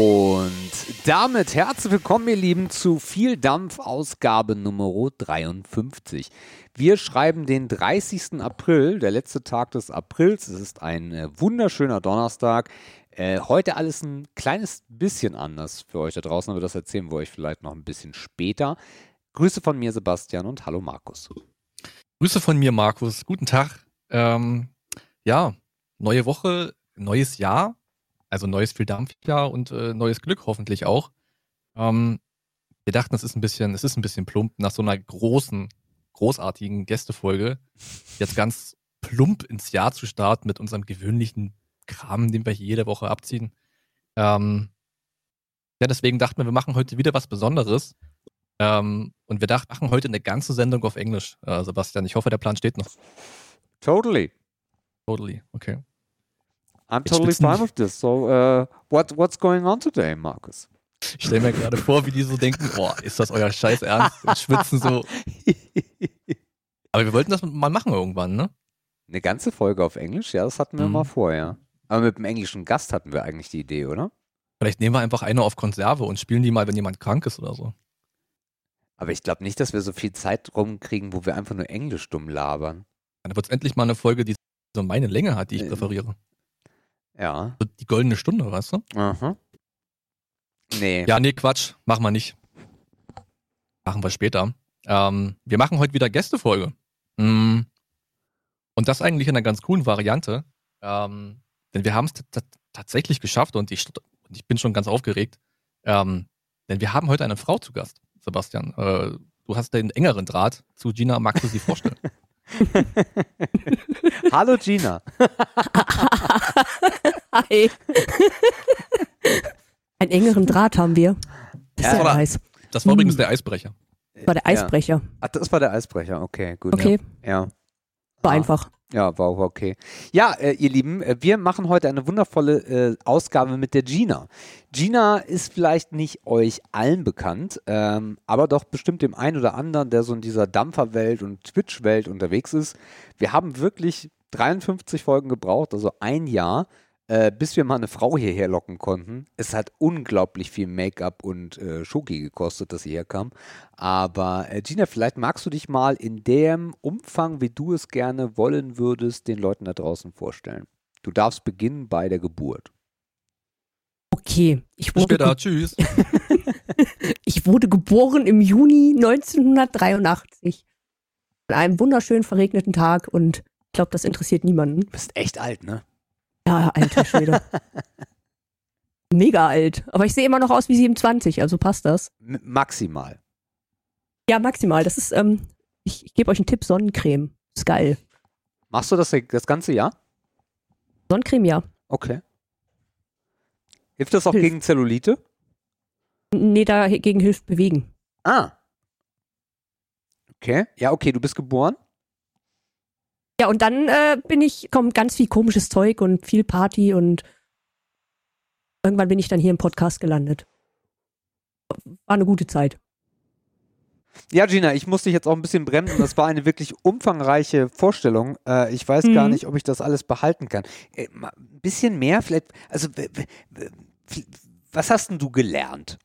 Und damit herzlich willkommen, ihr Lieben, zu Viel Dampf Ausgabe Nummer 53. Wir schreiben den 30. April, der letzte Tag des Aprils. Es ist ein äh, wunderschöner Donnerstag. Äh, heute alles ein kleines bisschen anders für euch da draußen, aber das erzählen wir euch vielleicht noch ein bisschen später. Grüße von mir, Sebastian, und hallo, Markus. Grüße von mir, Markus. Guten Tag. Ähm, ja, neue Woche, neues Jahr. Also neues Vieldampfjahr und äh, neues Glück hoffentlich auch. Ähm, wir dachten, es ist ein bisschen, es ist ein bisschen plump nach so einer großen, großartigen Gästefolge jetzt ganz plump ins Jahr zu starten mit unserem gewöhnlichen Kram, den wir hier jede Woche abziehen. Ähm, ja, deswegen dachten wir, wir machen heute wieder was Besonderes. Ähm, und wir dachten, machen heute eine ganze Sendung auf Englisch, äh, Sebastian. Ich hoffe, der Plan steht noch. Totally. Totally, okay. I'm totally fine with this. So, uh, what, what's going on today, Markus? Ich stelle mir gerade vor, wie die so denken, boah, ist das euer Scheiß Ernst? Und schwitzen so. Aber wir wollten das mal machen irgendwann, ne? Eine ganze Folge auf Englisch? Ja, das hatten wir Mhm. mal vorher. Aber mit einem englischen Gast hatten wir eigentlich die Idee, oder? Vielleicht nehmen wir einfach eine auf Konserve und spielen die mal, wenn jemand krank ist oder so. Aber ich glaube nicht, dass wir so viel Zeit rumkriegen, wo wir einfach nur Englisch dumm labern. Dann wird es endlich mal eine Folge, die so meine Länge hat, die ich Ähm. präferiere. Ja. So die goldene Stunde, weißt du? Aha. Nee. Ja, nee, Quatsch. Machen wir nicht. Machen wir später. Ähm, wir machen heute wieder Gästefolge. Mm. Und das eigentlich in einer ganz coolen Variante. Ähm, denn wir haben es tatsächlich geschafft und ich, und ich bin schon ganz aufgeregt. Ähm, denn wir haben heute eine Frau zu Gast, Sebastian. Äh, du hast den engeren Draht zu Gina. Magst du sie vorstellen? Hallo Gina. Hi. Einen engeren Draht haben wir. Das ist Ja, ja, aber- heiß. Das war Hm. übrigens der Eisbrecher. War der Ja. Eisbrecher. Ach, das war der Eisbrecher. Okay, gut. Okay, Ja. war Ah. einfach. Ja, war war okay. Ja, äh, ihr Lieben, äh, wir machen heute eine wundervolle äh, Ausgabe mit der Gina. Gina ist vielleicht nicht euch allen bekannt, ähm, aber doch bestimmt dem einen oder anderen, der so in dieser Dampferwelt und Twitch-Welt unterwegs ist. Wir haben wirklich 53 Folgen gebraucht, also ein Jahr, äh, bis wir mal eine Frau hierher locken konnten. Es hat unglaublich viel Make-up und äh, Schoki gekostet, dass sie herkam. Aber äh, Gina, vielleicht magst du dich mal in dem Umfang, wie du es gerne wollen würdest, den Leuten da draußen vorstellen. Du darfst beginnen bei der Geburt. Okay, ich wurde, später. Tschüss. ich wurde geboren im Juni 1983. An einem wunderschönen verregneten Tag und ich glaube, das interessiert niemanden. Du bist echt alt, ne? Ja, alter Schwede. Mega alt. Aber ich sehe immer noch aus wie 27, also passt das. M maximal. Ja, maximal. Das ist, ähm, ich, ich gebe euch einen Tipp, Sonnencreme. Ist geil. Machst du das das ganze Jahr? Sonnencreme, ja. Okay. Hilft das auch Hilft. gegen Zellulite? Nee, dagegen hilft bewegen. Ah. Okay. Ja, okay, du bist geboren. Ja, und dann äh, bin ich, kommt ganz viel komisches Zeug und viel Party und irgendwann bin ich dann hier im Podcast gelandet. War eine gute Zeit. Ja, Gina, ich muss dich jetzt auch ein bisschen bremsen. Das war eine wirklich umfangreiche Vorstellung. Äh, ich weiß gar Mhm. nicht, ob ich das alles behalten kann. Äh, ein bisschen mehr, vielleicht. Also, was hast denn du gelernt?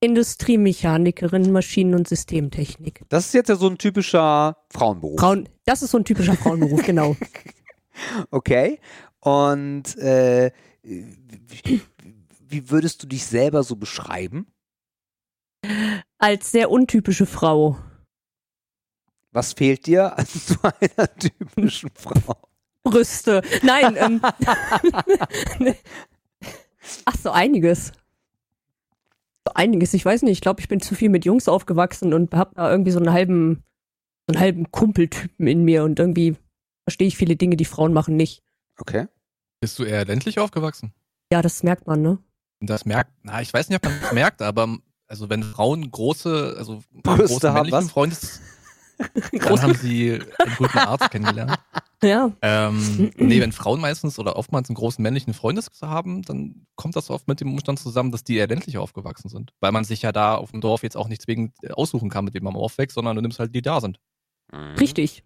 Industriemechanikerin, Maschinen- und Systemtechnik. Das ist jetzt ja so ein typischer Frauenberuf. Frauen, das ist so ein typischer Frauenberuf, genau. Okay. Und äh, wie, würdest du dich selber so beschreiben? Als sehr untypische Frau. Was fehlt dir an so einer typischen Frau? Brüste. Nein, ähm. Ach, so einiges. So einiges. Ich weiß nicht, ich glaube, ich bin zu viel mit Jungs aufgewachsen und habe da irgendwie so einen halben, so einen halben Kumpeltypen in mir und irgendwie verstehe ich viele Dinge, die Frauen machen, nicht. Okay. Bist du eher ländlich aufgewachsen? Ja, das merkt man, ne? Das merkt, na, ich weiß nicht, ob man das merkt, aber also wenn Frauen große, also Brüste großen haben, männlichen was? Freundes, dann haben sie einen guten Arzt kennengelernt. Ja. Ähm, nee, wenn Frauen meistens oder oftmals einen großen männlichen Freundes haben, dann kommt das oft mit dem Umstand zusammen, dass die eher ländlich aufgewachsen sind. Weil man sich ja da auf dem Dorf jetzt auch nicht zwingend aussuchen kann, mit wem man aufwächst, sondern du nimmst halt die da sind. Mhm. Richtig.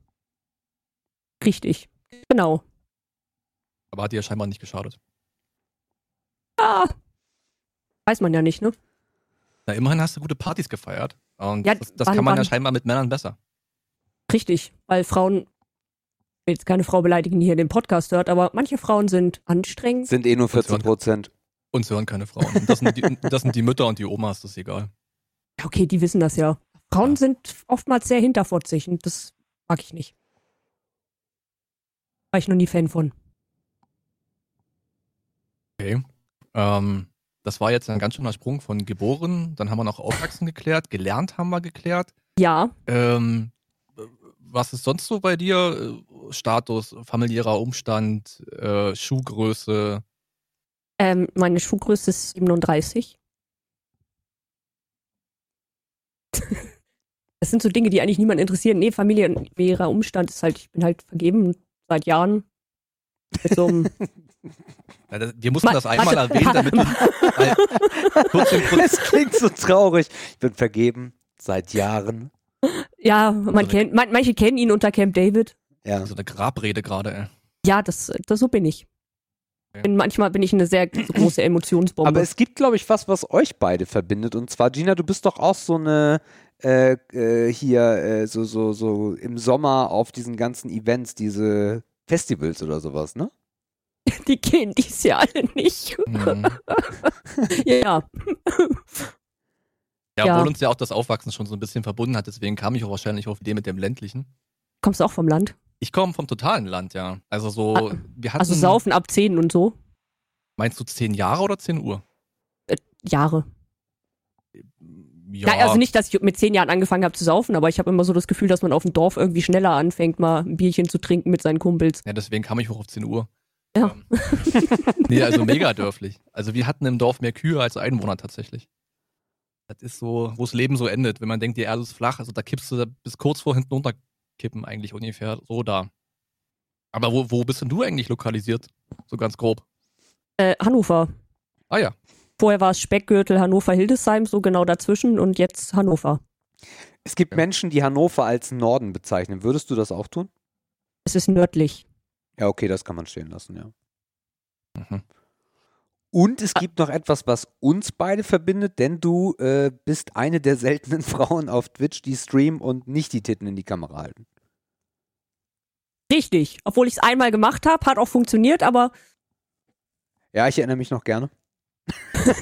Richtig. Genau. Aber hat dir ja scheinbar nicht geschadet. Ja, Ja. Weiß man ja nicht, ne? Na, immerhin hast du gute Partys gefeiert. Und Ja, das, das waren- kann man ja waren- scheinbar mit Männern besser. Richtig, weil Frauen, will jetzt keine Frau beleidigen, die hier den Podcast hört, aber manche Frauen sind anstrengend. Sind eh nur Das 14 Prozent. Uns hören keine Frauen. Das sind, die, das sind die Mütter und die Omas, das ist egal. Ja, Okay, die wissen das ja. Frauen Ja. sind oftmals sehr hinterfotzig und das mag ich nicht. War ich noch nie Fan von. Okay. Ähm, das war jetzt ein ganz schöner Sprung von geboren, dann haben wir noch aufwachsen geklärt, gelernt haben wir geklärt. Ja, Ähm, was ist sonst so bei dir? Äh, Status, familiärer Umstand, äh, Schuhgröße. ähm, meine Schuhgröße ist 37. Das sind so Dinge, die eigentlich niemand interessieren. Nee, familiärer Umstand ist halt, ich bin halt vergeben seit Jahren. Mit so einem Ja, das- Wir mussten Ma- das einmal warte. erwähnen, damit du weil 14 Es klingt so traurig. Ich bin vergeben seit Jahren. Ja, man Also- kennt, man, manche kennen ihn unter Camp David. Ja. so eine Grabrede gerade, ey. Ja, das, das so bin ich. Okay. Bin, manchmal bin ich eine sehr große Emotionsbombe. Aber es gibt, glaube ich, was, was euch beide verbindet. Und zwar, Gina, du bist doch auch so eine äh, äh, hier äh, so, so, so im Sommer auf diesen ganzen Events, diese Festivals oder sowas, ne? die gehen dies Jahr alle nicht. Hm. ja, Ja, Ja. obwohl uns ja auch das Aufwachsen schon so ein bisschen verbunden hat, deswegen kam ich auch wahrscheinlich auf die Idee mit dem ländlichen. kommst du auch vom Land? Ich komme vom totalen Land, ja. Also so, Ah, wir hatten, Also saufen ab 10 und so. meinst du 10 Jahre oder 10 Uhr? Jahre. Ja, Ja. also nicht, dass ich mit 10 Jahren angefangen habe zu saufen, aber ich habe immer so das Gefühl, dass man auf dem Dorf irgendwie schneller anfängt, mal ein Bierchen zu trinken mit seinen Kumpels. ja, deswegen kam ich hoch auf 10 Uhr. Ja. Ähm, nee, also mega dörflich. Also wir hatten im Dorf mehr Kühe als Einwohner tatsächlich. Das ist so, wo das Leben so endet, wenn man denkt, die Erde ist flach, also da kippst du da bis kurz vor hinten runterkippen eigentlich ungefähr so da. Aber wo, wo bist denn du eigentlich lokalisiert? So ganz grob. Äh, Hannover. Ah ja. Vorher war es Speckgürtel Hannover-Hildesheim, so genau dazwischen und jetzt Hannover. Es gibt Ja. Menschen, die Hannover als Norden bezeichnen. Würdest du das auch tun? Es ist nördlich. Ja, okay, das kann man stehen lassen, ja. Mhm. Und es gibt noch etwas, was uns beide verbindet, denn du äh, bist eine der seltenen Frauen auf Twitch, die streamen und nicht die Titten in die Kamera halten. Richtig. Obwohl ich es einmal gemacht habe, hat auch funktioniert, aber Ja, ich erinnere mich noch gerne.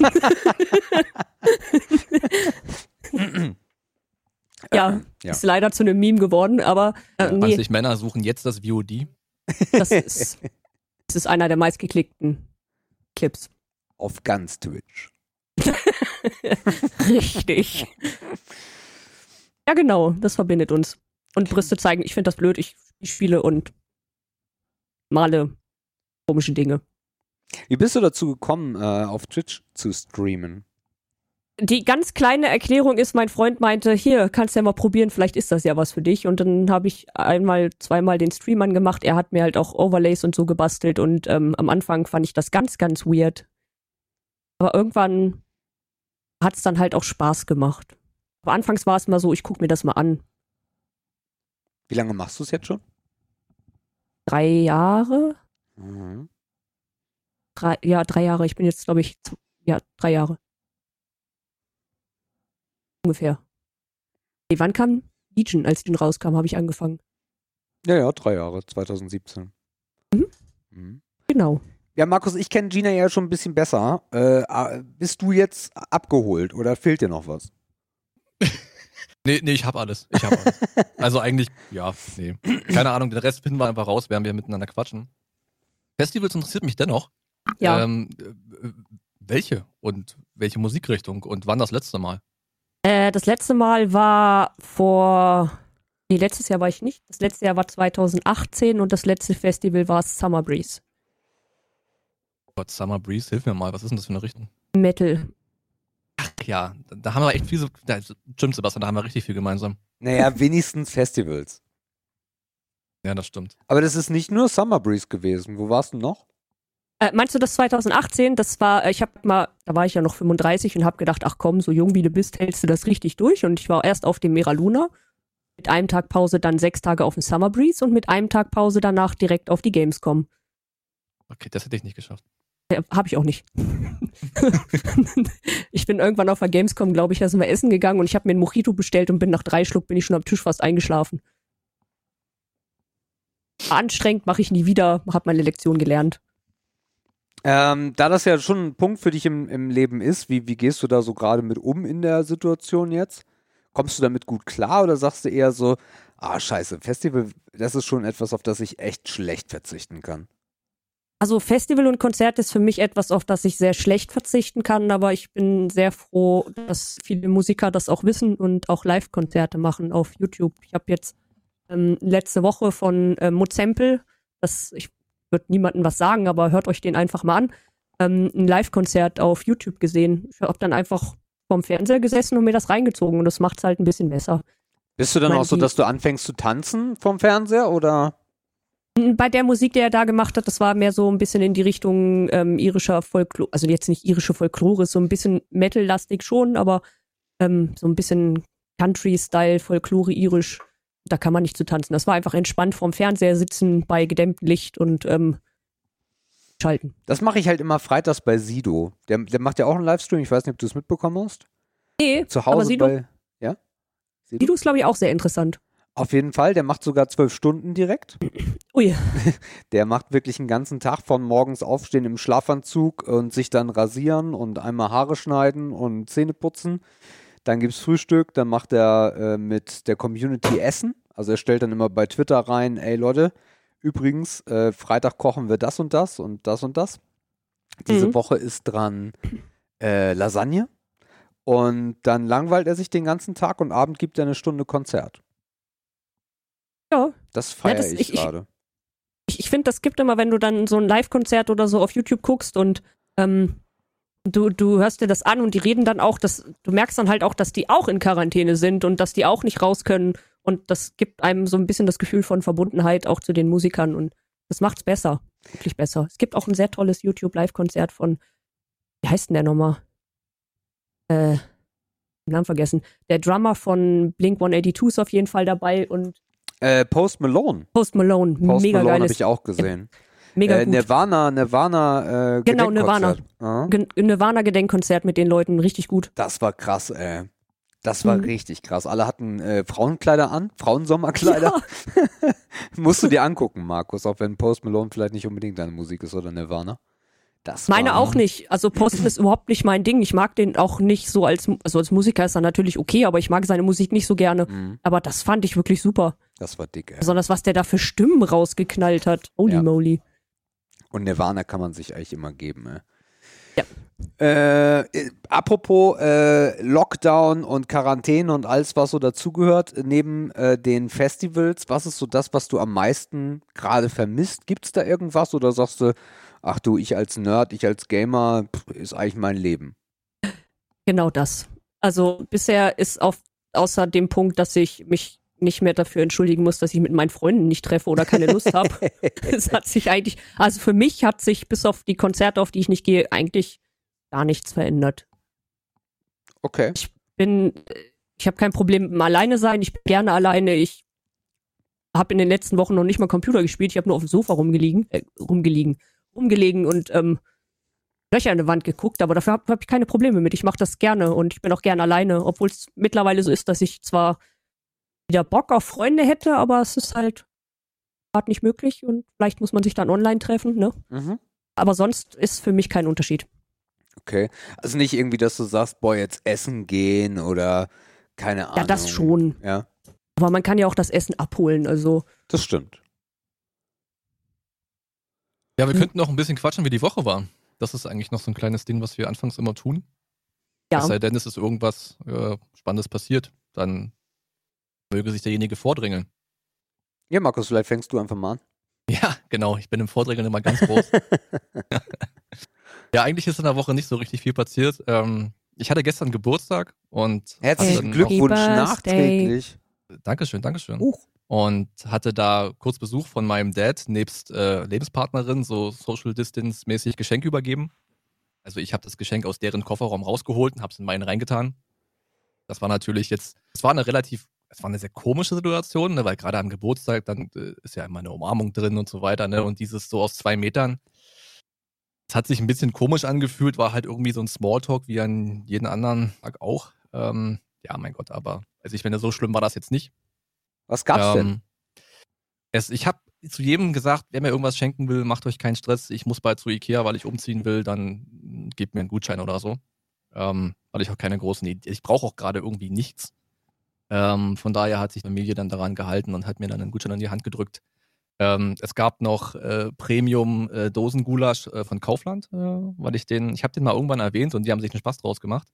ja, Äh, ja. ist leider zu einem Meme geworden, aber äh, nee, 20 Männer suchen jetzt das VOD. das ist, das ist einer der meistgeklickten Clips. Auf ganz Twitch. Richtig. ja, genau, das verbindet uns. Und Brüste zeigen, ich finde das blöd, ich, ich spiele und male komische Dinge. Wie bist du dazu gekommen, äh, auf Twitch zu streamen? Die ganz kleine Erklärung ist, mein Freund meinte, hier, kannst ja mal probieren, vielleicht ist das ja was für dich. Und dann habe ich einmal, zweimal den Stream angemacht. Er hat mir halt auch Overlays und so gebastelt und ähm, am Anfang fand ich das ganz, ganz weird. Aber irgendwann hat es dann halt auch Spaß gemacht. Aber anfangs war es mal so, ich gucke mir das mal an. Wie lange machst du es jetzt schon? Drei Jahre? Mhm. Drei, ja, drei Jahre. Ich bin jetzt, glaube ich, ja, drei Jahre. Ungefähr. Nee, wann kam Legion? Als Legion rauskam, habe ich angefangen. Ja, ja, drei Jahre, 2017. Mhm. Mhm. Genau. Ja, Markus, ich kenne Gina ja schon ein bisschen besser. Äh, bist du jetzt abgeholt oder fehlt dir noch was? Nee, nee, ich hab alles. Ich hab alles. also eigentlich, ja, nee. Keine Ahnung, den Rest finden wir einfach raus, während wir miteinander quatschen. Festivals interessiert mich dennoch. Ja. Ähm, äh, welche und welche Musikrichtung und wann das letzte Mal? Äh, das letzte Mal war vor. Nee, letztes Jahr war ich nicht. Das letzte Jahr war 2018 und das letzte Festival war Summer Breeze. Gott, Summer Breeze, hilf mir mal, was ist denn das für eine Richtung? Metal. Ach ja, da, haben wir echt viel so, da, stimmt Sebastian, da haben wir richtig viel gemeinsam. Naja, wenigstens Festivals. Ja, das stimmt. Aber das ist nicht nur Summer Breeze gewesen. Wo warst du noch? Äh, meinst du das 2018? Das war, äh, ich habe mal, da war ich ja noch 35 und habe gedacht, ach komm, so jung wie du bist, hältst du das richtig durch. Und ich war erst auf dem Mera Luna, mit einem Tag Pause dann sechs Tage auf dem Summer Breeze und mit einem Tag Pause danach direkt auf die Gamescom. Okay, das hätte ich nicht geschafft. Ja, Habe ich auch nicht. ich bin irgendwann auf der Gamescom, glaube ich, da sind wir essen gegangen und ich habe mir ein Mojito bestellt und bin nach drei Schluck bin ich schon am Tisch fast eingeschlafen. Anstrengend, mache ich nie wieder, habe meine Lektion gelernt. Ähm, da das ja schon ein Punkt für dich im, im Leben ist, wie, wie gehst du da so gerade mit um in der Situation jetzt? Kommst du damit gut klar oder sagst du eher so, ah scheiße, Festival, das ist schon etwas, auf das ich echt schlecht verzichten kann? Also Festival und Konzert ist für mich etwas, auf das ich sehr schlecht verzichten kann, aber ich bin sehr froh, dass viele Musiker das auch wissen und auch Live-Konzerte machen auf YouTube. Ich habe jetzt ähm, letzte Woche von äh, Mozempel, das ich würde niemandem was sagen, aber hört euch den einfach mal an, ähm, ein Live-Konzert auf YouTube gesehen. Ich habe dann einfach vorm Fernseher gesessen und mir das reingezogen und das macht es halt ein bisschen besser. Bist du dann Mein auch so, dass du anfängst zu tanzen vom Fernseher oder? Bei der Musik, die er da gemacht hat, das war mehr so ein bisschen in die Richtung ähm, irischer Folklore, also jetzt nicht irische Folklore, so ein bisschen Metal-lastig schon, aber ähm, so ein bisschen Country-Style, Folklore irisch. Da kann man nicht zu tanzen. Das war einfach entspannt vorm Fernseher sitzen bei gedämmtem Licht und ähm, schalten. Das mache ich halt immer freitags bei Sido. Der, der macht ja auch einen Livestream, ich weiß nicht, ob du es mitbekommen hast. Nee, Zu aber Hause Sido, bei. Ja? Sido ist, glaube ich, auch sehr interessant. Auf jeden Fall, der macht sogar zwölf Stunden direkt. Ui, Der macht wirklich einen ganzen Tag von morgens aufstehen im Schlafanzug und sich dann rasieren und einmal Haare schneiden und Zähne putzen. Dann gibt's Frühstück, dann macht er äh, mit der Community Essen. Also er stellt dann immer bei Twitter rein, ey Leute, übrigens, äh, Freitag kochen wir das und das und das und das. Diese Mhm. Woche ist dran äh, Lasagne. Und dann langweilt er sich den ganzen Tag und Abend gibt er eine Stunde Konzert. Ja. Das feiere das- ich, ich- gerade. ich, ich finde, das gibt immer, wenn du dann so ein Live-Konzert oder so auf YouTube guckst und ähm, du, du hörst dir das an und die reden dann auch, dass du merkst dann halt auch, dass die auch in Quarantäne sind und dass die auch nicht raus können und das gibt einem so ein bisschen das Gefühl von Verbundenheit auch zu den Musikern und das macht's besser, wirklich besser. Es gibt auch ein sehr tolles YouTube-Live-Konzert von, wie heißt denn der nochmal? Äh, den Namen vergessen. Der Drummer von Blink 182 ist auf jeden Fall dabei und Äh, Post Malone. Post Malone, Post mega Malone habe ich auch gesehen. mega äh, gut. Nirvana, Nirvana, äh, Genau, Gedenkkonzert. Ja, Gen- Nirvana-Gedenkkonzert mit den Leuten, richtig gut. das war krass, ey. Das war Mhm. richtig krass. Alle hatten äh, Frauenkleider an, Frauensommerkleider. Musst du dir angucken, Markus, auch wenn Post Malone vielleicht nicht unbedingt deine Musik ist oder Nirvana. Das Meine auch nicht. Also Posten ist überhaupt nicht mein Ding. Ich mag den auch nicht so als, also als Musiker ist er natürlich okay, aber ich mag seine Musik nicht so gerne. Mhm, Aber das fand ich wirklich super. das war dick, ey. Besonders was der da für Stimmen rausgeknallt hat. Holy Ja. moly. Und Nirvana kann man sich eigentlich immer geben, ey. Ja. Äh, äh, apropos äh, Lockdown und Quarantäne und alles, was so dazugehört, neben äh, den Festivals, was ist so das, was du am meisten gerade vermisst? Gibt es da irgendwas oder sagst du, ach du, ich als Nerd, ich als Gamer, pff, ist eigentlich mein Leben? Genau das. Also bisher ist auf, außer dem Punkt, dass ich mich nicht mehr dafür entschuldigen muss, dass ich mit meinen Freunden nicht treffe oder keine Lust habe. Es hat sich eigentlich, also für mich hat sich bis auf die Konzerte, auf die ich nicht gehe, eigentlich gar nichts verändert. Okay. bin, ich habe kein Problem mit dem Alleine sein, ich bin gerne alleine, ich habe in den letzten Wochen noch nicht mal Computer gespielt, ich habe nur auf dem Sofa rumgelegen, äh, rumgelegen, rumgelegen und ähm, Löcher in die Wand geguckt, aber dafür habe hab ich keine Probleme mit. Ich mache das gerne und ich bin auch gerne alleine, obwohl es mittlerweile so ist, dass ich zwar wieder Bock auf Freunde hätte, aber es ist halt gerade nicht möglich und vielleicht muss man sich dann online treffen, ne? Mhm. Aber sonst ist für mich kein Unterschied. Okay. Also nicht irgendwie, dass du sagst, boah, jetzt essen gehen oder keine Ahnung. Ja, das schon. Ja, Aber man kann ja auch das Essen abholen, also das stimmt. Ja, wir Hm. könnten noch ein bisschen quatschen, wie die Woche war. Das ist eigentlich noch so ein kleines Ding, was wir anfangs immer tun. ja. Es sei denn, es ist irgendwas äh, Spannendes passiert. Dann möge sich derjenige vordrängeln. Ja, Markus, vielleicht fängst du einfach mal an. Ja, genau. Ich bin im Vordrängeln immer ganz groß. ja, eigentlich ist in der Woche nicht so richtig viel passiert. Ähm, ich hatte gestern Geburtstag und Herzlichen Glückwunsch nachträglich. Dankeschön, Dankeschön. Huch. Und hatte da kurz Besuch von meinem Dad nebst äh, Lebenspartnerin, so Social Distance mäßig Geschenke übergeben. Also ich habe das Geschenk aus deren Kofferraum rausgeholt und habe es in meinen reingetan. Das war natürlich jetzt, es war eine relativ, es war eine sehr komische Situation, ne, weil gerade am Geburtstag, dann äh, ist ja immer eine Umarmung drin und so weiter, ne? Und dieses so aus zwei Metern, Es hat sich ein bisschen komisch angefühlt, war halt irgendwie so ein Smalltalk wie an jeden anderen Tag auch. Ähm, ja, mein Gott, aber also ich finde, so schlimm war das jetzt nicht. Was gab's denn? Ähm, es, ich habe zu jedem gesagt, wer mir irgendwas schenken will, macht euch keinen Stress. Ich muss bald zu Ikea, weil ich umziehen will, dann gebt mir einen Gutschein oder so. Ähm, weil ich auch keine großen Ideen. Ich brauche auch gerade irgendwie nichts. Ähm, von daher hat sich die Familie dann daran gehalten und hat mir dann einen Gutschein in die Hand gedrückt. Ähm, es gab noch äh, Premium äh, Dosengulasch äh, von Kaufland, äh, weil ich den, ich habe den mal irgendwann erwähnt und die haben sich einen Spaß draus gemacht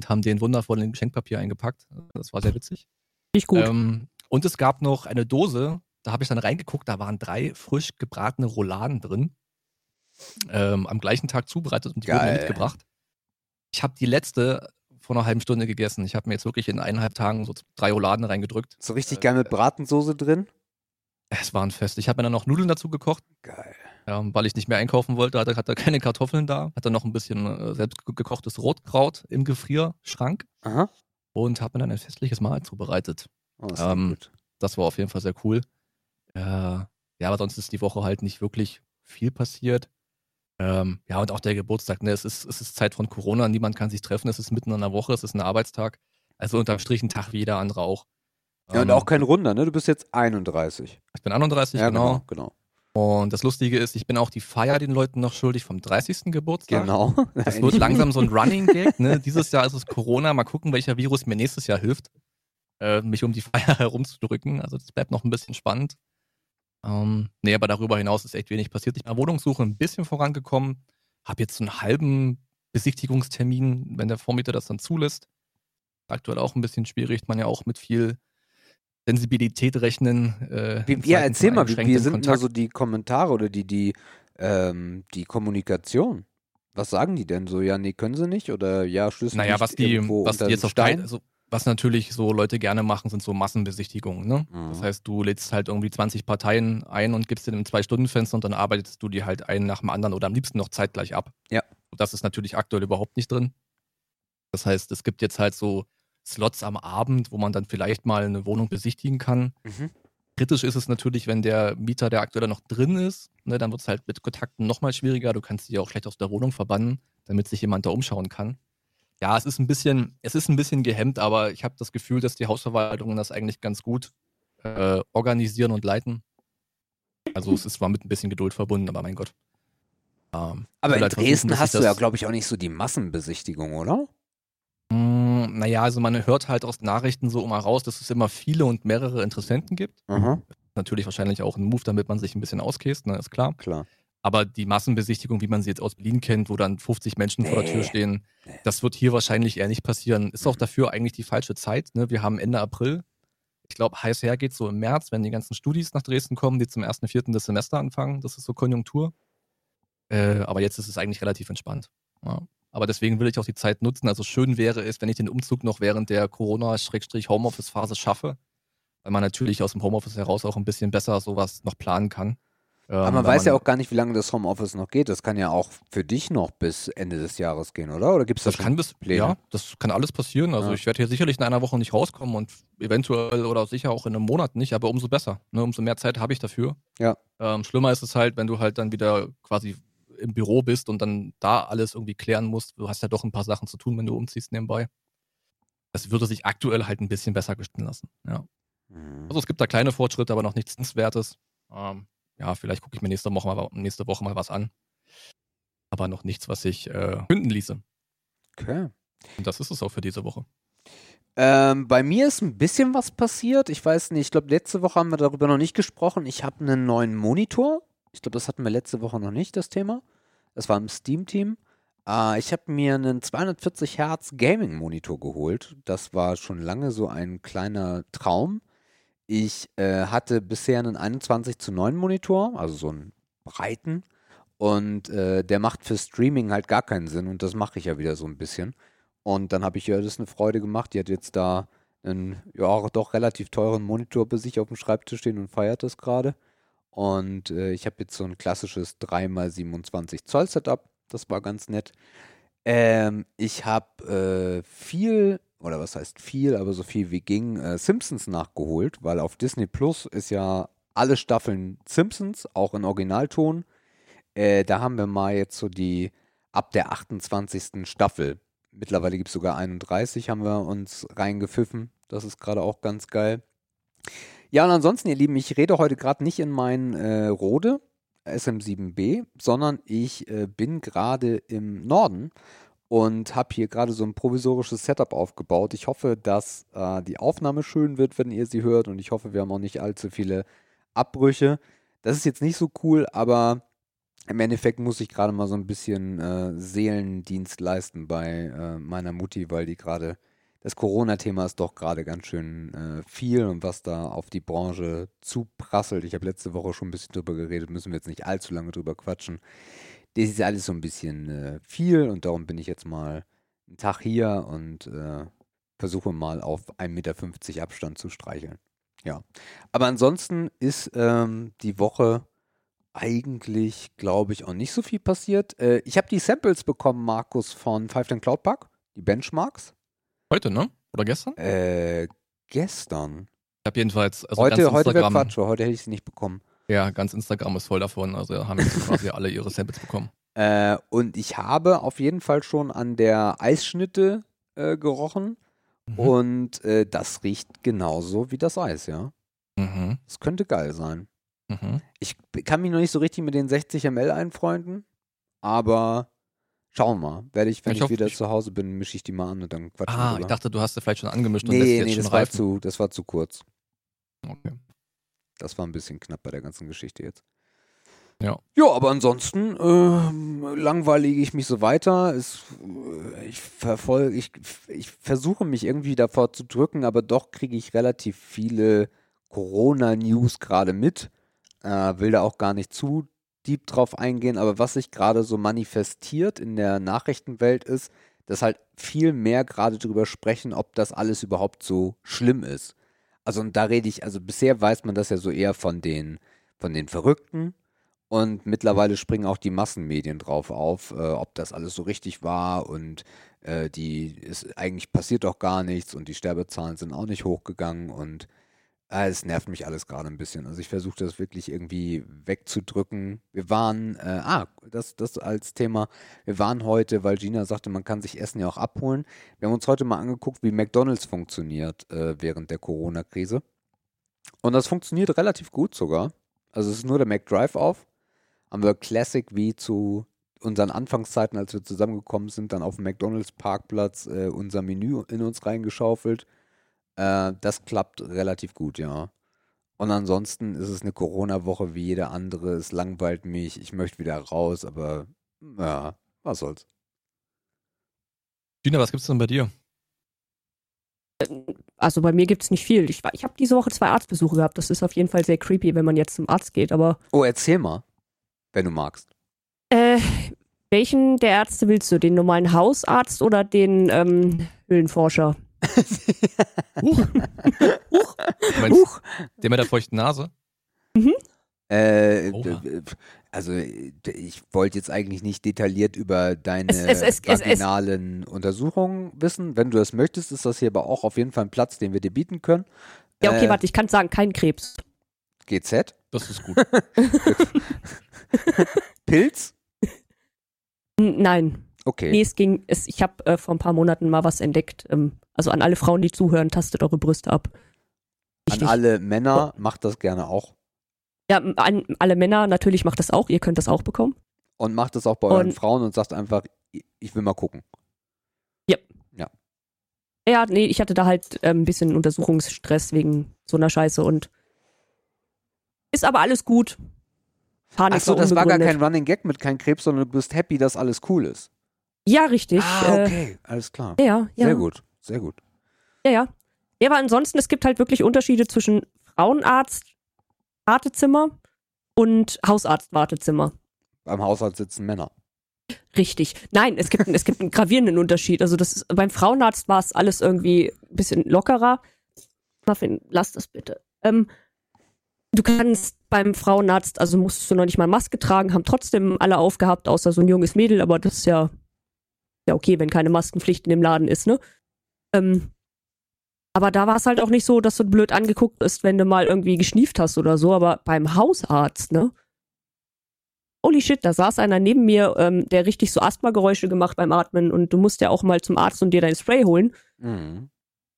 und haben den wundervoll in Geschenkpapier eingepackt. Das war sehr witzig. Nicht gut. Ähm, und es gab noch eine Dose, da habe ich dann reingeguckt, da waren drei frisch gebratene Rouladen drin. Ähm, am gleichen Tag zubereitet und die wurden mir Geil. mitgebracht. Ich habe die letzte vor einer halben Stunde gegessen. Ich habe mir jetzt wirklich in eineinhalb Tagen so drei Rouladen reingedrückt. So richtig geil mit Bratensoße drin? Es war ein Fest. Ich habe mir dann noch Nudeln dazu gekocht, Geil. ähm, weil ich nicht mehr einkaufen wollte. Hatte, hatte keine Kartoffeln da. Hatte noch ein bisschen äh, selbst gekochtes Rotkraut im Gefrierschrank Aha. und habe mir dann ein festliches Mahl zubereitet. Oh, ist Ähm. Das war auf jeden Fall sehr cool. Äh, ja, aber sonst ist die Woche halt nicht wirklich viel passiert. Ähm, ja, und auch der Geburtstag. Ne? Es, ist, es ist Zeit von Corona, niemand kann sich treffen. Es ist mitten in der Woche, es ist ein Arbeitstag. Also unterm Strich ein Tag wie jeder andere auch. Ja, und Ähm, auch kein Runder, ne? Du bist jetzt 31. Ich bin 31, ja, genau. genau. Und das Lustige ist, ich bin auch die Feier den Leuten noch schuldig vom 30. Geburtstag. Genau. Das wird langsam so ein Running Gag. Ne? Dieses Jahr ist es Corona. Mal gucken, welcher Virus mir nächstes Jahr hilft, äh, mich um die Feier herumzudrücken. Also das bleibt noch ein bisschen spannend. Ähm, nee, aber darüber hinaus ist echt wenig passiert. Ich bin Wohnungssuche ein bisschen vorangekommen. Habe jetzt so einen halben Besichtigungstermin, wenn der Vormieter das dann zulässt. Aktuell auch ein bisschen schwierig. Man ja auch mit viel Sensibilität rechnen. Äh, Wie, ja, erzähl mal, wie, wie sind denn da Kontakt. so die Kommentare oder die, die, ähm, die Kommunikation? Was sagen die denn so? Ja, nee, können sie nicht? Oder ja, schlüssel Naja, nicht was die, was die jetzt auf Stein? also, was natürlich so Leute gerne machen, sind so Massenbesichtigungen. Ne? Das Mhm. heißt, du lädst halt irgendwie 20 Parteien ein und gibst denen im Zwei-Stunden-Fenster und dann arbeitest du die halt einen nach dem anderen oder am liebsten noch zeitgleich ab. Ja. Das ist natürlich aktuell überhaupt nicht drin. Das heißt, es gibt jetzt halt so Slots am Abend, wo man dann vielleicht mal eine Wohnung besichtigen kann. Mhm. Kritisch ist es natürlich, wenn der Mieter, der aktuell noch drin ist, ne, dann wird es halt mit Kontakten nochmal schwieriger. Du kannst sie auch schlecht aus der Wohnung verbannen, damit sich jemand da umschauen kann. Ja, es ist ein bisschen, es ist ein bisschen gehemmt, aber ich habe das Gefühl, dass die Hausverwaltungen das eigentlich ganz gut äh, organisieren und leiten. Also es ist zwar mit ein bisschen Geduld verbunden, aber mein Gott. Ähm, Aber in versuchen, Dresden hast du ja, glaube ich, auch nicht so die Massenbesichtigung, oder? Mm, Naja, also man hört halt aus Nachrichten so immer raus, dass es immer viele und mehrere Interessenten gibt. Aha, Natürlich wahrscheinlich auch ein Move, damit man sich ein bisschen auskäst, ne, ist klar. klar. Aber die Massenbesichtigung, wie man sie jetzt aus Berlin kennt, wo dann 50 Menschen vor der Tür Nee. stehen, Nee. das wird hier wahrscheinlich eher nicht passieren. Ist auch Mhm. dafür eigentlich die falsche Zeit. Ne? Wir haben Ende April. Ich glaube, heiß her geht so im März, wenn die ganzen Studis nach Dresden kommen, die zum 1.4. das Semester anfangen. Das ist so Konjunktur. Äh, aber jetzt ist es eigentlich relativ entspannt. Ja. Aber deswegen will ich auch die Zeit nutzen. Also schön wäre es, wenn ich den Umzug noch während der Corona-Homeoffice-Phase schaffe, weil man natürlich aus dem Homeoffice heraus auch ein bisschen besser sowas noch planen kann. Aber Ähm, man weil weiß ja auch gar nicht, wie lange das Homeoffice noch geht. Das kann ja auch für dich noch bis Ende des Jahres gehen, oder? Oder gibt es da Das schon kann bis, Pläne? ja, das kann alles passieren. Also Ja. ich werde hier sicherlich in einer Woche nicht rauskommen und eventuell oder sicher auch in einem Monat nicht, aber umso besser. Ne? Umso mehr Zeit habe ich dafür. Ja. Ähm, schlimmer ist es halt, wenn du halt dann wieder quasi im Büro bist und dann da alles irgendwie klären musst. Du hast ja doch ein paar Sachen zu tun, wenn du umziehst nebenbei. Das würde sich aktuell halt ein bisschen besser gestalten lassen. Ja. Mhm. Also es gibt da kleine Fortschritte, aber noch nichts Nennenswertes. Ähm, ja, vielleicht gucke ich mir nächste Woche, mal, nächste Woche mal was an. Aber noch nichts, was sich äh, finden ließe. Okay. Und das ist es auch für diese Woche. Ähm, bei mir ist ein bisschen was passiert. Ich weiß nicht, ich glaube, letzte Woche haben wir darüber noch nicht gesprochen. Ich habe einen neuen Monitor. Ich glaube, das hatten wir letzte Woche noch nicht, das Thema. Das war im Steam-Team. Äh, ich habe mir einen 240 Hertz Gaming-Monitor geholt. Das war schon lange so ein kleiner Traum. Ich äh, hatte bisher einen 21 zu 9 Monitor, also so einen breiten. Und äh, der macht für Streaming halt gar keinen Sinn. Und das mache ich ja wieder so ein bisschen. Und dann habe ich ihr das eine Freude gemacht. Die hat jetzt da einen, ja, doch relativ teuren Monitor bei sich auf dem Schreibtisch stehen und feiert das gerade. Und äh, ich habe jetzt so ein klassisches 3x27 Zoll Setup. Das war ganz nett. Ähm, ich habe äh, viel, oder was heißt viel, aber so viel wie ging, äh, Simpsons nachgeholt, weil auf Disney Plus ist ja alle Staffeln Simpsons, auch in Originalton. Äh, da haben wir mal jetzt so die ab der 28. Staffel. Mittlerweile gibt es sogar 31, haben wir uns reingepfiffen. Das ist gerade auch ganz geil. Ja, und ansonsten, ihr Lieben, ich rede heute gerade nicht in meinen äh, Rode SM7B, sondern ich äh, bin gerade im Norden und habe hier gerade so ein provisorisches Setup aufgebaut. Ich hoffe, dass äh, die Aufnahme schön wird, wenn ihr sie hört und ich hoffe, wir haben auch nicht allzu viele Abbrüche. Das ist jetzt nicht so cool, aber im Endeffekt muss ich gerade mal so ein bisschen äh, Seelendienst leisten bei äh, meiner Mutti, weil die gerade das Corona-Thema ist doch gerade ganz schön äh, viel und was da auf die Branche zuprasselt. Ich habe letzte Woche schon ein bisschen drüber geredet, müssen wir jetzt nicht allzu lange drüber quatschen. Das ist alles so ein bisschen äh, viel und darum bin ich jetzt mal einen Tag hier und äh, versuche mal auf 1,50 Meter Abstand zu streicheln. Ja. Aber ansonsten ist ähm, die Woche eigentlich, glaube ich, auch nicht so viel passiert. Äh, ich habe die Samples bekommen, Markus, von Five Ten Cloud Park, die Benchmarks. Heute, ne? Oder gestern? Äh, gestern. Ich habe jedenfalls. Also heute heute wäre Quatsch, heute hätte ich sie nicht bekommen. Ja, ganz Instagram ist voll davon. Also haben jetzt quasi alle ihre Samples bekommen. Äh, und ich habe auf jeden Fall schon an der Eisschnitte äh, gerochen. Mhm. Und äh, das riecht genauso wie das Eis, ja. Mhm. Das könnte geil sein. Mhm. Ich kann mich noch nicht so richtig mit den 60 ml einfreunden, aber schauen wir mal. Werde ich, wenn Ich ich, hoffe, wieder ich- zu Hause bin, mische ich die mal an und dann quatschen Ah, drüber. ich dachte, du hast sie vielleicht schon angemischt und lässt nee, jetzt nee, schon das war, reifen. zu, das war zu kurz. Okay. Das war ein bisschen knapp bei der ganzen Geschichte jetzt. Ja. Ja, aber ansonsten ähm, langweilige ich mich so weiter. Es, äh, ich verfolge, ich, ich versuche mich irgendwie davor zu drücken, aber doch kriege ich relativ viele Corona-News gerade mit. Äh, will da auch gar nicht zu deep drauf eingehen, aber was sich gerade so manifestiert in der Nachrichtenwelt ist, dass halt viel mehr gerade drüber sprechen, ob das alles überhaupt so schlimm ist. Also und da rede ich, also bisher weiß man das ja so eher von den, von den Verrückten. Und mittlerweile springen auch die Massenmedien drauf auf, äh, ob das alles so richtig war. Und äh, die ist eigentlich passiert doch gar nichts. Und die Sterbezahlen sind auch nicht hochgegangen. Und äh, es nervt mich alles gerade ein bisschen. Also ich versuche das wirklich irgendwie wegzudrücken. Wir waren, äh, ah, das, das als Thema, wir waren heute, weil Gina sagte, man kann sich Essen ja auch abholen. Wir haben uns heute mal angeguckt, wie McDonald's funktioniert äh, während der Corona-Krise. Und das funktioniert relativ gut sogar. Also es ist nur der McDrive auf. Haben wir Classic wie zu unseren Anfangszeiten, als wir zusammengekommen sind, dann auf dem McDonalds-Parkplatz äh, unser Menü in uns reingeschaufelt. Äh, das klappt relativ gut, ja. Und ansonsten ist es eine Corona-Woche wie jede andere. Es langweilt mich. Ich möchte wieder raus, aber ja, was soll's. Gina, was gibt's denn bei dir? Also bei mir gibt es nicht viel. Ich, war- ich habe diese Woche zwei Arztbesuche gehabt. Das ist auf jeden Fall sehr creepy, wenn man jetzt zum Arzt geht. Aber Oh, erzähl mal, wenn du magst. äh, welchen der Ärzte willst du? Den normalen Hausarzt oder den ähm, Höhlenforscher? Huch. Huch. Meinst, Huch. der mit der feuchten Nase? Äh, also äh, d- ich wollte jetzt eigentlich nicht detailliert über deine Es- es- es- es- es- vaginalen Untersuchungen wissen. Wenn du das möchtest, ist das hier aber auch auf jeden Fall ein Platz, den wir dir bieten können. Ja, okay, Äh, warte, ich kann sagen, kein Krebs. GZ? Das ist gut. Pilz? Nein. Okay. Nee, es ging, es, ich habe äh, vor ein paar Monaten mal was entdeckt. Ähm, also an alle Frauen, die zuhören, tastet eure Brüste ab. An Wichtig. alle Männer macht das gerne auch. Ja, an alle Männer natürlich macht das auch. Ihr könnt das auch bekommen. Und macht das auch bei euren Und- Frauen und sagt einfach, ich- will mal gucken. Ja, nee, ich hatte da halt ähm, ein bisschen Untersuchungsstress wegen so einer Scheiße und ist aber alles gut. Panik Achso, das war gar kein Running Gag mit kein Krebs, sondern du bist happy, dass alles cool ist. Ja, richtig. ah, äh, okay. Alles klar. ja, ja. Sehr gut. Sehr gut. Ja, ja. Ja, aber ansonsten, es gibt halt wirklich Unterschiede zwischen Frauenarzt, Wartezimmer und Hausarzt, Wartezimmer. Beim Haushalt sitzen Männer. Richtig. Nein, es gibt, es gibt einen gravierenden Unterschied. Also das ist, beim Frauenarzt war es alles irgendwie ein bisschen lockerer. Muffin, lass das bitte. Ähm, du kannst beim Frauenarzt, also musstest du noch nicht mal Maske tragen, haben trotzdem alle aufgehabt, außer so ein junges Mädel, aber das ist ja, ja okay, wenn keine Maskenpflicht in dem Laden ist, ne? Ähm, aber da war es halt auch nicht so, dass du blöd angeguckt bist, wenn du mal irgendwie geschnieft hast oder so, aber beim Hausarzt, ne? holy shit, da saß einer neben mir, ähm, der richtig so Asthma-Geräusche gemacht beim Atmen und du musst ja auch mal zum Arzt und dir dein Spray holen. Mhm.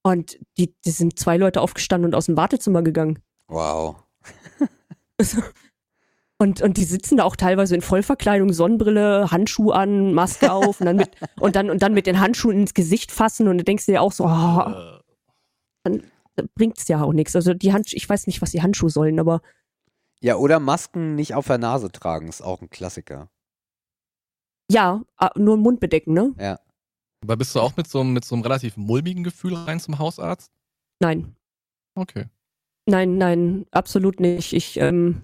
Und die, die sind zwei Leute aufgestanden und aus dem Wartezimmer gegangen. Wow. Und, und die sitzen da auch teilweise in Vollverkleidung, Sonnenbrille, Handschuh an, Maske auf und dann mit, und dann, und dann mit den Handschuhen ins Gesicht fassen und du denkst dir auch so, oh, Äh, bringt's ja auch nichts. Also die Hand, ich weiß nicht, was die Handschuhe sollen, aber Ja, oder Masken nicht auf der Nase tragen, ist auch ein Klassiker. ja, nur Mund bedecken, ne? Ja. Aber bist du auch mit so, einem- mit so einem relativ mulmigen Gefühl rein zum Hausarzt? Nein. Okay. Nein, nein, absolut nicht. Ich ähm,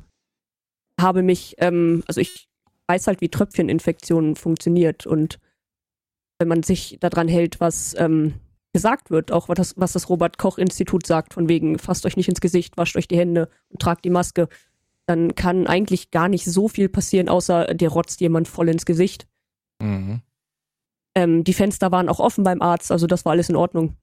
habe mich, ähm, also ich weiß halt, wie Tröpfcheninfektionen funktioniert und wenn man sich daran hält, was ähm, gesagt wird, auch was das, was das Robert-Koch-Institut sagt, von wegen, fasst euch nicht ins Gesicht, wascht euch die Hände und tragt die Maske, dann kann eigentlich gar nicht so viel passieren, außer dir rotzt jemand voll ins Gesicht. Mhm. Ähm, die Fenster waren auch offen beim Arzt, also das war alles in Ordnung.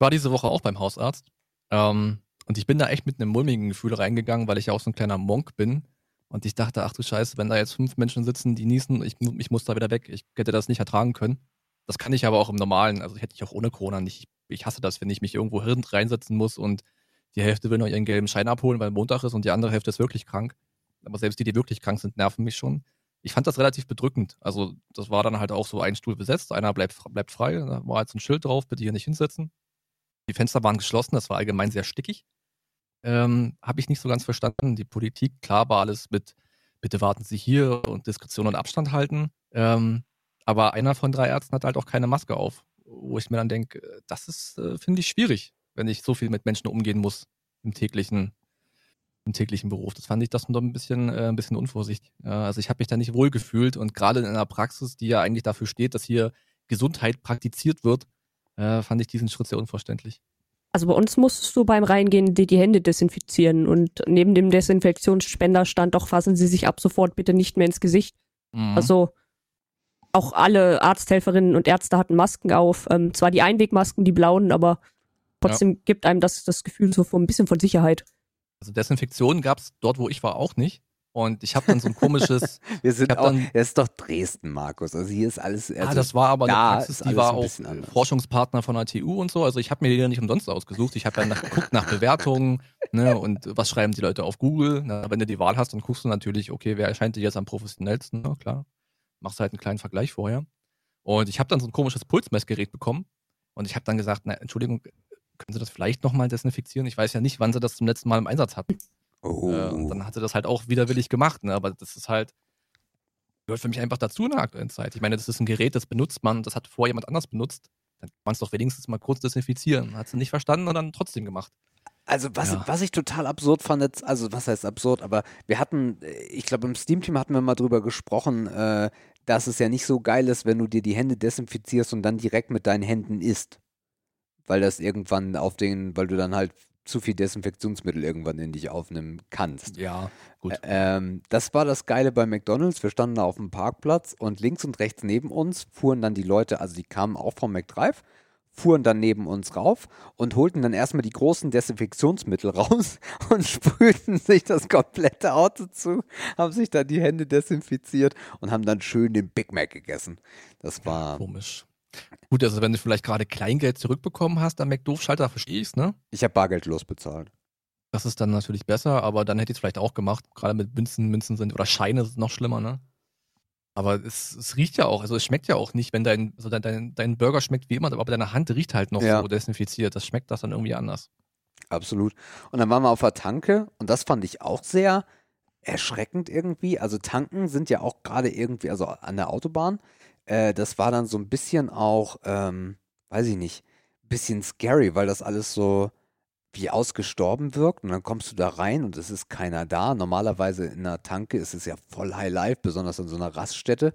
war diese Woche auch beim Hausarzt. Ähm, und ich bin da echt mit einem mulmigen Gefühl reingegangen, weil ich ja auch so ein kleiner Monk bin. Und ich dachte, ach du Scheiße, wenn da jetzt fünf Menschen sitzen, die niesen, ich, ich muss da wieder weg. Ich hätte das nicht ertragen können. Das kann ich aber auch im Normalen, also hätte ich auch ohne Corona nicht. Ich, hasse das, wenn ich mich irgendwo reinsetzen muss und die Hälfte will noch ihren gelben Schein abholen, weil Montag ist und die andere Hälfte ist wirklich krank. Aber selbst die, die wirklich krank sind, nerven mich schon. Ich fand das relativ bedrückend. Also das war dann halt auch so ein Stuhl besetzt, einer bleibt, bleibt frei, da war jetzt ein Schild drauf, bitte hier nicht hinsetzen. Die Fenster waren geschlossen, das war allgemein sehr stickig. Ähm, Habe ich nicht so ganz verstanden. Die Politik, klar war alles mit, bitte warten Sie hier und Diskretion und Abstand halten. Ähm, aber einer von drei Ärzten hat halt auch keine Maske auf. Wo ich mir dann denke, äh, das ist, äh, finde ich, schwierig, wenn ich so viel mit Menschen umgehen muss im täglichen, im täglichen Beruf. Das fand ich das doch ein bisschen, äh, ein bisschen unvorsichtig. Ja, also ich habe mich da nicht wohl gefühlt und gerade in einer Praxis, die ja eigentlich dafür steht, dass hier Gesundheit praktiziert wird, äh, fand ich diesen Schritt sehr unverständlich. Also bei uns musstest du beim Reingehen die, die Hände desinfizieren und neben dem Desinfektionsspender stand doch, fassen Sie sich ab sofort bitte nicht mehr ins Gesicht. Mhm. Also auch alle Arzthelferinnen und Ärzte hatten Masken auf. Ähm, zwar die Einwegmasken, die blauen, aber trotzdem gibt einem das das Gefühl so von ein bisschen von Sicherheit. Also Desinfektion gab es dort, wo ich war, auch nicht. Und ich habe dann so ein komisches, Wir sind auch, dann- es ist doch Dresden, Markus. Also hier ist alles. Also, ah, das war aber eine Praxis, die war ein auch. Forschungspartner von der TU und so. Also ich habe mir die ja nicht umsonst ausgesucht. Ich habe ja nach, geguckt nach Bewertungen ne, und was schreiben die Leute auf Google. Na, wenn du die Wahl hast, dann guckst du natürlich, okay, wer erscheint dir jetzt am professionellsten? Na klar, machst halt einen kleinen Vergleich vorher. Und ich habe dann so ein komisches Pulsmessgerät bekommen und ich habe dann gesagt, na, Entschuldigung, können Sie das vielleicht nochmal desinfizieren? Ich weiß ja nicht, wann Sie das zum letzten Mal im Einsatz hatten. Oh. Äh, und dann hat sie das halt auch widerwillig gemacht, ne? Aber das ist halt, gehört für mich einfach dazu in der aktuellen Zeit. Ich meine, das ist ein Gerät, das benutzt man, das hat vorher jemand anders benutzt. Dann kann man es doch wenigstens mal kurz desinfizieren. Hat sie nicht verstanden und dann trotzdem gemacht. Also was, Ja. was ich total absurd fand, jetzt, also was heißt absurd, aber wir hatten, äh, ich glaube im Steam-Team hatten wir mal drüber gesprochen, äh, dass es ja nicht so geil ist, wenn du dir die Hände desinfizierst und dann direkt mit deinen Händen isst. Weil das irgendwann auf den, weil du dann halt zu viel Desinfektionsmittel irgendwann in dich aufnehmen kannst. Ja, gut. Ähm, das war das Geile bei McDonalds. Wir standen da auf dem Parkplatz und links und rechts neben uns fuhren dann die Leute, also die kamen auch vom McDrive, fuhren dann neben uns rauf und holten dann erstmal die großen Desinfektionsmittel raus und sprühten sich das komplette Auto zu, haben sich dann die Hände desinfiziert und haben dann schön den Big Mac gegessen. Das war, Komisch. Gut, also wenn du vielleicht gerade Kleingeld zurückbekommen hast am McDoof-Schalter, verstehe ich's, ne? ich habe bargeldlos bezahlt. Das ist dann natürlich besser, aber dann hätte ich es vielleicht auch gemacht. Gerade mit Münzen, Münzen sind oder Scheine ist noch schlimmer, ne? Aber es, es riecht ja auch, also es schmeckt ja auch nicht, wenn dein, also dein, dein, dein Burger schmeckt wie immer, aber deine Hand riecht halt noch Ja. so desinfiziert. Das schmeckt das dann irgendwie anders. Absolut. Und dann waren wir auf der Tanke und das fand ich auch sehr erschreckend irgendwie. Also Tanken sind ja auch gerade irgendwie, also an der Autobahn, äh, das war dann so ein bisschen auch, ähm, weiß ich nicht, ein bisschen scary, weil das alles so wie ausgestorben wirkt und dann kommst du da rein und es ist keiner da. Normalerweise in einer Tanke ist es ja voll High Life, besonders an so einer Raststätte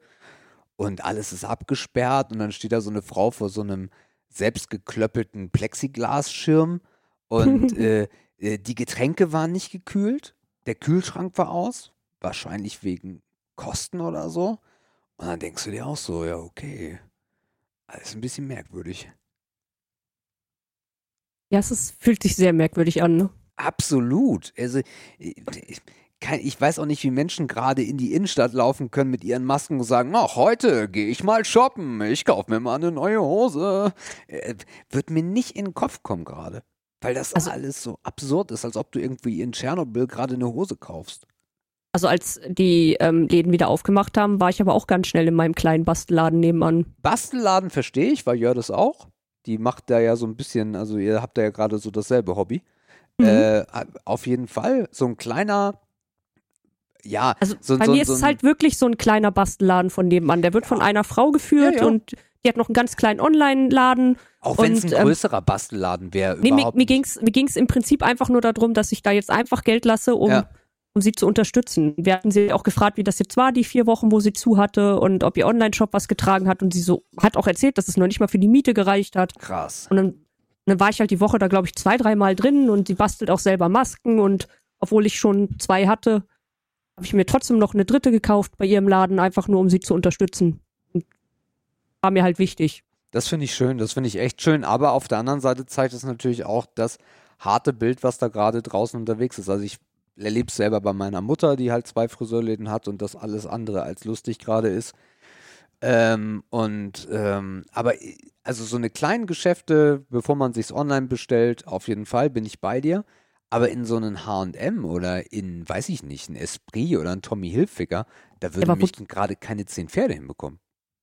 und alles ist abgesperrt und dann steht da so eine Frau vor so einem selbstgeklöppelten Plexiglasschirm und äh, äh, die Getränke waren nicht gekühlt, der Kühlschrank war aus, wahrscheinlich wegen Kosten oder so. Und dann denkst du dir auch so, ja, okay, alles ein bisschen merkwürdig. Ja, es ist, fühlt sich sehr merkwürdig an. Ne? Absolut. Also, äh, kein, ich weiß auch nicht, wie Menschen gerade in die Innenstadt laufen können mit ihren Masken und sagen, ach, heute gehe ich mal shoppen, ich kaufe mir mal eine neue Hose. Äh, wird mir nicht in den Kopf kommen gerade. Weil das Also- alles so absurd ist, als ob du irgendwie in Tschernobyl gerade eine Hose kaufst. Also als die ähm, Läden wieder aufgemacht haben, war ich aber auch ganz schnell in meinem kleinen Bastelladen nebenan. Bastelladen verstehe ich, weil Jörg das auch. Die macht da ja so ein bisschen, also ihr habt da ja gerade so dasselbe Hobby. Mhm. Äh, auf jeden Fall, so ein kleiner, ja, Also so, bei so, mir so ist es halt wirklich so ein kleiner Bastelladen von nebenan. Der wird von einer Frau geführt Ja, ja. und die hat noch einen ganz kleinen Online-Laden. auch wenn es ein ähm, größerer Bastelladen wäre, Nee, mir, mir nicht. ging's mir ging's im Prinzip einfach nur darum, dass ich da jetzt einfach Geld lasse, um, Ja. Um sie zu unterstützen. Wir hatten sie auch gefragt, wie das jetzt war, die vier Wochen, wo sie zu hatte und ob ihr Online-Shop was getragen hat. Und sie so hat auch erzählt, dass es noch nicht mal für die Miete gereicht hat. Krass. Und dann, dann war ich halt die Woche da, glaube ich, zwei, dreimal drin und sie bastelt auch selber Masken und obwohl ich schon zwei hatte, habe ich mir trotzdem noch eine dritte gekauft bei ihrem Laden, einfach nur um sie zu unterstützen. Und war mir halt wichtig. Das finde ich schön, das finde ich echt schön. Aber auf der anderen Seite zeigt es natürlich auch das harte Bild, was da gerade draußen unterwegs ist. Also ich erlebe es selber bei meiner Mutter, die halt zwei Friseurläden hat und das alles andere als lustig gerade ist. Ähm, und ähm, aber äh, also so eine kleinen Geschäfte, bevor man sich's online bestellt, auf jeden Fall bin ich bei dir. Aber in so einen H&M oder in, weiß ich nicht, ein Esprit oder ein Tommy Hilfiger, da würden mich gerade keine zehn Pferde hinbekommen.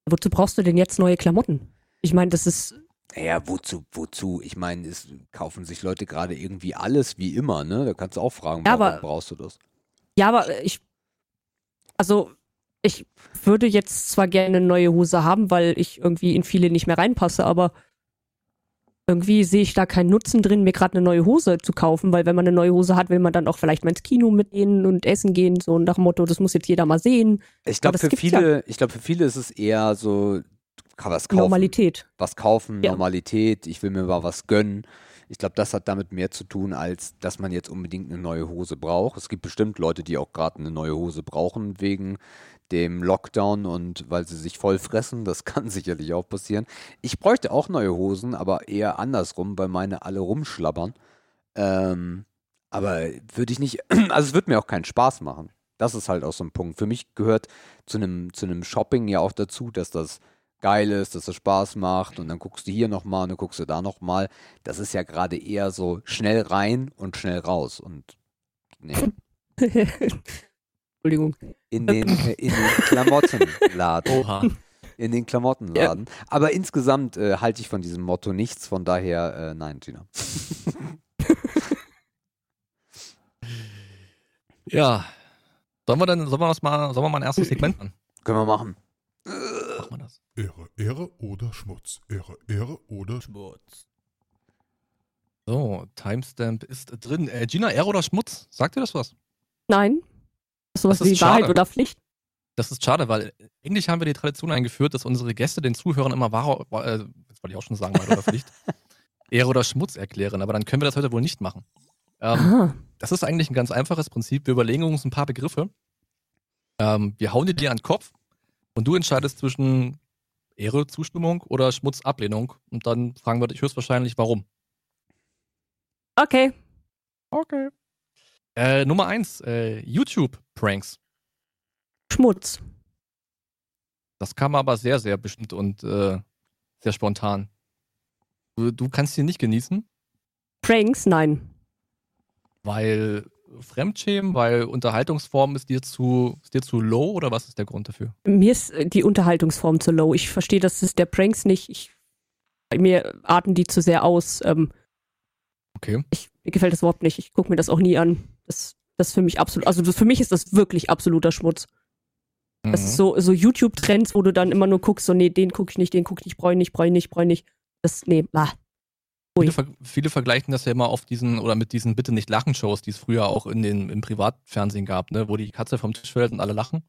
Wozu brauchst du denn jetzt neue Klamotten? Ich meine, das ist Ja, wozu, wozu? Ich meine, es kaufen sich Leute gerade irgendwie alles wie immer, ne? Da kannst du auch fragen, Ja, warum aber- brauchst du das? Ja, aber ich. Also, ich würde jetzt zwar gerne eine neue Hose haben, weil ich irgendwie in viele nicht mehr reinpasse, aber irgendwie sehe ich da keinen Nutzen drin, mir gerade eine neue Hose zu kaufen, weil wenn man eine neue Hose hat, will man dann auch vielleicht mal ins Kino mitgehen und essen gehen, so nach dem Motto, das muss jetzt jeder mal sehen. Ich glaube, für viele, ich glaube, für viele ist es eher so, kann was kaufen. Normalität. Was kaufen, Ja. Normalität, ich will mir mal was gönnen. Ich glaube, das hat damit mehr zu tun, als dass man jetzt unbedingt eine neue Hose braucht. Es gibt bestimmt Leute, die auch gerade eine neue Hose brauchen wegen dem Lockdown und weil sie sich voll fressen. Das kann sicherlich auch passieren. Ich bräuchte auch neue Hosen, aber eher andersrum, weil meine alle rumschlabbern. Ähm, aber würde ich nicht, also es würde mir auch keinen Spaß machen. Das ist halt auch so ein Punkt. Für mich gehört zu einem zu einem Shopping ja auch dazu, dass das geil ist, dass das Spaß macht und dann guckst du hier nochmal und dann guckst du da nochmal. Das ist ja gerade eher so schnell rein und schnell raus und nee, Entschuldigung. in den, in den Klamottenladen. Oha. In den Klamottenladen. Aber insgesamt äh, halte ich von diesem Motto nichts, von daher äh, nein, Gina. Ja. Sollen wir dann, sollen wir das mal, sollen wir mal ein erstes Segment machen? Können wir machen. Machen wir das. Ehre, Ehre oder Schmutz. Ehre, Ehre oder Schmutz. So, Timestamp ist drin. Äh, Gina, Ehre oder Schmutz? Sagt dir das was? Nein. Sowas Das ist wie Wahrheit schade. oder Pflicht? Das ist schade, weil eigentlich haben wir die Tradition eingeführt, dass unsere Gäste den Zuhörern immer Wahre, äh, jetzt wollte ich auch schon sagen, Wahrheit oder Pflicht, Ehre oder Schmutz erklären, aber dann können wir das heute wohl nicht machen. Ähm, das ist eigentlich ein ganz einfaches Prinzip. Wir überlegen uns ein paar Begriffe. Ähm, wir hauen die dir an den Kopf und du entscheidest zwischen Ehre, Zustimmung oder Schmutz, Ablehnung. Und dann fragen wir dich höchstwahrscheinlich, warum. Okay. Okay. Äh, Nummer eins, äh, YouTube-Pranks. Schmutz. Das kam aber sehr, sehr bestimmt und äh, sehr spontan. Du, du kannst sie nicht genießen, Pranks? Nein. weil Fremdschämen, weil Unterhaltungsform ist dir zu, ist dir zu low oder was ist der Grund dafür? Mir ist äh, die Unterhaltungsform zu low. Ich verstehe das ist der Pranks nicht. Ich, mir arten die zu sehr aus. Ähm, Okay. ich, mir gefällt das überhaupt nicht. Ich gucke mir das auch nie an. Das, das ist für mich absolut, also das, für mich ist das wirklich absoluter Schmutz. Das Mhm. ist so, so YouTube-Trends, wo du dann immer nur guckst, so, nee, den gucke ich nicht, den gucke ich nicht, ich nicht, ich nicht, ich nicht. Das, nee, ah. Viele, ver viele vergleichen das ja immer auf diesen oder mit diesen Bitte nicht lachen Shows, die es früher auch in den, im Privatfernsehen gab, ne, wo die Katze vom Tisch fällt und alle lachen.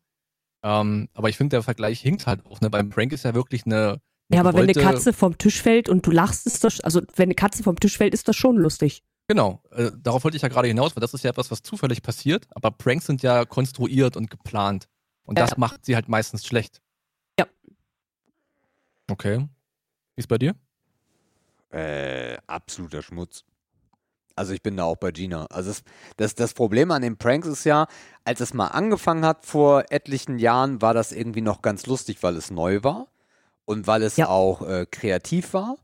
Ähm, aber ich finde, der Vergleich hinkt halt auch. Ne? Beim Prank ist ja wirklich eine. eine Ja, aber wenn eine gewollte- Katze vom Tisch fällt und du lachst, ist das, also wenn eine Katze vom Tisch fällt, ist das schon lustig. Genau, äh, darauf wollte ich ja gerade hinaus, weil das ist ja etwas, was zufällig passiert, aber Pranks sind ja konstruiert und geplant. Und Ja. das macht sie halt meistens schlecht. Ja. Okay. Wie ist bei dir? Äh, absoluter Schmutz. Also ich bin da auch bei Gina. Also es, das, das Problem an den Pranks ist ja, als es mal angefangen hat vor etlichen Jahren, war das irgendwie noch ganz lustig, weil es neu war und weil es Ja. auch äh, kreativ war.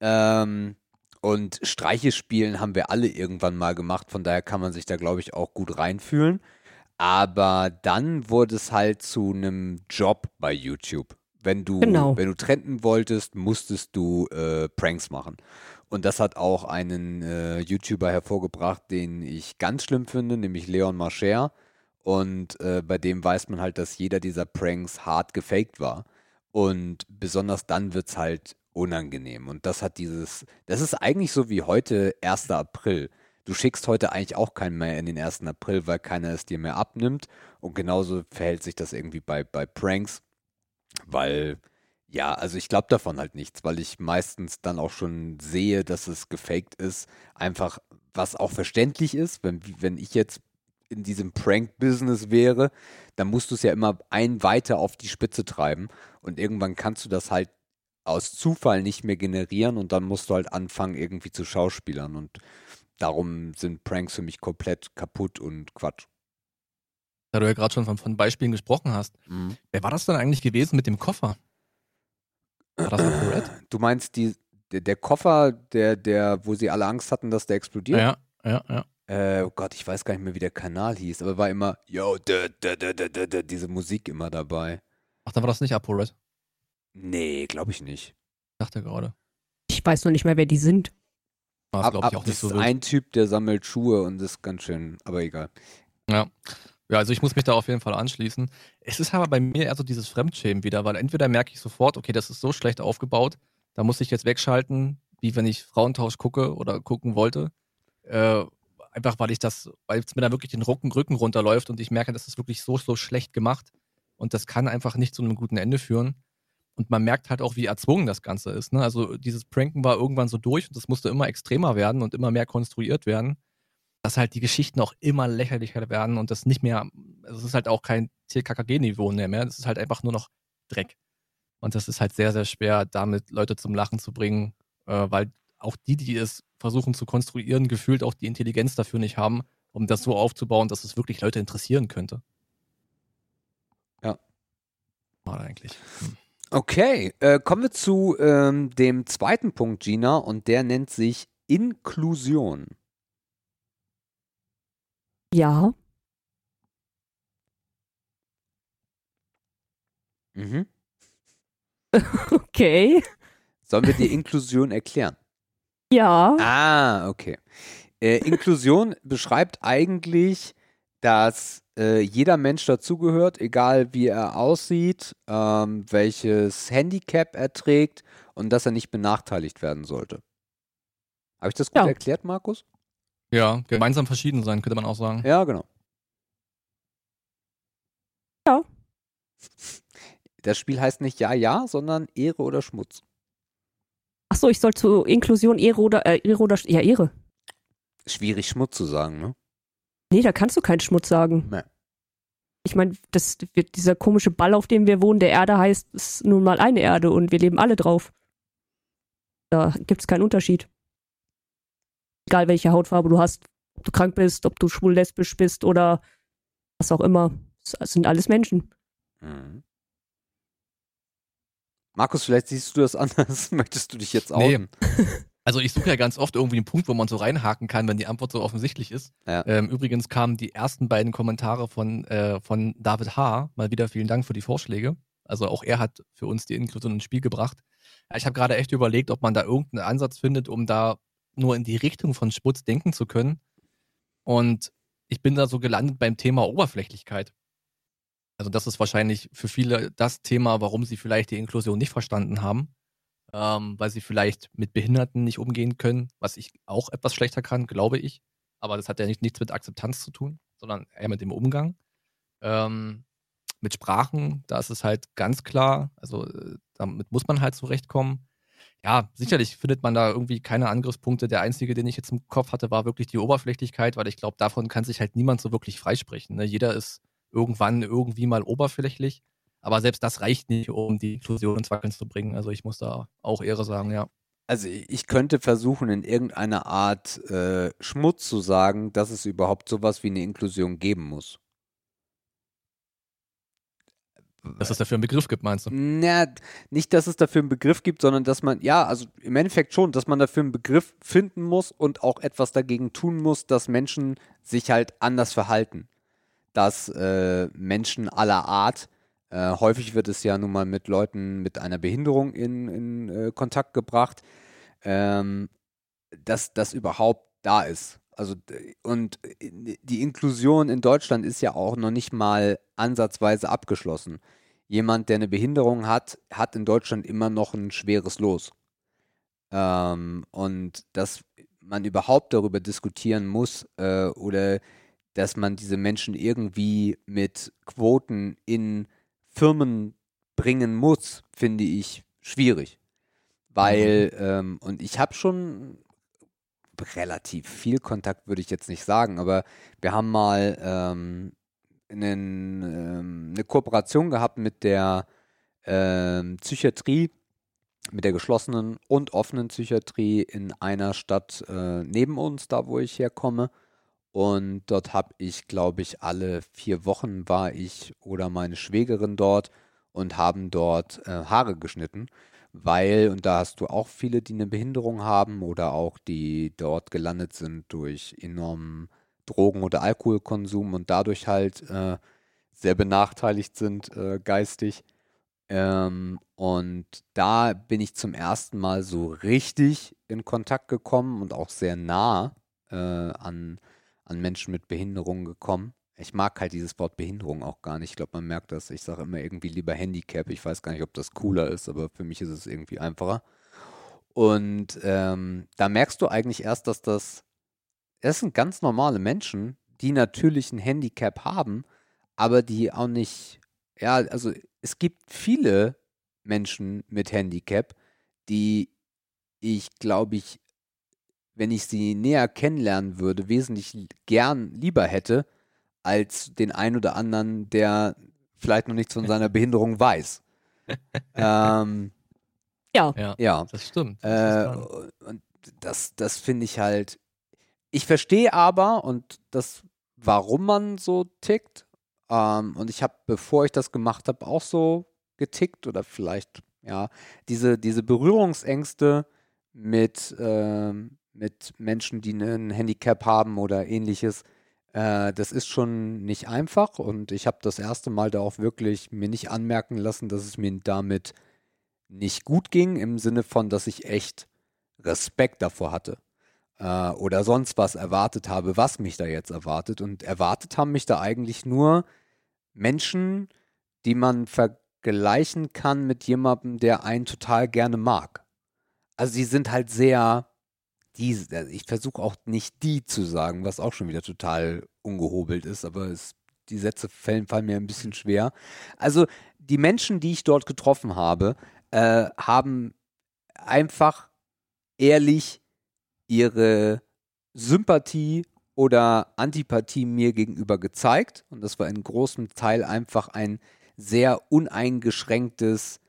Ähm, und Streiche spielen haben wir alle irgendwann mal gemacht, von daher kann man sich da, glaube ich, auch gut reinfühlen. Aber dann wurde es halt zu einem Job bei YouTube. Wenn du, Genau. wenn du trenden wolltest, musstest du äh, Pranks machen. Und das hat auch einen äh, YouTuber hervorgebracht, den ich ganz schlimm finde, nämlich Leon Marcher. Und äh, bei dem weiß man halt, dass jeder dieser Pranks hart gefaked war. Und besonders dann wird es halt unangenehm. Und das hat dieses, das ist eigentlich so wie heute, 1. April. Du schickst heute eigentlich auch keinen mehr in den 1. April, weil keiner es dir mehr abnimmt. Und genauso verhält sich das irgendwie bei, bei Pranks, weil, ja, also ich glaube davon halt nichts, weil ich meistens dann auch schon sehe, dass es gefaked ist. Einfach, was auch verständlich ist, wenn, wenn ich jetzt in diesem Prank-Business wäre, dann musst du es ja immer ein weiter auf die Spitze treiben. Und irgendwann kannst du das halt aus Zufall nicht mehr generieren und dann musst du halt anfangen, irgendwie zu Schauspielern. Und darum sind Pranks für mich komplett kaputt und Quatsch. Da du ja gerade schon von, von Beispielen gesprochen hast. Wer war das denn eigentlich gewesen mit dem Koffer? War das ApoRed? Du meinst die, der, der Koffer, der, der, wo sie alle Angst hatten, dass der explodiert? Ja, ja, ja. Äh, oh Gott, ich weiß gar nicht mehr, wie der Kanal hieß, aber war immer, yo, da, da, da, da, da, da, diese Musik immer dabei. Ach, dann war das nicht ApoRed. Nee, glaube ich nicht. Ich dachte gerade. Ich weiß noch nicht mehr, wer die sind. Ab, glaube ab, ich auch das nicht so ist wild. ein Typ, der sammelt Schuhe und ist ganz schön, aber egal. Ja. Ja, also ich muss mich da auf jeden Fall anschließen. Es ist aber bei mir eher so dieses Fremdschämen wieder, weil entweder merke ich sofort, okay, das ist so schlecht aufgebaut, da muss ich jetzt wegschalten, wie wenn ich Frauentausch gucke oder gucken wollte. Äh, einfach weil ich das, weil es mir da wirklich den Rücken, Rücken runterläuft und ich merke, das ist wirklich so, so schlecht gemacht und das kann einfach nicht zu einem guten Ende führen. Und man merkt halt auch, wie erzwungen das Ganze ist. Ne? Also dieses Pranken war irgendwann so durch und das musste immer extremer werden und immer mehr konstruiert werden dass halt die Geschichten auch immer lächerlicher werden und das nicht mehr, also es ist halt auch kein TKKG-Niveau mehr, mehr, das ist halt einfach nur noch Dreck. Und das ist halt sehr, sehr schwer, damit Leute zum Lachen zu bringen, äh, weil auch die, die es versuchen zu konstruieren, gefühlt auch die Intelligenz dafür nicht haben, um das so aufzubauen, dass es wirklich Leute interessieren könnte. Ja. Mal eigentlich. Hm. Okay, äh, kommen wir zu ähm, dem zweiten Punkt, Gina, und der nennt sich Inklusion. Ja. Mhm. Okay. Sollen wir die Inklusion erklären? Ja. Ah, okay. Äh, Inklusion beschreibt eigentlich, dass äh, jeder Mensch dazugehört, egal wie er aussieht, ähm, welches Handicap er trägt und dass er nicht benachteiligt werden sollte. Habe ich das gut Ja. erklärt, Markus? Ja, gemeinsam verschieden sein, könnte man auch sagen. Ja, genau. Ja. Das Spiel heißt nicht Ja, Ja, sondern Ehre oder Schmutz. Achso, ich soll zu Inklusion Ehre oder, äh, Ehre oder, ja, Ehre. Schwierig, Schmutz zu sagen, ne? Nee, da kannst du keinen Schmutz sagen. Nee. Ich meine, das wird dieser komische Ball, auf dem wir wohnen, der Erde heißt, ist nun mal eine Erde und wir leben alle drauf. Da gibt es keinen Unterschied. Egal welche Hautfarbe du hast, ob du krank bist, ob du schwul lesbisch bist oder was auch immer. Es sind alles Menschen. Mhm. Markus, vielleicht siehst du das anders. Möchtest du dich jetzt Nee. outen? Also ich suche ja ganz oft irgendwie einen Punkt, wo man so reinhaken kann, wenn die Antwort so offensichtlich ist. Ja. Ähm, übrigens kamen die ersten beiden Kommentare von, äh, von David H. Mal wieder vielen Dank für die Vorschläge. Also auch er hat für uns die Inklusion ins Spiel gebracht. Ich habe gerade echt überlegt, ob man da irgendeinen Ansatz findet, um da nur in die Richtung von Schmutz denken zu können. Und ich bin da so gelandet beim Thema Oberflächlichkeit. Also das ist wahrscheinlich für viele das Thema, warum sie vielleicht die Inklusion nicht verstanden haben ähm, weil sie vielleicht mit Behinderten nicht umgehen können, was ich auch etwas schlechter kann, glaube ich. Aber das hat ja nicht, nichts mit Akzeptanz zu tun, sondern eher mit dem Umgang. Ähm, mit Sprachen, da ist es halt ganz klar, also äh, damit muss man halt zurechtkommen. Ja, sicherlich findet man da irgendwie keine Angriffspunkte. Der einzige, den ich jetzt im Kopf hatte, war wirklich die Oberflächlichkeit, weil ich glaube, davon kann sich halt niemand so wirklich freisprechen. Ne? Jeder ist irgendwann irgendwie mal oberflächlich. Aber selbst das reicht nicht, um die Inklusion ins Wackeln zu bringen. Also ich muss da auch Ehre sagen, ja. Also ich könnte versuchen, in irgendeiner Art äh, Schmutz zu sagen, dass es überhaupt sowas wie eine Inklusion geben muss. Dass es dafür einen Begriff gibt, meinst du? Na, nicht, dass es dafür einen Begriff gibt, sondern dass man, ja, also im Endeffekt schon, dass man dafür einen Begriff finden muss und auch etwas dagegen tun muss, dass Menschen sich halt anders verhalten. Dass äh, Menschen aller Art, äh, häufig wird es ja nun mal mit Leuten mit einer Behinderung in, in äh, Kontakt gebracht, ähm, dass das überhaupt da ist. Also und die Inklusion in Deutschland ist ja auch noch nicht mal ansatzweise abgeschlossen. Jemand, der eine Behinderung hat, hat in Deutschland immer noch ein schweres Los. Ähm, und dass man überhaupt darüber diskutieren muss äh, oder dass man diese Menschen irgendwie mit Quoten in Firmen bringen muss, finde ich schwierig. Weil, mhm. ähm, und ich habe schon relativ viel Kontakt, würde ich jetzt nicht sagen, aber wir haben mal ähm, einen, ähm, eine Kooperation gehabt mit der ähm, Psychiatrie, mit der geschlossenen und offenen Psychiatrie in einer Stadt äh, neben uns, da wo ich herkomme. Und dort habe ich, glaube ich, alle vier Wochen war ich oder meine Schwägerin dort und haben dort äh, Haare geschnitten weil, und da hast du auch viele, die eine Behinderung haben oder auch die dort gelandet sind durch enormen Drogen- oder Alkoholkonsum und dadurch halt äh, sehr benachteiligt sind äh, geistig. Ähm, und da bin ich zum ersten Mal so richtig in Kontakt gekommen und auch sehr nah äh, an, an Menschen mit Behinderungen gekommen. Ich mag halt dieses Wort Behinderung auch gar nicht. Ich glaube, man merkt das. Ich sage immer irgendwie lieber Handicap. Ich weiß gar nicht, ob das cooler ist, aber für mich ist es irgendwie einfacher. Und ähm, da merkst du eigentlich erst, dass das, das sind ganz normale Menschen, die natürlich ein Handicap haben, aber die auch nicht, ja, also es gibt viele Menschen mit Handicap, die ich, glaube ich, wenn ich sie näher kennenlernen würde, wesentlich gern lieber hätte, als den einen oder anderen, der vielleicht noch nichts von seiner Behinderung weiß. ähm, ja. ja. Ja, das stimmt. Das äh, und das, das finde ich halt. Ich verstehe aber und das, warum man so tickt. Ähm, und ich habe, bevor ich das gemacht habe, auch so getickt oder vielleicht, ja, diese, diese Berührungsängste mit, äh, mit Menschen, die ein Handicap haben oder ähnliches, äh, das ist schon nicht einfach und ich habe das erste Mal da auch wirklich mir nicht anmerken lassen, dass es mir damit nicht gut ging, im Sinne von, dass ich echt Respekt davor hatte äh, oder sonst was erwartet habe, was mich da jetzt erwartet. Und erwartet haben mich da eigentlich nur Menschen, die man vergleichen kann mit jemandem, der einen total gerne mag. Also sie sind halt sehr die, also ich versuche auch nicht die zu sagen, was auch schon wieder total ungehobelt ist, aber es, die Sätze fallen, fallen mir ein bisschen schwer. Also die Menschen, die ich dort getroffen habe, äh, haben einfach ehrlich ihre Sympathie oder Antipathie mir gegenüber gezeigt. Und das war in großem Teil einfach ein sehr uneingeschränktes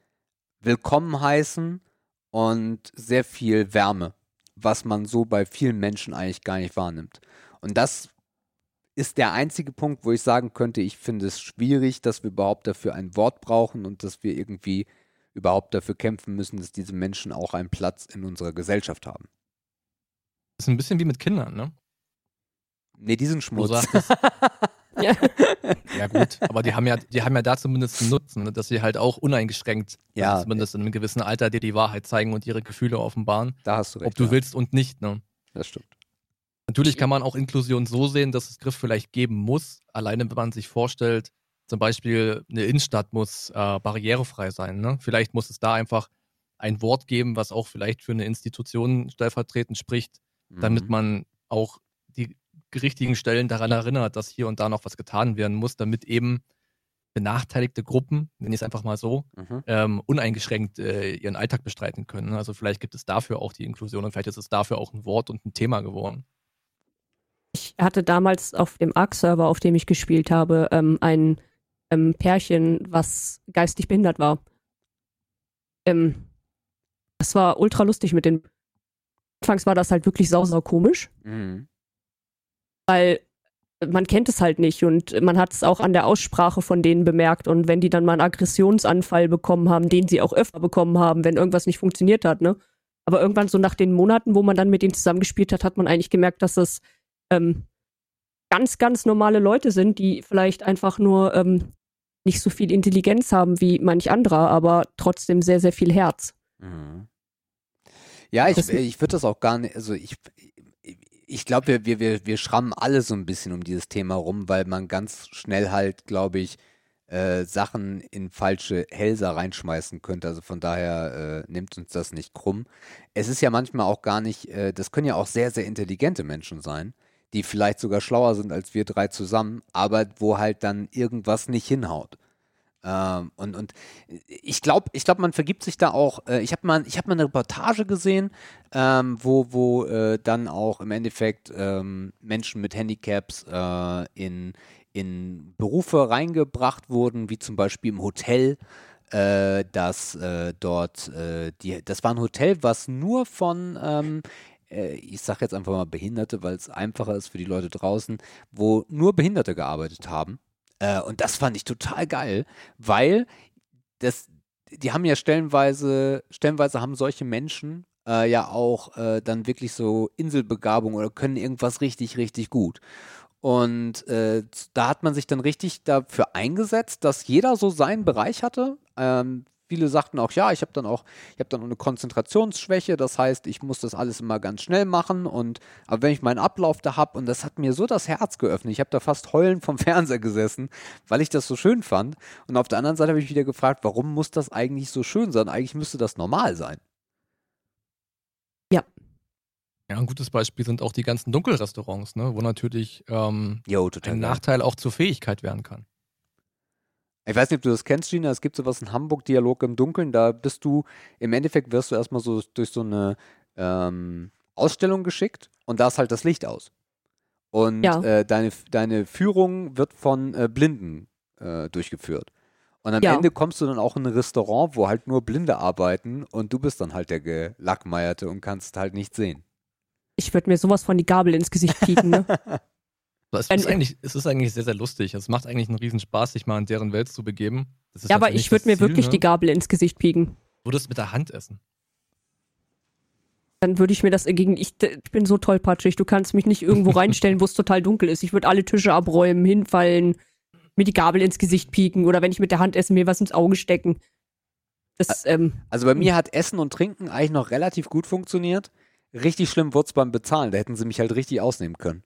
Willkommen heißen und sehr viel Wärme was man so bei vielen Menschen eigentlich gar nicht wahrnimmt. Und das ist der einzige Punkt, wo ich sagen könnte, ich finde es schwierig, dass wir überhaupt dafür ein Wort brauchen und dass wir irgendwie überhaupt dafür kämpfen müssen, dass diese Menschen auch einen Platz in unserer Gesellschaft haben. Das ist ein bisschen wie mit Kindern, ne? Nee, diesen Schmutz. Ja. ja, gut, aber die haben ja, die haben ja da zumindest einen Nutzen, ne, dass sie halt auch uneingeschränkt, ja, zumindest in einem gewissen Alter, dir die Wahrheit zeigen und ihre Gefühle offenbaren. Da hast du recht. Ob du ja. willst und nicht, ne? Das stimmt. Natürlich kann man auch Inklusion so sehen, dass es Griff vielleicht geben muss, alleine wenn man sich vorstellt, zum Beispiel eine Innenstadt muss äh, barrierefrei sein. Ne? Vielleicht muss es da einfach ein Wort geben, was auch vielleicht für eine Institution stellvertretend spricht, mhm. damit man auch die richtigen Stellen daran erinnert, dass hier und da noch was getan werden muss, damit eben benachteiligte Gruppen, nenne ich es einfach mal so, mhm. ähm, uneingeschränkt äh, ihren Alltag bestreiten können. Also vielleicht gibt es dafür auch die Inklusion und vielleicht ist es dafür auch ein Wort und ein Thema geworden. Ich hatte damals auf dem ARC-Server, auf dem ich gespielt habe, ähm, ein ähm, Pärchen, was geistig behindert war. Ähm, Das war ultra lustig mit den. Anfangs war das halt wirklich sausau komisch, Mhm. Weil man kennt es halt nicht und man hat es auch an der Aussprache von denen bemerkt und wenn die dann mal einen Aggressionsanfall bekommen haben, den sie auch öfter bekommen haben, wenn irgendwas nicht funktioniert hat, ne? Aber irgendwann so nach den Monaten, wo man dann mit denen zusammengespielt hat, hat man eigentlich gemerkt, dass es ähm, ganz, ganz normale Leute sind, die vielleicht einfach nur ähm, nicht so viel Intelligenz haben wie manch anderer, aber trotzdem sehr, sehr viel Herz. Mhm. Ja, ich, Das- ich würde das auch gar nicht, also ich, ich glaube, wir, wir, wir, wir schrammen alle so ein bisschen um dieses Thema rum, weil man ganz schnell halt, glaube ich, äh, Sachen in falsche Hälse reinschmeißen könnte. Also von daher äh, nimmt uns das nicht krumm. Es ist ja manchmal auch gar nicht, äh, das können ja auch sehr, sehr intelligente Menschen sein, die vielleicht sogar schlauer sind als wir drei zusammen, aber wo halt dann irgendwas nicht hinhaut. Ähm, und, und ich glaube, ich glaube, man vergibt sich da auch. Äh, ich habe mal, habe mal eine Reportage gesehen, ähm, wo, wo äh, dann auch im Endeffekt ähm, Menschen mit Handicaps äh, in, in Berufe reingebracht wurden, wie zum Beispiel im Hotel. Äh, dass äh, dort, äh, die, das war ein Hotel, was nur von ähm, äh, ich sage jetzt einfach mal Behinderte, weil es einfacher ist für die Leute draußen, wo nur Behinderte gearbeitet haben. Äh, und das fand ich total geil, weil das, die haben ja stellenweise, stellenweise haben solche Menschen äh, ja auch äh, dann wirklich so Inselbegabung oder können irgendwas richtig, richtig gut. Und äh, da hat man sich dann richtig dafür eingesetzt, dass jeder so seinen Bereich hatte. Ähm, viele sagten auch, ja, ich habe dann auch, ich habe dann auch eine Konzentrationsschwäche, das heißt, ich muss das alles immer ganz schnell machen und aber wenn ich meinen Ablauf da habe und das hat mir so das Herz geöffnet, ich habe da fast heulend vom Fernseher gesessen, weil ich das so schön fand und auf der anderen Seite habe ich wieder gefragt, warum muss das eigentlich so schön sein? Eigentlich müsste das normal sein. Ja, ein gutes Beispiel sind auch die ganzen Dunkelrestaurants, ne, wo natürlich ähm, Jo, total ein geil. Nachteil auch zur Fähigkeit werden kann. Ich weiß nicht, ob du das kennst, Gina. Es gibt sowas in Hamburg, Dialog im Dunkeln. Da bist du, im Endeffekt wirst du erstmal so durch so eine ähm, Ausstellung geschickt und da ist halt das Licht aus. Und Ja. äh, deine, deine Führung wird von äh, Blinden äh, durchgeführt. Und am Ja. Ende kommst du dann auch in ein Restaurant, wo halt nur Blinde arbeiten und du bist dann halt der Gelackmeierte und kannst halt nicht sehen. Ich würde mir sowas von die Gabel ins Gesicht pieken, ne? Es ist, eigentlich, es ist eigentlich sehr, sehr lustig. Es macht eigentlich einen riesen Spaß, sich mal in deren Welt zu begeben. Das ist ja, aber ich würde mir Ziel, wirklich ne? die Gabel ins Gesicht pieken. Du würdest mit der Hand essen. Dann würde ich mir das gegen. Ich, ich bin so tollpatschig. Du kannst mich nicht irgendwo reinstellen, wo es total dunkel ist. Ich würde alle Tische abräumen, hinfallen, mir die Gabel ins Gesicht pieken oder wenn ich mit der Hand esse, mir was ins Auge stecken. Das, ähm, Also bei mir hat Essen und Trinken eigentlich noch relativ gut funktioniert. Richtig schlimm wurde es beim Bezahlen. Da hätten sie mich halt richtig ausnehmen können.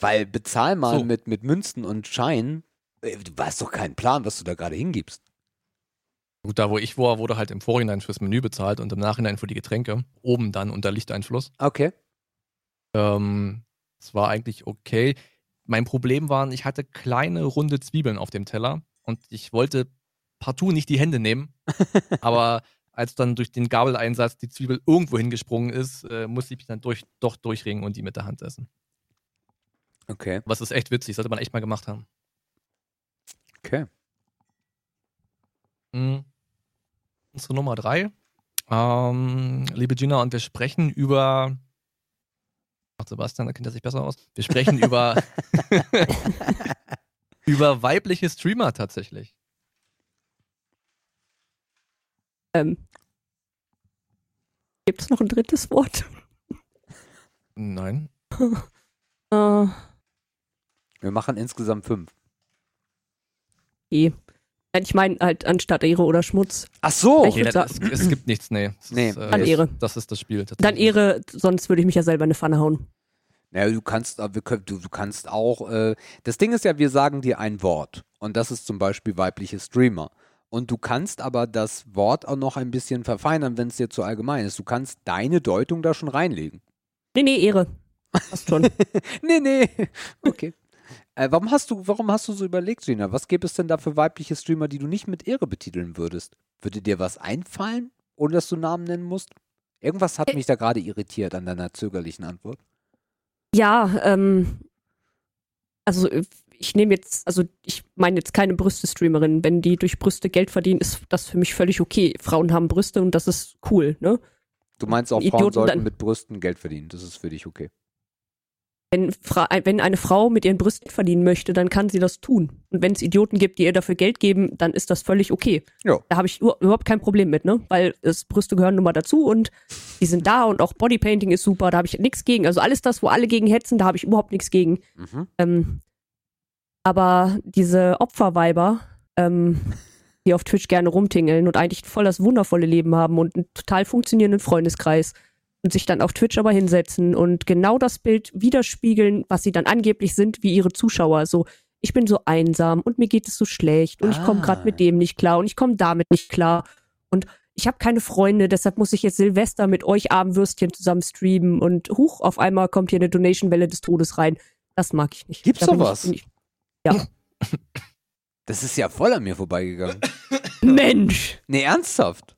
Weil bezahl mal So. mit, mit Münzen und Scheinen. äh, Du hast doch keinen Plan, was du da gerade hingibst. Gut, da wo ich war, wurde halt im Vorhinein fürs Menü bezahlt und im Nachhinein für die Getränke. Oben dann unter Lichteinfluss. Okay. Ähm, es war eigentlich okay. Mein Problem war, ich hatte kleine runde Zwiebeln auf dem Teller und ich wollte partout nicht die Hände nehmen. aber als dann durch den Gabeleinsatz die Zwiebel irgendwo hingesprungen ist, äh, musste ich mich dann durch, doch durchringen und die mit der Hand essen. Okay. Was ist echt witzig, sollte man echt mal gemacht haben. Okay. Mhm. Unsere Nummer drei. Ähm, liebe Gina, und wir sprechen über. Ach, Sebastian, da kennt er sich besser aus. Wir sprechen über. über weibliche Streamer tatsächlich. ähm, Gibt es noch ein drittes Wort? Nein. Äh, Wir machen insgesamt fünf. Nein, Ich meine halt anstatt Ehre oder Schmutz. Ach so. Ich Nee, das, sagen- es, es gibt nichts, nee. Es Nee. ist, äh, Dann Ehre. Das ist das Spiel. Dann. Ehre, sonst würde ich mich ja selber in eine Pfanne hauen. Naja, du kannst, aber wir können, du, du kannst auch, äh, das Ding ist ja, wir sagen dir ein Wort und das ist zum Beispiel weibliche Streamer. Und du kannst aber das Wort auch noch ein bisschen verfeinern, wenn es dir zu allgemein ist. Du kannst deine Deutung da schon reinlegen. Nee, nee, Ehre. Passt schon. Nee, nee. Okay. Äh, warum hast du, warum hast du so überlegt, Gina? Was gäbe es denn da für weibliche Streamer, die du nicht mit Ehre betiteln würdest? Würde dir was einfallen, ohne dass du Namen nennen musst? Irgendwas hat Ä- mich da gerade irritiert an deiner zögerlichen Antwort. Ja, ähm, also äh, ich nehme jetzt, also ich meine jetzt keine Brüste-Streamerin. Wenn die durch Brüste Geld verdienen, ist das für mich völlig okay. Frauen haben Brüste und das ist cool, ne? Du meinst auch, Idioten Frauen sollten dann- mit Brüsten Geld verdienen. Das ist für dich okay. Wenn, Fra wenn eine Frau mit ihren Brüsten verdienen möchte, dann kann sie das tun. Und wenn es Idioten gibt, die ihr dafür Geld geben, dann ist das völlig okay. Ja. Da habe ich überhaupt kein Problem mit, ne? Weil es, Brüste gehören nun mal dazu und die sind da und auch Bodypainting ist super, da habe ich nichts gegen. Also alles das, wo alle gegen hetzen, da habe ich überhaupt nichts gegen. Mhm. Ähm, aber diese Opferweiber, ähm, die auf Twitch gerne rumtingeln und eigentlich voll das wundervolle Leben haben und einen total funktionierenden Freundeskreis und sich dann auf Twitch aber hinsetzen und genau das Bild widerspiegeln, was sie dann angeblich sind, wie ihre Zuschauer. So, ich bin so einsam und mir geht es so schlecht und ich komme Ah. gerade mit dem nicht klar und ich komme damit nicht klar und ich habe keine Freunde, deshalb muss ich jetzt Silvester mit euch Armwürstchen zusammen streamen und huch, auf einmal kommt hier eine Donation-Welle des Todes rein. Das mag ich nicht. Gibt's Da sowas? Ich, bin ich, ja. Das ist ja voll an mir vorbeigegangen. Mensch! nee, ernsthaft?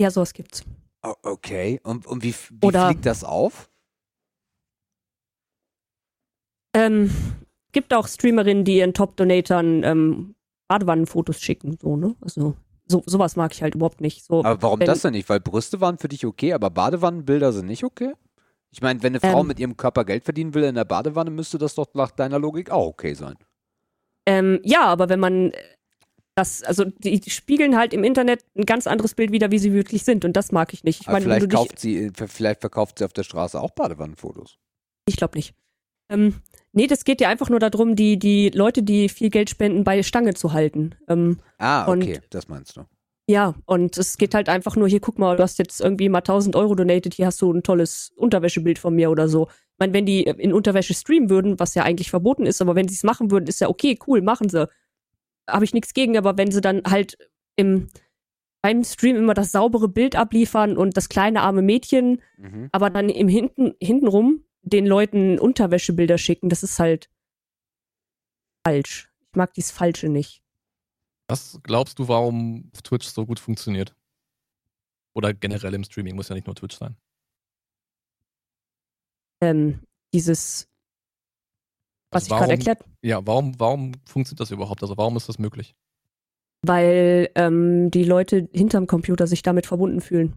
Ja, sowas gibt's. Okay. Und, und wie, wie Oder- fliegt das auf? Ähm, gibt auch Streamerinnen, die ihren Top-Donatern ähm, Badewannenfotos schicken, so, ne? Also, so, sowas mag ich halt überhaupt nicht. So, Aber warum wenn- das denn nicht? Weil Brüste waren für dich okay, aber Badewannenbilder sind nicht okay? Ich meine, wenn eine Frau Ähm. mit ihrem Körper Geld verdienen will in der Badewanne, müsste das doch nach deiner Logik auch okay sein. Ähm, ja, aber wenn man das, also die, spiegeln halt im Internet ein ganz anderes Bild wieder, wie sie wirklich sind. Und das mag ich nicht. Ich meine, vielleicht, kauft sie, vielleicht verkauft sie auf der Straße auch Badewannenfotos. ich glaube nicht. Ähm, nee, das geht ja einfach nur darum, die, die Leute, die viel Geld spenden, bei Stange zu halten. Ähm, Ah, Und- okay, das meinst du. Ja, und es geht halt einfach nur, hier, guck mal, du hast jetzt irgendwie mal 1000 Euro donated, hier hast du ein tolles Unterwäschebild von mir oder so. Ich meine, wenn die in Unterwäsche streamen würden, was ja eigentlich verboten ist, aber wenn sie es machen würden, ist ja okay, cool, machen sie. Habe ich nichts gegen, aber wenn sie dann halt im, beim Stream immer das saubere Bild abliefern und das kleine arme Mädchen, Mhm. aber dann im hinten, hintenrum den Leuten Unterwäschebilder schicken, das ist halt falsch. Ich mag dies Falsche nicht. Was glaubst du, warum Twitch so gut funktioniert? Oder generell im Streaming, muss ja nicht nur Twitch sein. Ähm, dieses, was Also ich gerade erklärt Ja, warum, warum funktioniert das überhaupt? Also warum ist das möglich? weil ähm, die Leute hinterm Computer sich damit verbunden fühlen.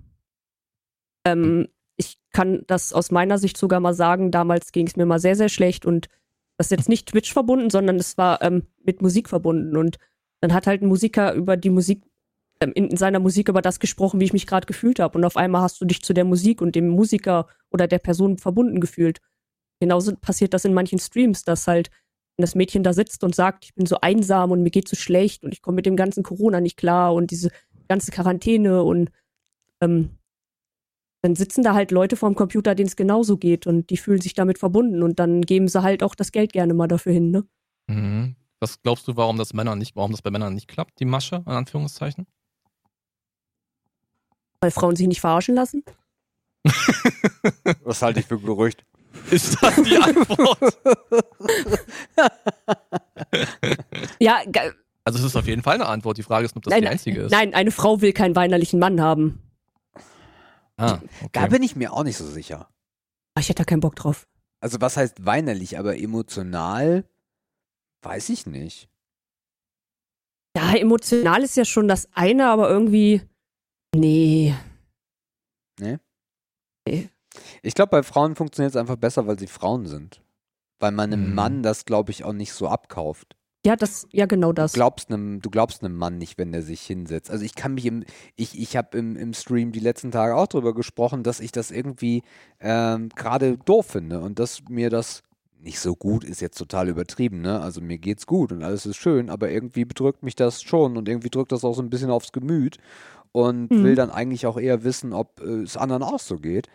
Ähm, ich kann das aus meiner Sicht sogar mal sagen, damals ging es mir mal sehr, sehr schlecht und das ist jetzt nicht Twitch verbunden, sondern es war ähm, mit Musik verbunden und dann hat halt ein Musiker über die Musik, ähm, in seiner Musik über das gesprochen, wie ich mich gerade gefühlt habe und auf einmal hast du dich zu der Musik und dem Musiker oder der Person verbunden gefühlt. Genauso passiert das in manchen Streams, dass halt wenn das Mädchen da sitzt und sagt, ich bin so einsam und mir geht so schlecht und ich komme mit dem ganzen Corona nicht klar und diese ganze Quarantäne und ähm, dann sitzen da halt Leute vorm Computer, denen es genauso geht und die fühlen sich damit verbunden und dann geben sie halt auch das Geld gerne mal dafür hin, ne? Mhm. Was glaubst du, warum das Männer nicht, warum das bei Männern nicht klappt, die Masche, in Anführungszeichen? Weil Frauen sich nicht verarschen lassen. Das halte ich für Gerücht. Ist das die Antwort? Ja, also es ist auf jeden Fall eine Antwort. Die Frage ist, ob das nein, die einzige ist. nein, eine Frau will keinen weinerlichen Mann haben. Ah, Da okay. bin ich mir auch nicht so sicher. Ah, Ich hätte da keinen Bock drauf. Also was heißt weinerlich, aber emotional weiß ich nicht. Ja, emotional ist ja schon das eine, aber irgendwie. Nee. Ich glaube, bei Frauen funktioniert es einfach besser, weil sie Frauen sind. Weil man einem Mhm. Mann das, glaube ich, auch nicht so abkauft. Ja, das, ja, genau das. Du glaubst einem, du glaubst einem Mann nicht, wenn der sich hinsetzt. Also ich kann mich im, ich, ich habe im, im Stream die letzten Tage auch drüber gesprochen, dass ich das irgendwie ähm, gerade doof finde und dass mir das nicht so gut ist jetzt total übertrieben, ne? Also mir geht's gut und alles ist schön, aber irgendwie bedrückt mich das schon und irgendwie drückt das auch so ein bisschen aufs Gemüt und Mhm. will dann eigentlich auch eher wissen, ob äh, es anderen auch so geht.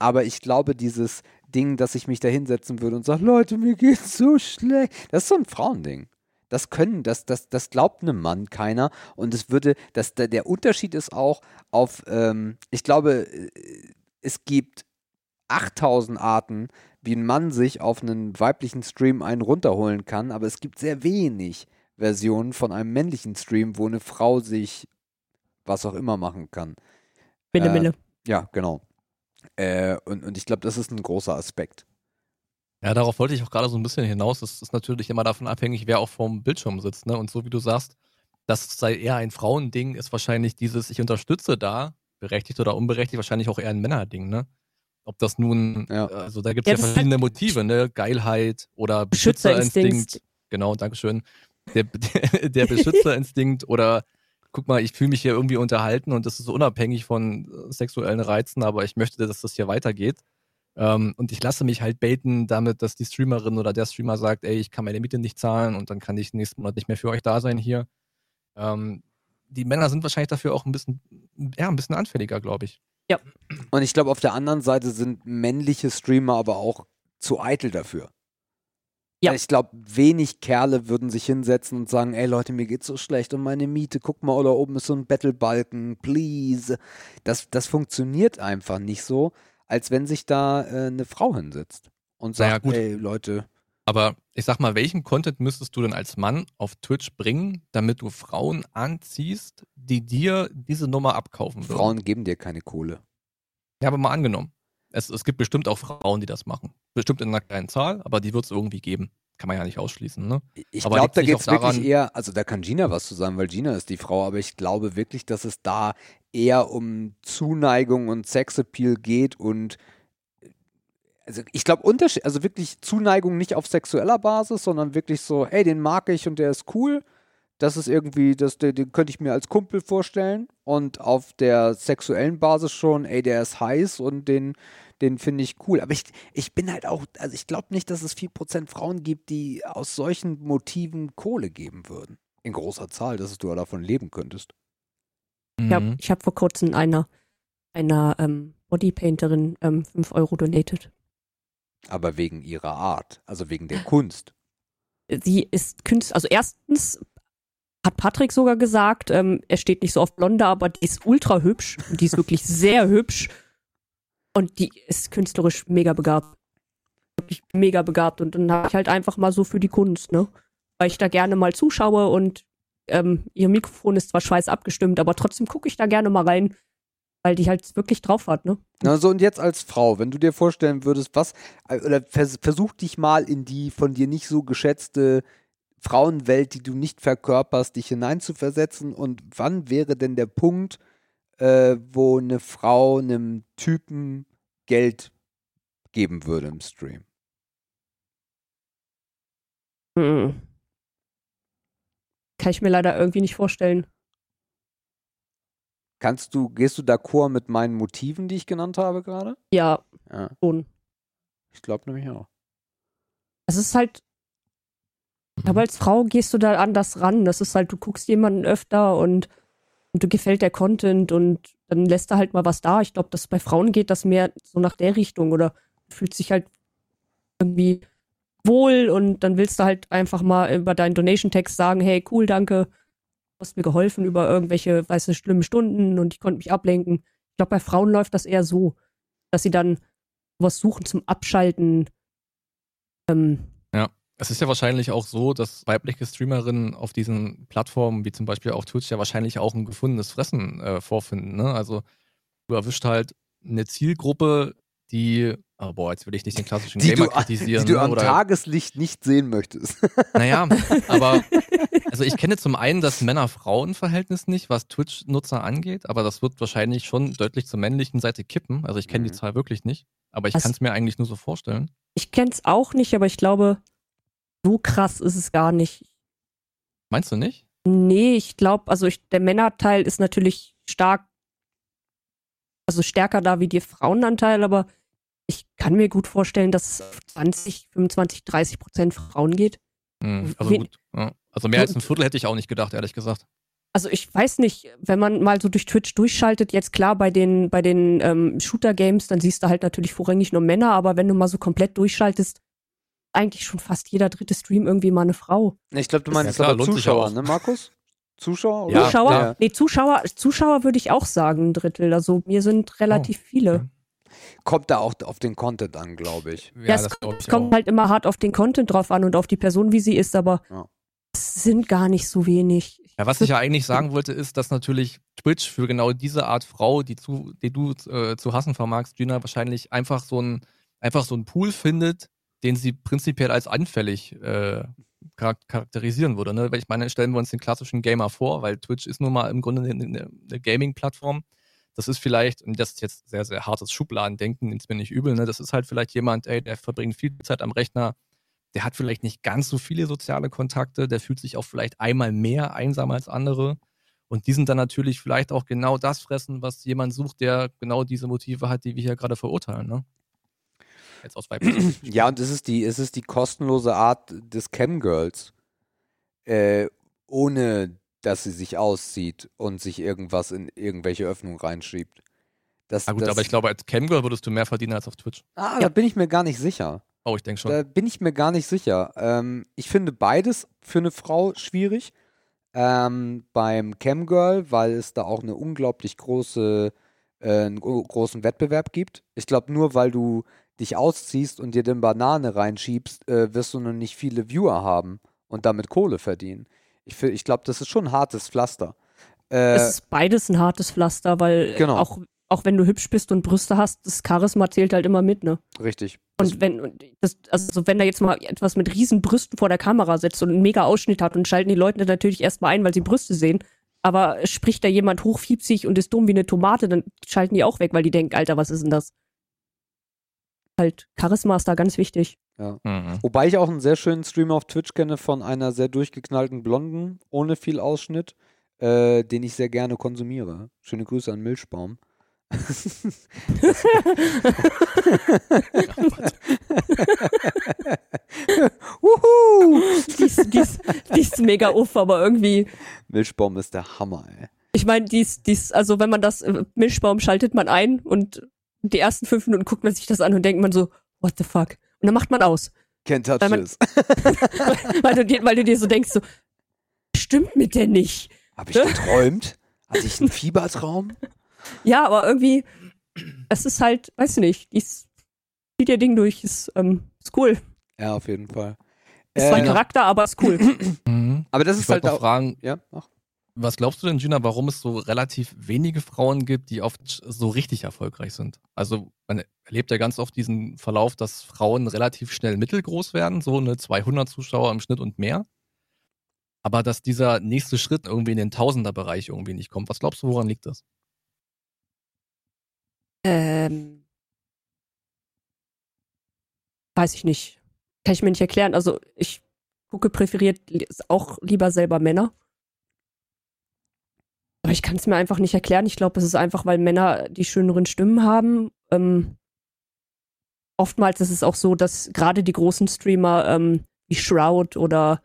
Aber ich glaube, dieses Ding, dass ich mich da hinsetzen würde und sage, Leute, mir geht's so schlecht, das ist so ein Frauending. Das können, das, das, das glaubt einem Mann keiner. Und es würde, das, der, Unterschied ist auch auf, ähm, ich glaube, äh, es gibt 8000 Arten, wie ein Mann sich auf einen weiblichen Stream einen runterholen kann, aber es gibt sehr wenig Versionen von einem männlichen Stream, wo eine Frau sich was auch immer machen kann. Mille, äh, Mille. Ja, genau. Äh, und, und ich glaube, das ist ein großer Aspekt. Ja, darauf wollte ich auch gerade so ein bisschen hinaus. Es ist natürlich immer davon abhängig, wer auch vorm Bildschirm sitzt. Ne? Und so wie du sagst, das sei eher ein Frauending, ist wahrscheinlich dieses, ich unterstütze da, berechtigt oder unberechtigt, wahrscheinlich auch eher ein Männerding, ne? Ob das nun, Ja. also da gibt es Ja, ja, verschiedene Motive, ne? Geilheit oder Beschützerinstinkt. Beschützerinstinkt. Genau, Dankeschön. Der, der, der Beschützerinstinkt oder guck mal, ich fühle mich hier irgendwie unterhalten und das ist unabhängig von äh, sexuellen Reizen, aber ich möchte, dass das hier weitergeht. Ähm, und ich lasse mich halt baiten damit, dass die Streamerin oder der Streamer sagt, ey, ich kann meine Miete nicht zahlen und dann kann ich nächsten Monat nicht mehr für euch da sein hier. Ähm, die Männer sind wahrscheinlich dafür auch ein bisschen, ja, ein bisschen anfälliger, glaube ich. Und ich glaube, auf der anderen Seite sind männliche Streamer aber auch zu eitel dafür. Ja. Ich glaube, wenig Kerle würden sich hinsetzen und sagen, ey Leute, mir geht's so schlecht und meine Miete, guck mal, da oben ist so ein Battlebalken, please. Das, das funktioniert einfach nicht so, als wenn sich da äh, eine Frau hinsetzt und Naja, sagt, gut. ey Leute, Aber ich sag mal, welchen Content müsstest du denn als Mann auf Twitch bringen, damit du Frauen anziehst, die dir diese Nummer abkaufen würden? Frauen geben dir keine Kohle. Ja, aber mal angenommen. Es, es gibt bestimmt auch Frauen, die das machen. Bestimmt in einer kleinen Zahl, aber die wird es irgendwie geben. Kann man ja nicht ausschließen, ne? Ich glaube, da geht es wirklich eher, also da kann Gina was zu sagen, weil Gina ist die Frau, aber ich glaube wirklich, dass es da eher um Zuneigung und Sexappeal geht und also ich glaube Unterschied, also wirklich Zuneigung nicht auf sexueller Basis, sondern wirklich so, ey, den mag ich und der ist cool. Das ist irgendwie, das, den, den könnte ich mir als Kumpel vorstellen. Und auf der sexuellen Basis schon, ey, der ist heiß und den, den finde ich cool. Aber ich, ich bin halt auch, also ich glaube nicht, dass es 4% Frauen gibt, die aus solchen Motiven Kohle geben würden. In großer Zahl, dass du davon leben könntest. Ich habe Mhm. hab vor kurzem einer, einer ähm, Bodypainterin ähm, 5 Euro donated. Aber wegen ihrer Art, also wegen der Kunst. Sie ist Künstler, also erstens hat Patrick sogar gesagt, ähm, er steht nicht so auf Blonde, aber die ist ultra hübsch. Die ist wirklich sehr hübsch. Und die ist künstlerisch mega begabt. Wirklich mega begabt. Und dann habe ich halt einfach mal so für die Kunst, ne? Weil ich da gerne mal zuschaue und ähm, ihr Mikrofon ist zwar schweiß abgestimmt, aber trotzdem gucke ich da gerne mal rein, weil die halt wirklich drauf hat, ne? Na, so und jetzt als Frau, wenn du dir vorstellen würdest, was, äh, oder vers versuch dich mal in die von dir nicht so geschätzte Frauenwelt, die du nicht verkörperst, dich hineinzuversetzen und wann wäre denn der Punkt, äh, wo eine Frau einem Typen Geld geben würde im Stream? Mhm. Kann ich mir leider irgendwie nicht vorstellen. Kannst du, gehst du d'accord mit meinen Motiven, die ich genannt habe gerade? Ja, Ja, schon. ich glaube nämlich auch. Es ist halt, aber als Frau gehst du da anders ran. Das ist halt, du guckst jemanden öfter und, und du gefällt der Content und dann lässt er halt mal was da. Ich glaube, dass bei Frauen geht das mehr so nach der Richtung oder fühlt sich halt irgendwie wohl und dann willst du halt einfach mal über deinen Donation-Text sagen, hey, cool, danke, du hast mir geholfen über irgendwelche, weißt du, schlimme Stunden und ich konnte mich ablenken. Ich glaube, bei Frauen läuft das eher so, dass sie dann was suchen zum Abschalten. Ähm, Es ist ja wahrscheinlich auch so, dass weibliche Streamerinnen auf diesen Plattformen, wie zum Beispiel auch Twitch, ja wahrscheinlich auch ein gefundenes Fressen äh, vorfinden. Ne? Also du erwischt halt eine Zielgruppe, die, oh boah, jetzt will ich nicht den klassischen Die Gamer du, kritisieren. die du ne? am Oder, Tageslicht nicht sehen möchtest. Naja, aber also ich kenne zum einen das Männer-Frauen-Verhältnis nicht, was Twitch-Nutzer angeht, aber das wird wahrscheinlich schon deutlich zur männlichen Seite kippen. Also ich kenne die Mhm. Zahl wirklich nicht, aber ich Was- kann es mir eigentlich nur so vorstellen. Ich kenn's auch nicht, aber ich glaube, so krass ist es gar nicht. Meinst du nicht? Nee, ich glaube, also ich, der Männerteil ist natürlich stark, also stärker da wie der Frauenanteil, aber ich kann mir gut vorstellen, dass es auf 20, 25, 30 Prozent Frauen geht. Hm, also gut. Ja. Also mehr als ein Viertel hätte ich auch nicht gedacht, ehrlich gesagt. Also ich weiß nicht, wenn man mal so durch Twitch durchschaltet, jetzt klar bei den, bei den ähm, Shooter-Games, dann siehst du halt natürlich vorrangig nur Männer, aber wenn du mal so komplett durchschaltest, eigentlich schon fast jeder dritte Stream irgendwie mal eine Frau. Ich glaube, du Ja, meinst klar, aber Zuschauer, ne, Markus? Zuschauer? Ja, Zuschauer? Ja. Nee, Zuschauer, Zuschauer würde ich auch sagen, ein Drittel. Also mir sind relativ viele. okay. Kommt da auch auf den Content an, glaube ich. Ja, Ja, es das glaube ich Es kommt halt immer hart auf den Content drauf an und auf die Person, wie sie ist, aber Ja. es sind gar nicht so wenig. Ja, was ich ja eigentlich sagen wollte, ist, dass natürlich Twitch für genau diese Art Frau, die, zu, die du äh, zu hassen vermagst, Gina, wahrscheinlich einfach so ein, einfach so ein Pool findet, den sie prinzipiell als anfällig äh, charak- charakterisieren würde. Ne? Weil ich meine, stellen wir uns den klassischen Gamer vor, weil Twitch ist nun mal im Grunde eine, eine, Gaming-Plattform. Das ist vielleicht, und das ist jetzt sehr, sehr hartes Schubladendenken, nimmt mir nicht übel, ne? das ist halt vielleicht jemand, ey, der verbringt viel Zeit am Rechner, der hat vielleicht nicht ganz so viele soziale Kontakte, der fühlt sich auch vielleicht einmal mehr einsam als andere. Und die sind dann natürlich vielleicht auch genau das fressen, was jemand sucht, der genau diese Motive hat, die wir hier gerade verurteilen. Ne? Jetzt aus weiblicher Sicht. Ja, und es ist die, es ist die kostenlose Art des Camgirls. Äh, ohne dass sie sich auszieht und sich irgendwas in irgendwelche Öffnungen reinschiebt. Das, Ah gut, das, aber ich glaube, als Camgirl würdest du mehr verdienen als auf Twitch. Ah, da bin ich mir gar nicht sicher. Oh, ich denke schon. Da bin ich mir gar nicht sicher. Ähm, ich finde beides für eine Frau schwierig. Ähm, beim Camgirl, weil es da auch eine unglaublich große, äh, einen gro- großen Wettbewerb gibt. Ich glaube, nur weil du dich ausziehst und dir den Banane reinschiebst, äh, wirst du noch nicht viele Viewer haben und damit Kohle verdienen. Ich, ich glaube, das ist schon ein hartes Pflaster. Äh, es ist beides ein hartes Pflaster, weil Genau. auch, auch wenn du hübsch bist und Brüste hast, das Charisma zählt halt immer mit, ne? richtig. Und wenn, und das, also wenn da jetzt mal etwas mit riesen Brüsten vor der Kamera sitzt und einen mega Ausschnitt hat und schalten die Leute natürlich erstmal ein, weil sie Brüste sehen, aber spricht da jemand hochfiepsig und ist dumm wie eine Tomate, dann schalten die auch weg, weil die denken, Alter, was ist denn das? Halt, Charisma ist da ganz wichtig. Mhm. Wobei ich auch einen sehr schönen Stream auf Twitch kenne von einer sehr durchgeknallten Blonden, ohne viel Ausschnitt, äh, den ich sehr gerne konsumiere. Schöne Grüße an Milchbaum. Wuhu! Die ist, die ist, die ist mega uff, aber irgendwie, Milchbaum ist der Hammer, ey. ich meine, die ist, die ist, also wenn man das, äh, Milchbaum schaltet man ein und die ersten fünf Minuten guckt man sich das an und denkt man so, what the fuck? Und dann macht man aus. Can't touch Weil man- this. weil, du dir, weil du dir so denkst, so, stimmt mit der nicht. Hab ich geträumt? Hatte ich einen Fiebertraum? Ja, aber irgendwie, es ist halt, weiß ich nicht, die ist, zieht ihr Ding durch, ist, ähm, ist cool. Ja, auf jeden Fall. Ist zwar ein Äh, Charakter, aber ist cool. Mhm. aber das Ich ist wollte halt noch auch. fragen, Ja, ach. Was glaubst du denn, Gina, warum es so relativ wenige Frauen gibt, die oft so richtig erfolgreich sind? Also man erlebt ja ganz oft diesen Verlauf, dass Frauen relativ schnell mittelgroß werden, so eine 200 Zuschauer im Schnitt und mehr. Aber dass dieser nächste Schritt irgendwie in den Tausenderbereich irgendwie nicht kommt. Was glaubst du, woran liegt das? ähm, weiß ich nicht. Kann ich mir nicht erklären. Also ich gucke präferiert auch lieber selber Männer. Aber ich kann es mir einfach nicht erklären. Ich glaube, es ist einfach, weil Männer die schöneren Stimmen haben. Ähm, oftmals ist es auch so, dass gerade die großen Streamer ähm, wie Shroud oder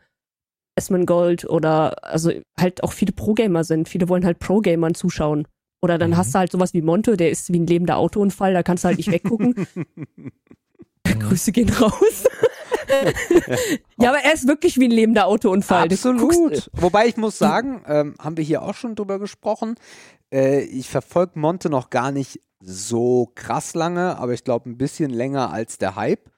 Gold oder also halt auch viele Pro-Gamer sind. Viele wollen halt Pro-Gamern zuschauen. Oder dann Mhm. hast du halt sowas wie Monte, der ist wie ein lebender Autounfall, da kannst du halt nicht weggucken. Grüße gehen raus. ja, aber er ist wirklich wie ein lebender Autounfall. Absolut. Wobei ich muss sagen, ähm, haben wir hier auch schon drüber gesprochen. Äh, ich verfolge Monte noch gar nicht so krass lange, aber ich glaube ein bisschen länger als der Hype.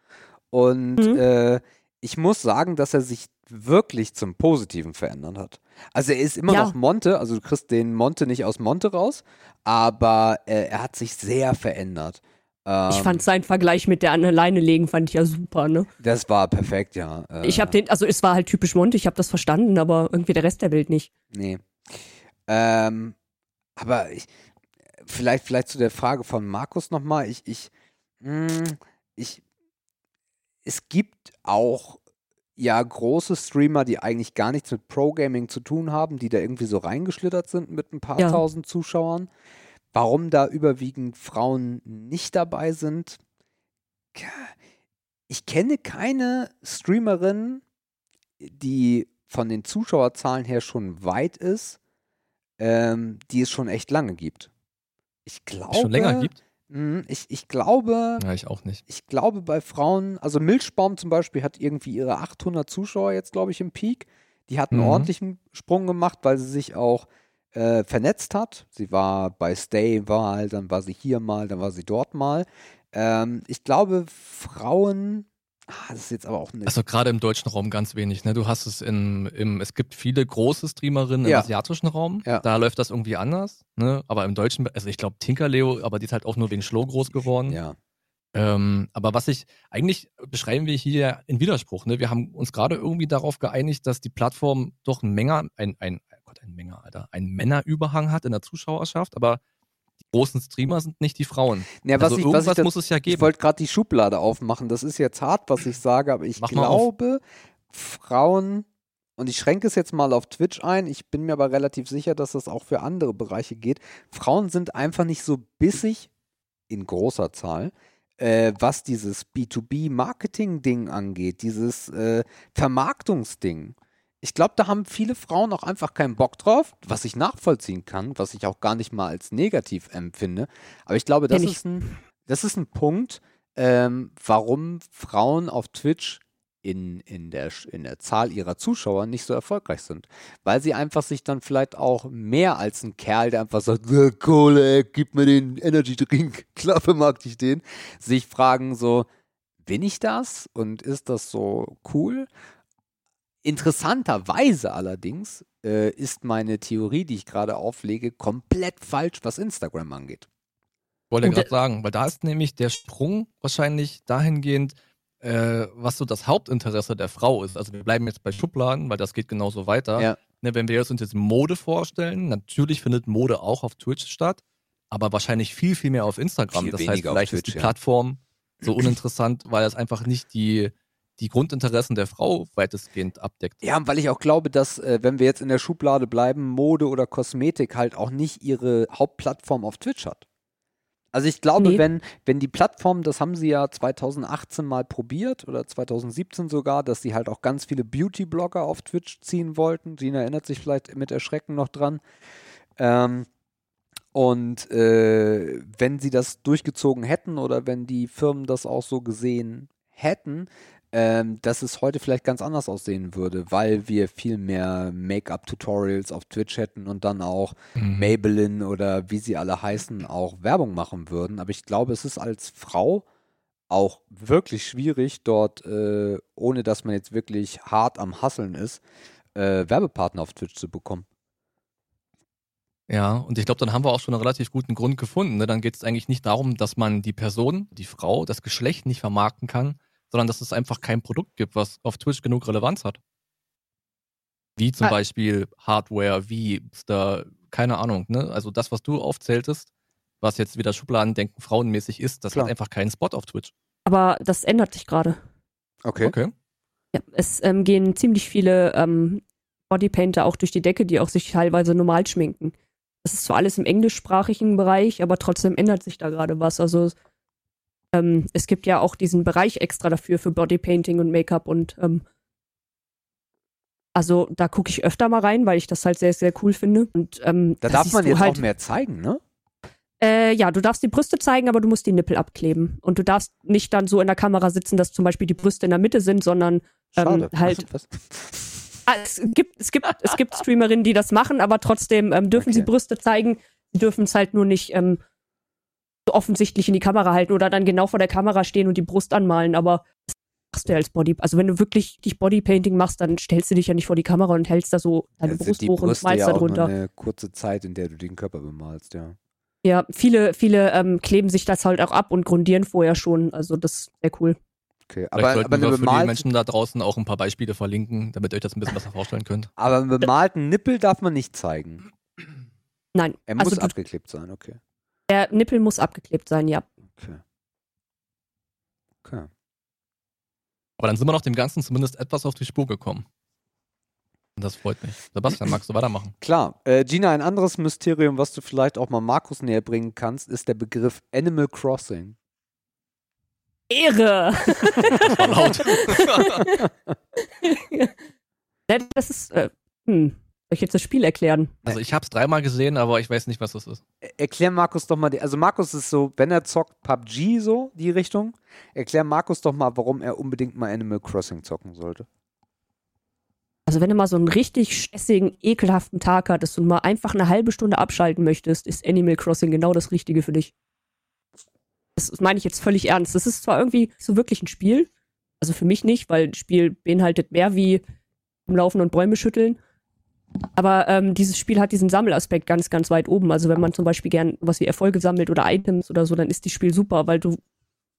Und Mhm. äh, ich muss sagen, dass er sich wirklich zum Positiven verändert hat. Also er ist immer Ja. noch Monte, also du kriegst den Monte nicht aus Monte raus, aber äh, er hat sich sehr verändert. Ähm, Ich fand seinen Vergleich mit der an der Leine legen, fand ich ja super, ne? das war perfekt, ja. Äh, Ich habe den, also es war halt typisch Monte, ich habe das verstanden, aber irgendwie der Rest der Welt nicht. Nee. Ähm, aber ich, vielleicht, vielleicht zu der Frage von Markus nochmal. Ich, ich, mh, ich, es gibt auch ja große Streamer, die eigentlich gar nichts mit Pro-Gaming zu tun haben, die da irgendwie so reingeschlittert sind mit ein paar Ja. tausend Zuschauern. Warum da überwiegend Frauen nicht dabei sind? Ich kenne keine Streamerin, die von den Zuschauerzahlen her schon weit ist, ähm, die es schon echt lange gibt. Ich glaube. Schon länger gibt? Mh, Ich, ich glaube, Ja, ich auch nicht. ich glaube bei Frauen, also Milchbaum zum Beispiel hat irgendwie ihre 800 Zuschauer jetzt, glaube ich, im Peak. Die hat einen Mhm. ordentlichen Sprung gemacht, weil sie sich auch äh, vernetzt hat. Sie war bei Stay mal, dann war sie hier mal, dann war sie dort mal. Ähm, ich glaube, Frauen, ah, das ist jetzt aber auch eine Also gerade im deutschen Raum ganz wenig. Ne? Du hast es in, im, es gibt viele große Streamerinnen im Ja. asiatischen Raum. Ja. Da läuft das irgendwie anders. Ne? Aber im deutschen, also ich glaube Tinkerleo, aber die ist halt auch nur wegen Schloh groß geworden. ja. Ähm, aber was ich, eigentlich beschreiben wir hier in Widerspruch. Ne? Wir haben uns gerade irgendwie darauf geeinigt, dass die Plattform doch ein Menge, ein, ein, Gott, ein Menge, Alter, ein Männerüberhang hat in der Zuschauerschaft, aber die großen Streamer sind nicht die Frauen. Ja, was also ich, irgendwas was ich das, muss es ja Ich geben. wollte gerade die Schublade aufmachen. Das ist jetzt hart, was ich sage, aber ich Mach glaube, Frauen, und ich schränke es jetzt mal auf Twitch ein, ich bin mir aber relativ sicher, dass das auch für andere Bereiche geht. Frauen sind einfach nicht so bissig, in großer Zahl, äh, was dieses B2B-Marketing-Ding angeht, dieses äh, Vermarktungsding. Ich glaube, da haben viele Frauen auch einfach keinen Bock drauf, was ich nachvollziehen kann, was ich auch gar nicht mal als negativ empfinde. Aber ich glaube, das ist ein, das ist ein Punkt, ähm, warum Frauen auf Twitch in, in, der, in der Zahl ihrer Zuschauer nicht so erfolgreich sind. Weil sie einfach sich dann vielleicht auch mehr als ein Kerl, der einfach sagt, "Ja, Kohle, ey, gib mir den Energy Drink, klar vermarkte ich den, sich fragen so, bin ich das und ist das so cool? Interessanterweise allerdings äh, ist meine Theorie, die ich gerade auflege, komplett falsch, was Instagram angeht. wollte gerade sagen, weil da ist nämlich der Sprung wahrscheinlich dahingehend, äh, was so das Hauptinteresse der Frau ist. Also wir bleiben jetzt bei Schubladen, weil das geht genauso weiter. Ja. Ne, wenn wir uns jetzt Mode vorstellen, natürlich findet Mode auch auf Twitch statt, aber wahrscheinlich viel, viel mehr auf Instagram. Viel das heißt, weniger auf vielleicht ist Twitch, die ja. Plattform so uninteressant, weil es einfach nicht die, die Grundinteressen der Frau weitestgehend abdeckt. Ja, weil ich auch glaube, dass, äh, wenn wir jetzt in der Schublade bleiben, Mode oder Kosmetik halt auch nicht ihre Hauptplattform auf Twitch hat. Also ich glaube, Nee. wenn, wenn die Plattform, das haben sie ja 2018 mal probiert oder 2017 sogar, dass sie halt auch ganz viele Beauty-Blogger auf Twitch ziehen wollten. Gina erinnert sich vielleicht mit Erschrecken noch dran. Ähm, und äh, wenn sie das durchgezogen hätten oder wenn die Firmen das auch so gesehen hätten, ähm, dass es heute vielleicht ganz anders aussehen würde, weil wir viel mehr Make-up-Tutorials auf Twitch hätten und dann auch Mhm. Maybelline oder wie sie alle heißen, auch Werbung machen würden. Aber ich glaube, es ist als Frau auch wirklich schwierig, dort, äh, ohne dass man jetzt wirklich hart am Hasseln ist, äh, Werbepartner auf Twitch zu bekommen. Ja, und ich glaube, dann haben wir auch schon einen relativ guten Grund gefunden. Ne? Dann geht es eigentlich nicht darum, dass man die Person, die Frau, das Geschlecht nicht vermarkten kann, sondern dass es einfach kein Produkt gibt, was auf Twitch genug Relevanz hat. Wie zum Ah. Beispiel Hardware, wie da, keine Ahnung, ne? Also das, was du aufzähltest, was jetzt wieder Schubladendenken frauenmäßig ist, das Klar. hat einfach keinen Spot auf Twitch. Aber das ändert sich gerade. Okay. Okay. Ja, es ähm, gehen ziemlich viele ähm, Bodypainter auch durch die Decke, die auch sich teilweise normal schminken. Das ist zwar alles im englischsprachigen Bereich, aber trotzdem ändert sich da gerade was. Also ähm, es gibt ja auch diesen Bereich extra dafür für Bodypainting und Make-up und ähm, also da gucke ich öfter mal rein, weil ich das halt sehr, sehr cool finde. Und ähm, Da da darf man jetzt halt, auch mehr zeigen, ne? Äh, ja, du darfst die Brüste zeigen, aber du musst die Nippel abkleben. Und du darfst nicht dann so in der Kamera sitzen, dass zum Beispiel die Brüste in der Mitte sind, sondern ähm, halt? Ah, es gibt, es gibt, es gibt Streamerinnen, die das machen, aber trotzdem ähm, dürfen sie Okay. Brüste zeigen. Sie dürfen es halt nur nicht ähm, offensichtlich in die Kamera halten oder dann genau vor der Kamera stehen und die Brust anmalen. Aber das machst du ja als Body. Also wenn du wirklich dich Bodypainting machst, dann stellst du dich ja nicht vor die Kamera und hältst da so deine Jetzt Brust hoch und Brüste malst ja da auch nur drunter. eine kurze Zeit, in der du den Körper bemalst, ja. Ja, viele, viele ähm, kleben sich das halt auch ab und grundieren vorher schon. Also das ist sehr cool. Okay, Vielleicht aber, sollten aber, wir für die Menschen da draußen auch ein paar Beispiele verlinken, damit ihr euch das ein bisschen besser vorstellen könnt. aber einen bemalten Nippel darf man nicht zeigen. Nein, Er muss also du, abgeklebt sein, okay. Der Nippel muss abgeklebt sein, ja. Okay. Okay. Aber dann sind wir noch dem Ganzen zumindest etwas auf die Spur gekommen. Und das freut mich. Sebastian, magst du weitermachen? Klar. Äh, Gina, ein anderes Mysterium, was du vielleicht auch mal Markus näher bringen kannst, ist der Begriff Animal Crossing. Ehre! Das war laut. Das ist, äh, hm, soll ich jetzt das Spiel erklären? Also ich habe es dreimal gesehen, aber ich weiß nicht, was das ist. Er- Erklär Markus doch mal, die, also Markus ist so, wenn er zockt PUBG so, die Richtung, erklär Markus doch mal, warum er unbedingt mal Animal Crossing zocken sollte. Also wenn du mal so einen richtig stressigen, ekelhaften Tag hattest und mal einfach eine halbe Stunde abschalten möchtest, ist Animal Crossing genau das Richtige für dich. Das meine ich jetzt völlig ernst. Das ist zwar irgendwie so wirklich ein Spiel, also für mich nicht, weil das Spiel beinhaltet mehr wie umlaufen und Bäume schütteln. Aber ähm, dieses Spiel hat diesen Sammelaspekt ganz, ganz weit oben. Also wenn man zum Beispiel gern was wie Erfolge sammelt oder Items oder so, dann ist das Spiel super, weil du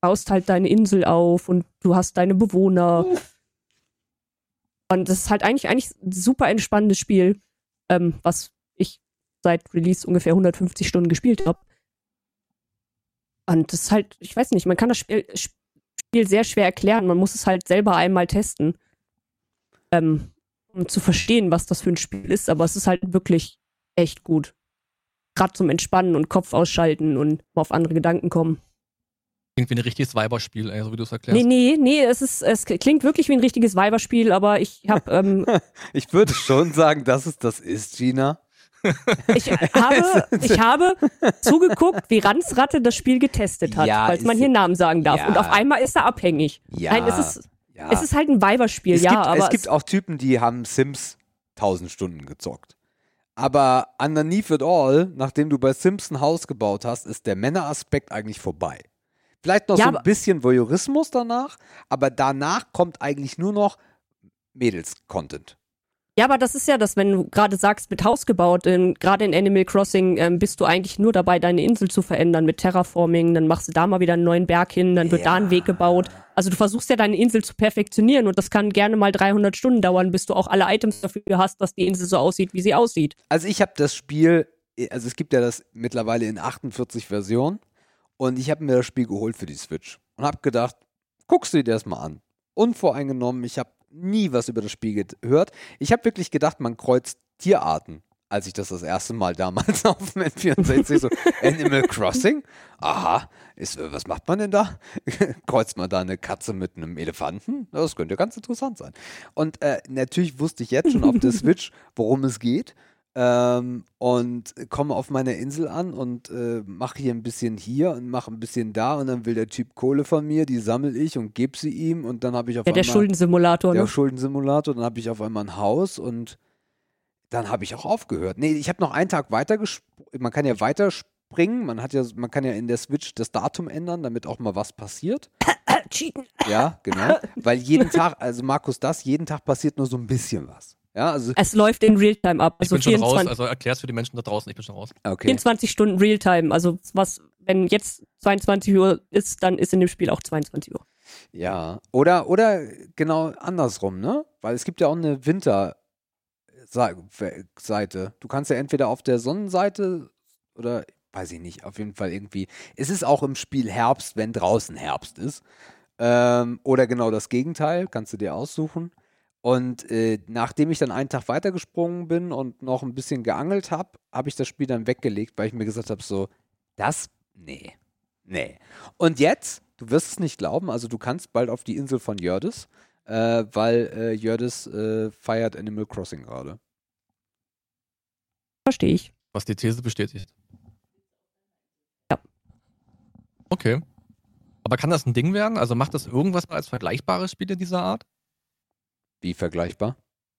baust halt deine Insel auf und du hast deine Bewohner. Und das ist halt eigentlich, eigentlich ein super entspannendes Spiel, ähm, was ich seit Release ungefähr 150 Stunden gespielt habe. Und das ist halt, ich weiß nicht, man kann das Spiel, Spiel sehr schwer erklären. Man muss es halt selber einmal testen, ähm, um zu verstehen, was das für ein Spiel ist. Aber es ist halt wirklich echt gut. Gerade zum Entspannen und Kopf ausschalten und mal auf andere Gedanken kommen. Klingt wie ein richtiges Weiberspiel, ey, so wie du es erklärst. Nee, nee, nee, es, ist, es klingt wirklich wie ein richtiges Weiberspiel, aber ich habe. Ähm, Ich würde schon sagen, dass es das ist, Gina. ich, habe, ich habe zugeguckt, wie Ransratte das Spiel getestet hat, Ja, falls man hier Namen sagen darf. Ja. Und auf einmal ist er abhängig. Ja. Nein, es ist, ja. es ist halt ein Weiberspiel, es ja, gibt, aber es gibt auch Typen, die haben Sims 1000 Stunden gezockt. Aber underneath it all, nachdem du bei Sims ein Haus gebaut hast, ist der Männeraspekt eigentlich vorbei. Vielleicht noch Ja, so ein bisschen Voyeurismus danach, aber danach kommt eigentlich nur noch Mädels-Content. Ja, aber das ist ja das, wenn du gerade sagst, mit Haus gebaut, gerade in Animal Crossing ähm, bist du eigentlich nur dabei, deine Insel zu verändern mit Terraforming, dann machst du da mal wieder einen neuen Berg hin, dann wird da ein Weg gebaut. Also du versuchst ja deine Insel zu perfektionieren und das kann gerne mal 300 Stunden dauern, bis du auch alle Items dafür hast, dass die Insel so aussieht, wie sie aussieht. Also ich habe das Spiel, also es gibt ja das mittlerweile in 48 Versionen und ich habe mir das Spiel geholt für die Switch und habe gedacht, guckst du dir das mal an. Unvoreingenommen, ich habe nie was über das Spiel gehört. Ich habe wirklich gedacht, man kreuzt Tierarten, als ich das das erste Mal damals auf dem N64 so Animal Crossing. Aha, ist, was macht man denn da? Kreuzt man da eine Katze mit einem Elefanten? Das könnte ganz interessant sein. Und äh, natürlich wusste ich jetzt schon auf der Switch, worum es geht. Ähm, und komme auf meiner Insel an und äh, mache hier ein bisschen hier und mache ein bisschen da und dann will der Typ Kohle von mir, die sammle ich und gebe sie ihm und dann habe ich auf Ja, der einmal Schuldensimulator, der ne? Schuldensimulator, dann habe ich auf einmal ein Haus und dann habe ich auch aufgehört. Nee, ich habe noch einen Tag weiter man kann ja weiterspringen, man hat ja man kann ja in der Switch das Datum ändern, damit auch mal was passiert. Cheaten. Ja, genau, weil jeden Tag, also Markus das, jeden Tag passiert nur so ein bisschen was. Ja, also Es läuft in Realtime ab. ich Also bin schon raus, 24, also erklär's für die Menschen da draußen, ich bin schon raus. okay. 24 Stunden Realtime. Also was, wenn jetzt 22 Uhr ist, dann ist in dem Spiel auch 22 Uhr. Ja, oder, oder genau andersrum, ne? Weil es gibt ja auch eine Winterseite. Du kannst ja entweder auf der Sonnenseite oder, weiß ich nicht, auf jeden Fall irgendwie. Es ist auch im Spiel Herbst, wenn draußen Herbst ist. Ähm, oder genau das Gegenteil, kannst du dir aussuchen. Und äh, nachdem ich dann einen Tag weitergesprungen bin und noch ein bisschen geangelt habe, habe ich das Spiel dann weggelegt, weil ich mir gesagt habe, so, das, nee, nee. Und jetzt, du wirst es nicht glauben, also du kannst bald auf die Insel von Jördis, äh, weil äh, Jördis äh, feiert Animal Crossing gerade. Verstehe ich. Was die These bestätigt. Ja. Okay. Aber kann das ein Ding werden? Also macht das irgendwas als vergleichbare Spiele dieser Art? Wie vergleichbar?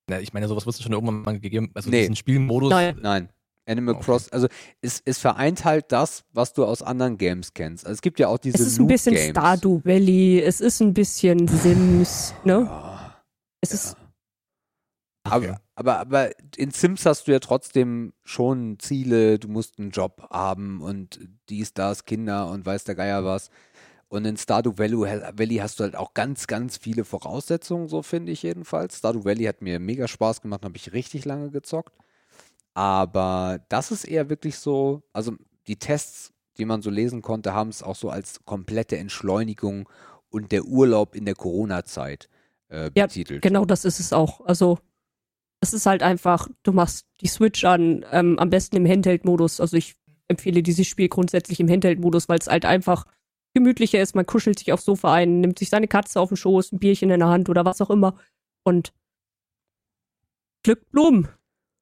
Na, ich meine, sowas wird es schon irgendwann mal gegeben. Also Nee. diesen Spielmodus. Nein. Nein. Animal Okay. Cross, also es, es vereint halt das, was du aus anderen Games kennst. Also es gibt ja auch diese Es ist ein bisschen Loot-Games. Stardew Valley, es ist ein bisschen Sims, ne? Ja. Es ist, Aber, aber, aber in Sims hast du ja trotzdem schon Ziele, du musst einen Job haben und dies, das, Kinder und weiß der Geier was. Und in Stardew Valley, hast du halt auch ganz, ganz viele Voraussetzungen, so finde ich jedenfalls. Stardew Valley hat mir mega Spaß gemacht, habe ich richtig lange gezockt. Aber das ist eher wirklich so, also die Tests, die man so lesen konnte, haben es auch so als komplette Entschleunigung und der Urlaub in der Corona-Zeit äh, Ja, betitelt. genau das ist es auch. Also, es ist halt einfach, du machst die Switch an, ähm, am besten im Handheld-Modus. Also, ich empfehle dieses Spiel grundsätzlich im Handheld-Modus, weil es halt einfach gemütlicher ist. Man kuschelt sich aufs Sofa ein, nimmt sich seine Katze auf den Schoß, ein Bierchen in der Hand oder was auch immer und pflückt Blumen.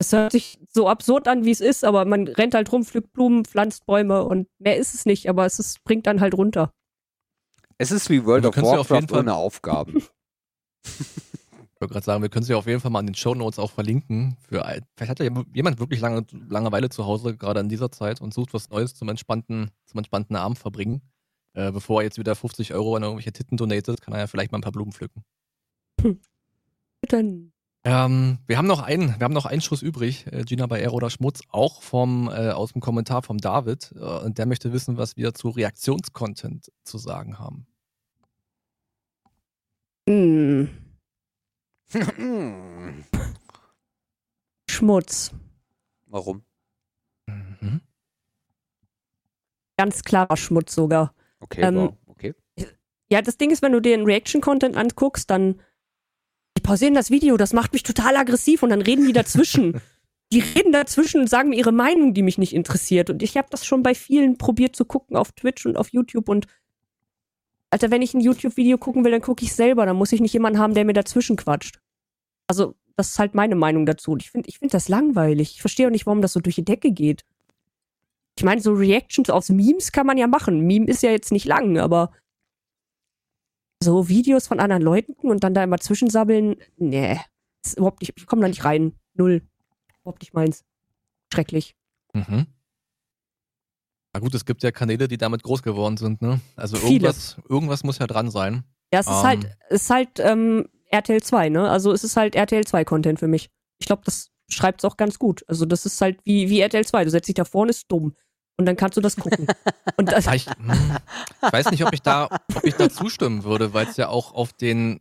Es hört sich so absurd an, wie es ist, aber man rennt halt rum, pflückt Blumen, pflanzt Bäume und mehr ist es nicht, aber es ist, bringt dann halt runter. Es ist wie World of können sie auf jeden Warcraft Fall- ohne Aufgaben. Ich wollte gerade sagen, wir können sie auf jeden Fall mal in den Show Notes auch verlinken. Für, vielleicht hat ja jemand wirklich lange Langeweile zu Hause, gerade in dieser Zeit, und sucht was Neues zum entspannten, zum entspannten Abend verbringen. Äh, bevor er jetzt wieder 50 Euro an irgendwelche Titten donatet, kann er ja vielleicht mal ein paar Blumen pflücken. Dann Ähm, wir haben noch einen, wir haben noch einen Schuss übrig, äh, Gina bei Aero oder Schmutz, auch vom, äh, aus dem Kommentar vom David. Äh, und der möchte wissen, was wir zu Reaktionscontent zu sagen haben. Hm, Hm. Schmutz. Warum? Mhm. Ganz klarer Schmutz sogar. Okay, Ähm, wow, okay. Ja, das Ding ist, wenn du dir den Reaction-Content anguckst, dann die pausieren das Video, das macht mich total aggressiv und dann reden die dazwischen. die reden dazwischen und sagen mir ihre Meinung, die mich nicht interessiert. Und ich habe das schon bei vielen probiert zu gucken auf Twitch und auf YouTube und Alter, wenn ich ein YouTube-Video gucken will, dann gucke ich selber. Dann muss ich nicht jemanden haben, der mir dazwischen quatscht. Also, das ist halt meine Meinung dazu. Und ich finde ich find das langweilig. Ich verstehe auch nicht, warum das so durch die Decke geht. Ich meine, so Reactions aus Memes kann man ja machen. Meme ist ja jetzt nicht lang, aber so Videos von anderen Leuten und dann da immer zwischensabbeln, nee, ist überhaupt nicht, ich komme da nicht rein. Null. Überhaupt nicht meins. Schrecklich. Mhm. Na gut, es gibt ja Kanäle, die damit groß geworden sind, ne? Also Viele. irgendwas, irgendwas muss ja dran sein. Ja, es ist Ähm. halt, es ist halt ähm, RTL 2, ne? Also es ist halt RTL 2 Content für mich. Ich glaube, das schreibt es auch ganz gut. Also das ist halt wie, wie RTL 2. Du setzt dich da vorne, ist dumm. Und dann kannst du das gucken. und das, Ja, ich, hm, ich weiß nicht, ob ich da, ob ich da zustimmen würde, weil es ja auch auf den,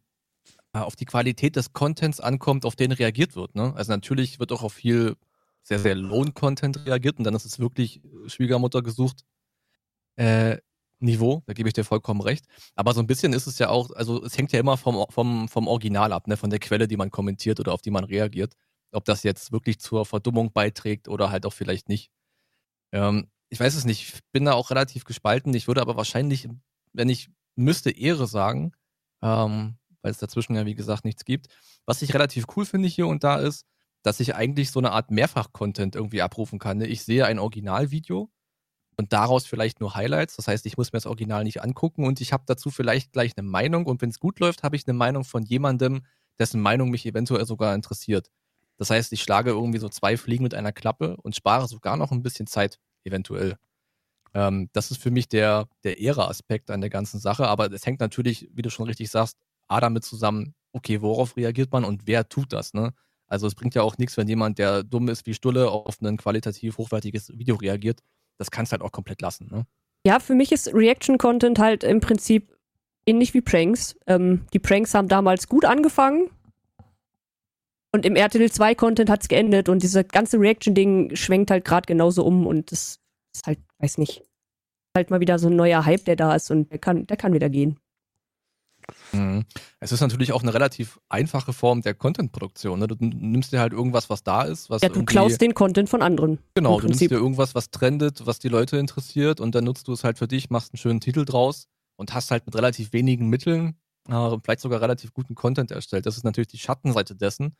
äh, auf die Qualität des Contents ankommt, auf den reagiert wird. Ne? Also natürlich wird auch auf viel sehr, sehr Lohn-Content reagiert und dann ist es wirklich Schwiegermutter gesucht. Äh, Niveau, da gebe ich dir vollkommen recht. Aber so ein bisschen ist es ja auch, also es hängt ja immer vom, vom, vom Original ab, ne? von der Quelle, die man kommentiert oder auf die man reagiert. Ob das jetzt wirklich zur Verdummung beiträgt oder halt auch vielleicht nicht. Ähm, ich weiß es nicht, ich bin da auch relativ gespalten. Ich würde aber wahrscheinlich, wenn ich müsste, Ehre sagen, ähm, weil es dazwischen ja wie gesagt nichts gibt. Was ich relativ cool finde hier und da ist, dass ich eigentlich so eine Art Mehrfach-Content irgendwie abrufen kann. ne? Ich sehe ein Originalvideo und daraus vielleicht nur Highlights. Das heißt, ich muss mir das Original nicht angucken und ich habe dazu vielleicht gleich eine Meinung und wenn es gut läuft, habe ich eine Meinung von jemandem, dessen Meinung mich eventuell sogar interessiert. Das heißt, ich schlage irgendwie so zwei Fliegen mit einer Klappe und spare sogar noch ein bisschen Zeit, eventuell. Ähm, das ist für mich der, der Ehre-Aspekt an der ganzen Sache, aber es hängt natürlich, wie du schon richtig sagst, A damit zusammen, okay, worauf reagiert man und wer tut das, ne? Also es bringt ja auch nichts, wenn jemand, der dumm ist wie Stulle, auf ein qualitativ hochwertiges Video reagiert. Das kannst halt auch komplett lassen, ne? ja, für mich ist Reaction-Content halt im Prinzip ähnlich wie Pranks. Ähm, die Pranks haben damals gut angefangen. Und im RTL 2 Content hat's geendet und dieses ganze Reaction-Ding schwenkt halt gerade genauso um und das ist halt, weiß nicht, halt mal wieder so ein neuer Hype, der da ist und der kann, der kann wieder gehen. Mhm. Es ist natürlich auch eine relativ einfache Form der Content-Produktion. Ne? Du nimmst dir halt irgendwas, was da ist, was Ja, du klaust den Content von anderen. Genau, du nimmst dir irgendwas, was trendet, was die Leute interessiert und dann nutzt du es halt für dich, machst einen schönen Titel draus und hast halt mit relativ wenigen Mitteln äh, vielleicht sogar relativ guten Content erstellt. Das ist natürlich die Schattenseite dessen.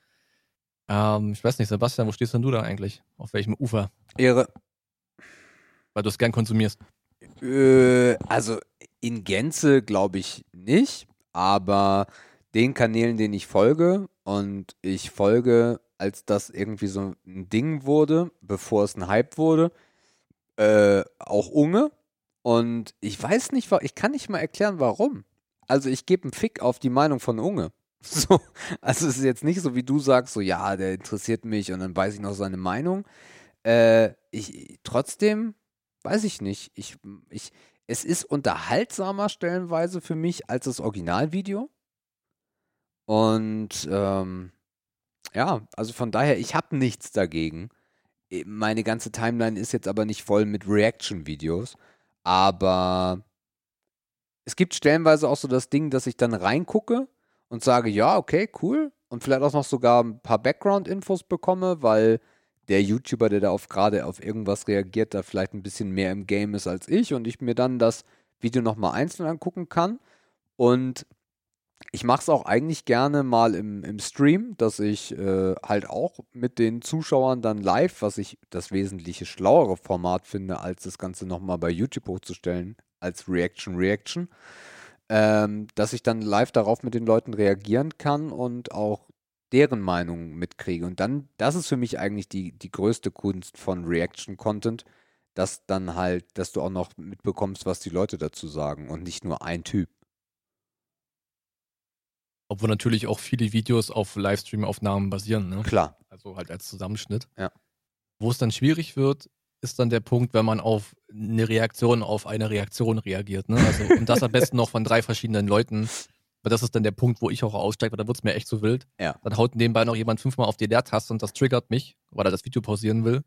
Ähm, ich weiß nicht, Sebastian, wo stehst denn du da eigentlich? Auf welchem Ufer? Ehre. Weil du es gern konsumierst. Äh, also in Gänze glaube ich nicht, aber den Kanälen, denen ich folge und ich folge, als das irgendwie so ein Ding wurde, bevor es ein Hype wurde, äh, auch Unge. Und ich weiß nicht, ich kann nicht mal erklären, warum. Also ich gebe einen Fick auf die Meinung von Unge. So, also es ist jetzt nicht so, wie du sagst, so ja, der interessiert mich und dann weiß ich noch seine Meinung. Äh, ich trotzdem weiß ich nicht. Ich, ich, es ist unterhaltsamer stellenweise für mich als das Originalvideo. Und ähm, ja, also von daher, ich habe nichts dagegen. Eh, Meine ganze Timeline ist jetzt aber nicht voll mit Reaction-Videos. Aber es gibt stellenweise auch so das Ding, dass ich dann reingucke und sage, ja, okay, cool. Und vielleicht auch noch sogar ein paar Background-Infos bekomme, weil der YouTuber, der da auf gerade auf irgendwas reagiert, da vielleicht ein bisschen mehr im Game ist als ich und ich mir dann das Video nochmal einzeln angucken kann. Und ich mache es auch eigentlich gerne mal im, im Stream, dass ich äh, halt auch mit den Zuschauern dann live, was ich das wesentliche schlauere Format finde, als das Ganze nochmal bei YouTube hochzustellen, als Reaction Reaction, ähm, dass ich dann live darauf mit den Leuten reagieren kann und auch deren Meinung mitkriege. Und dann, das ist für mich eigentlich die, die größte Kunst von Reaction-Content, dass dann halt, dass du auch noch mitbekommst, was die Leute dazu sagen und nicht nur ein Typ. Obwohl natürlich auch viele Videos auf Livestream-Aufnahmen basieren, ne? Klar. Also halt als Zusammenschnitt. Ja. Wo es dann schwierig wird, ist dann der Punkt, wenn man auf eine Reaktion auf eine Reaktion reagiert. Ne? Also und das am besten noch von drei verschiedenen Leuten. Weil das ist dann der Punkt, wo ich auch aussteige, weil da wird's mir echt zu wild. Ja. Dann haut nebenbei noch jemand fünfmal auf die Leertaste und das triggert mich, weil er das Video pausieren will.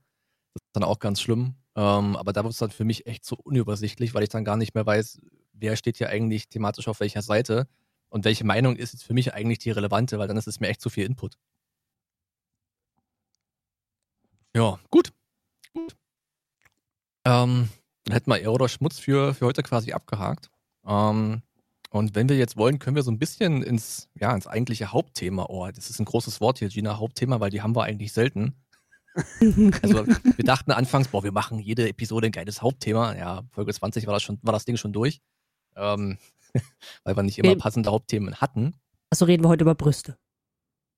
Das ist dann auch ganz schlimm. Ähm, aber da wird es dann für mich echt so unübersichtlich, weil ich dann gar nicht mehr weiß, wer steht hier eigentlich thematisch auf welcher Seite und welche Meinung ist jetzt für mich eigentlich die relevante, weil dann ist es mir echt zu viel Input. Ja, gut. Gut. Ähm, dann hätten wir Ehr oder Schmutz für, für heute quasi abgehakt. Ähm, und wenn wir jetzt wollen, können wir so ein bisschen ins, ja, ins eigentliche Hauptthema, oh, das ist ein großes Wort hier, Gina, Hauptthema, weil die haben wir eigentlich selten. Also wir dachten anfangs, boah, wir machen jede Episode ein geiles Hauptthema. Ja, Folge 20 war das, schon, war das Ding schon durch. Ähm, weil wir nicht immer passende Hauptthemen hatten. Also reden wir heute über Brüste.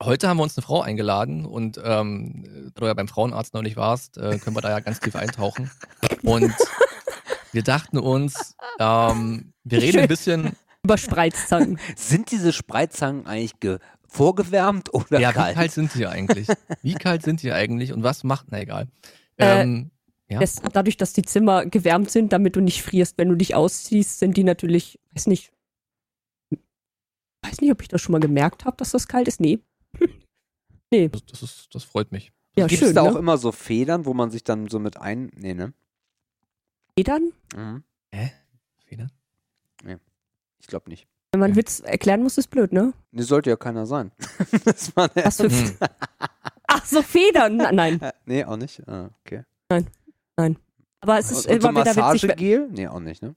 Heute haben wir uns eine Frau eingeladen und ähm, da du ja beim Frauenarzt neulich warst, äh, können wir da ja ganz tief eintauchen. Und wir dachten uns, ähm, wir reden ein bisschen, Über Spreizzangen. Sind diese Spreizangen eigentlich ge vorgewärmt oder ja, wie kalt? kalt sind die eigentlich? Wie kalt sind die eigentlich und was macht, na egal. Äh, Ähm, Ja. Das, dadurch, dass die Zimmer gewärmt sind, damit du nicht frierst, wenn du dich ausziehst, sind die natürlich, weiß nicht, weiß nicht, ob ich das schon mal gemerkt habe, dass das kalt ist. Nee. nee. das, das, ist, das freut mich. Ja, Gibt es da auch ne? immer so Federn, wo man sich dann so mit ein... Nee, ne? Federn? Mhm. Federn? Ich glaube nicht. Wenn man Ja. Witz erklären muss, ist blöd, ne? Nee, sollte ja keiner sein. das war eine Was für. Ach so, Federn. Na, nein. Nee, auch nicht. Ah, okay. Aber es ist Und so immer wieder witzig. Massagegel? Nee, auch nicht, ne?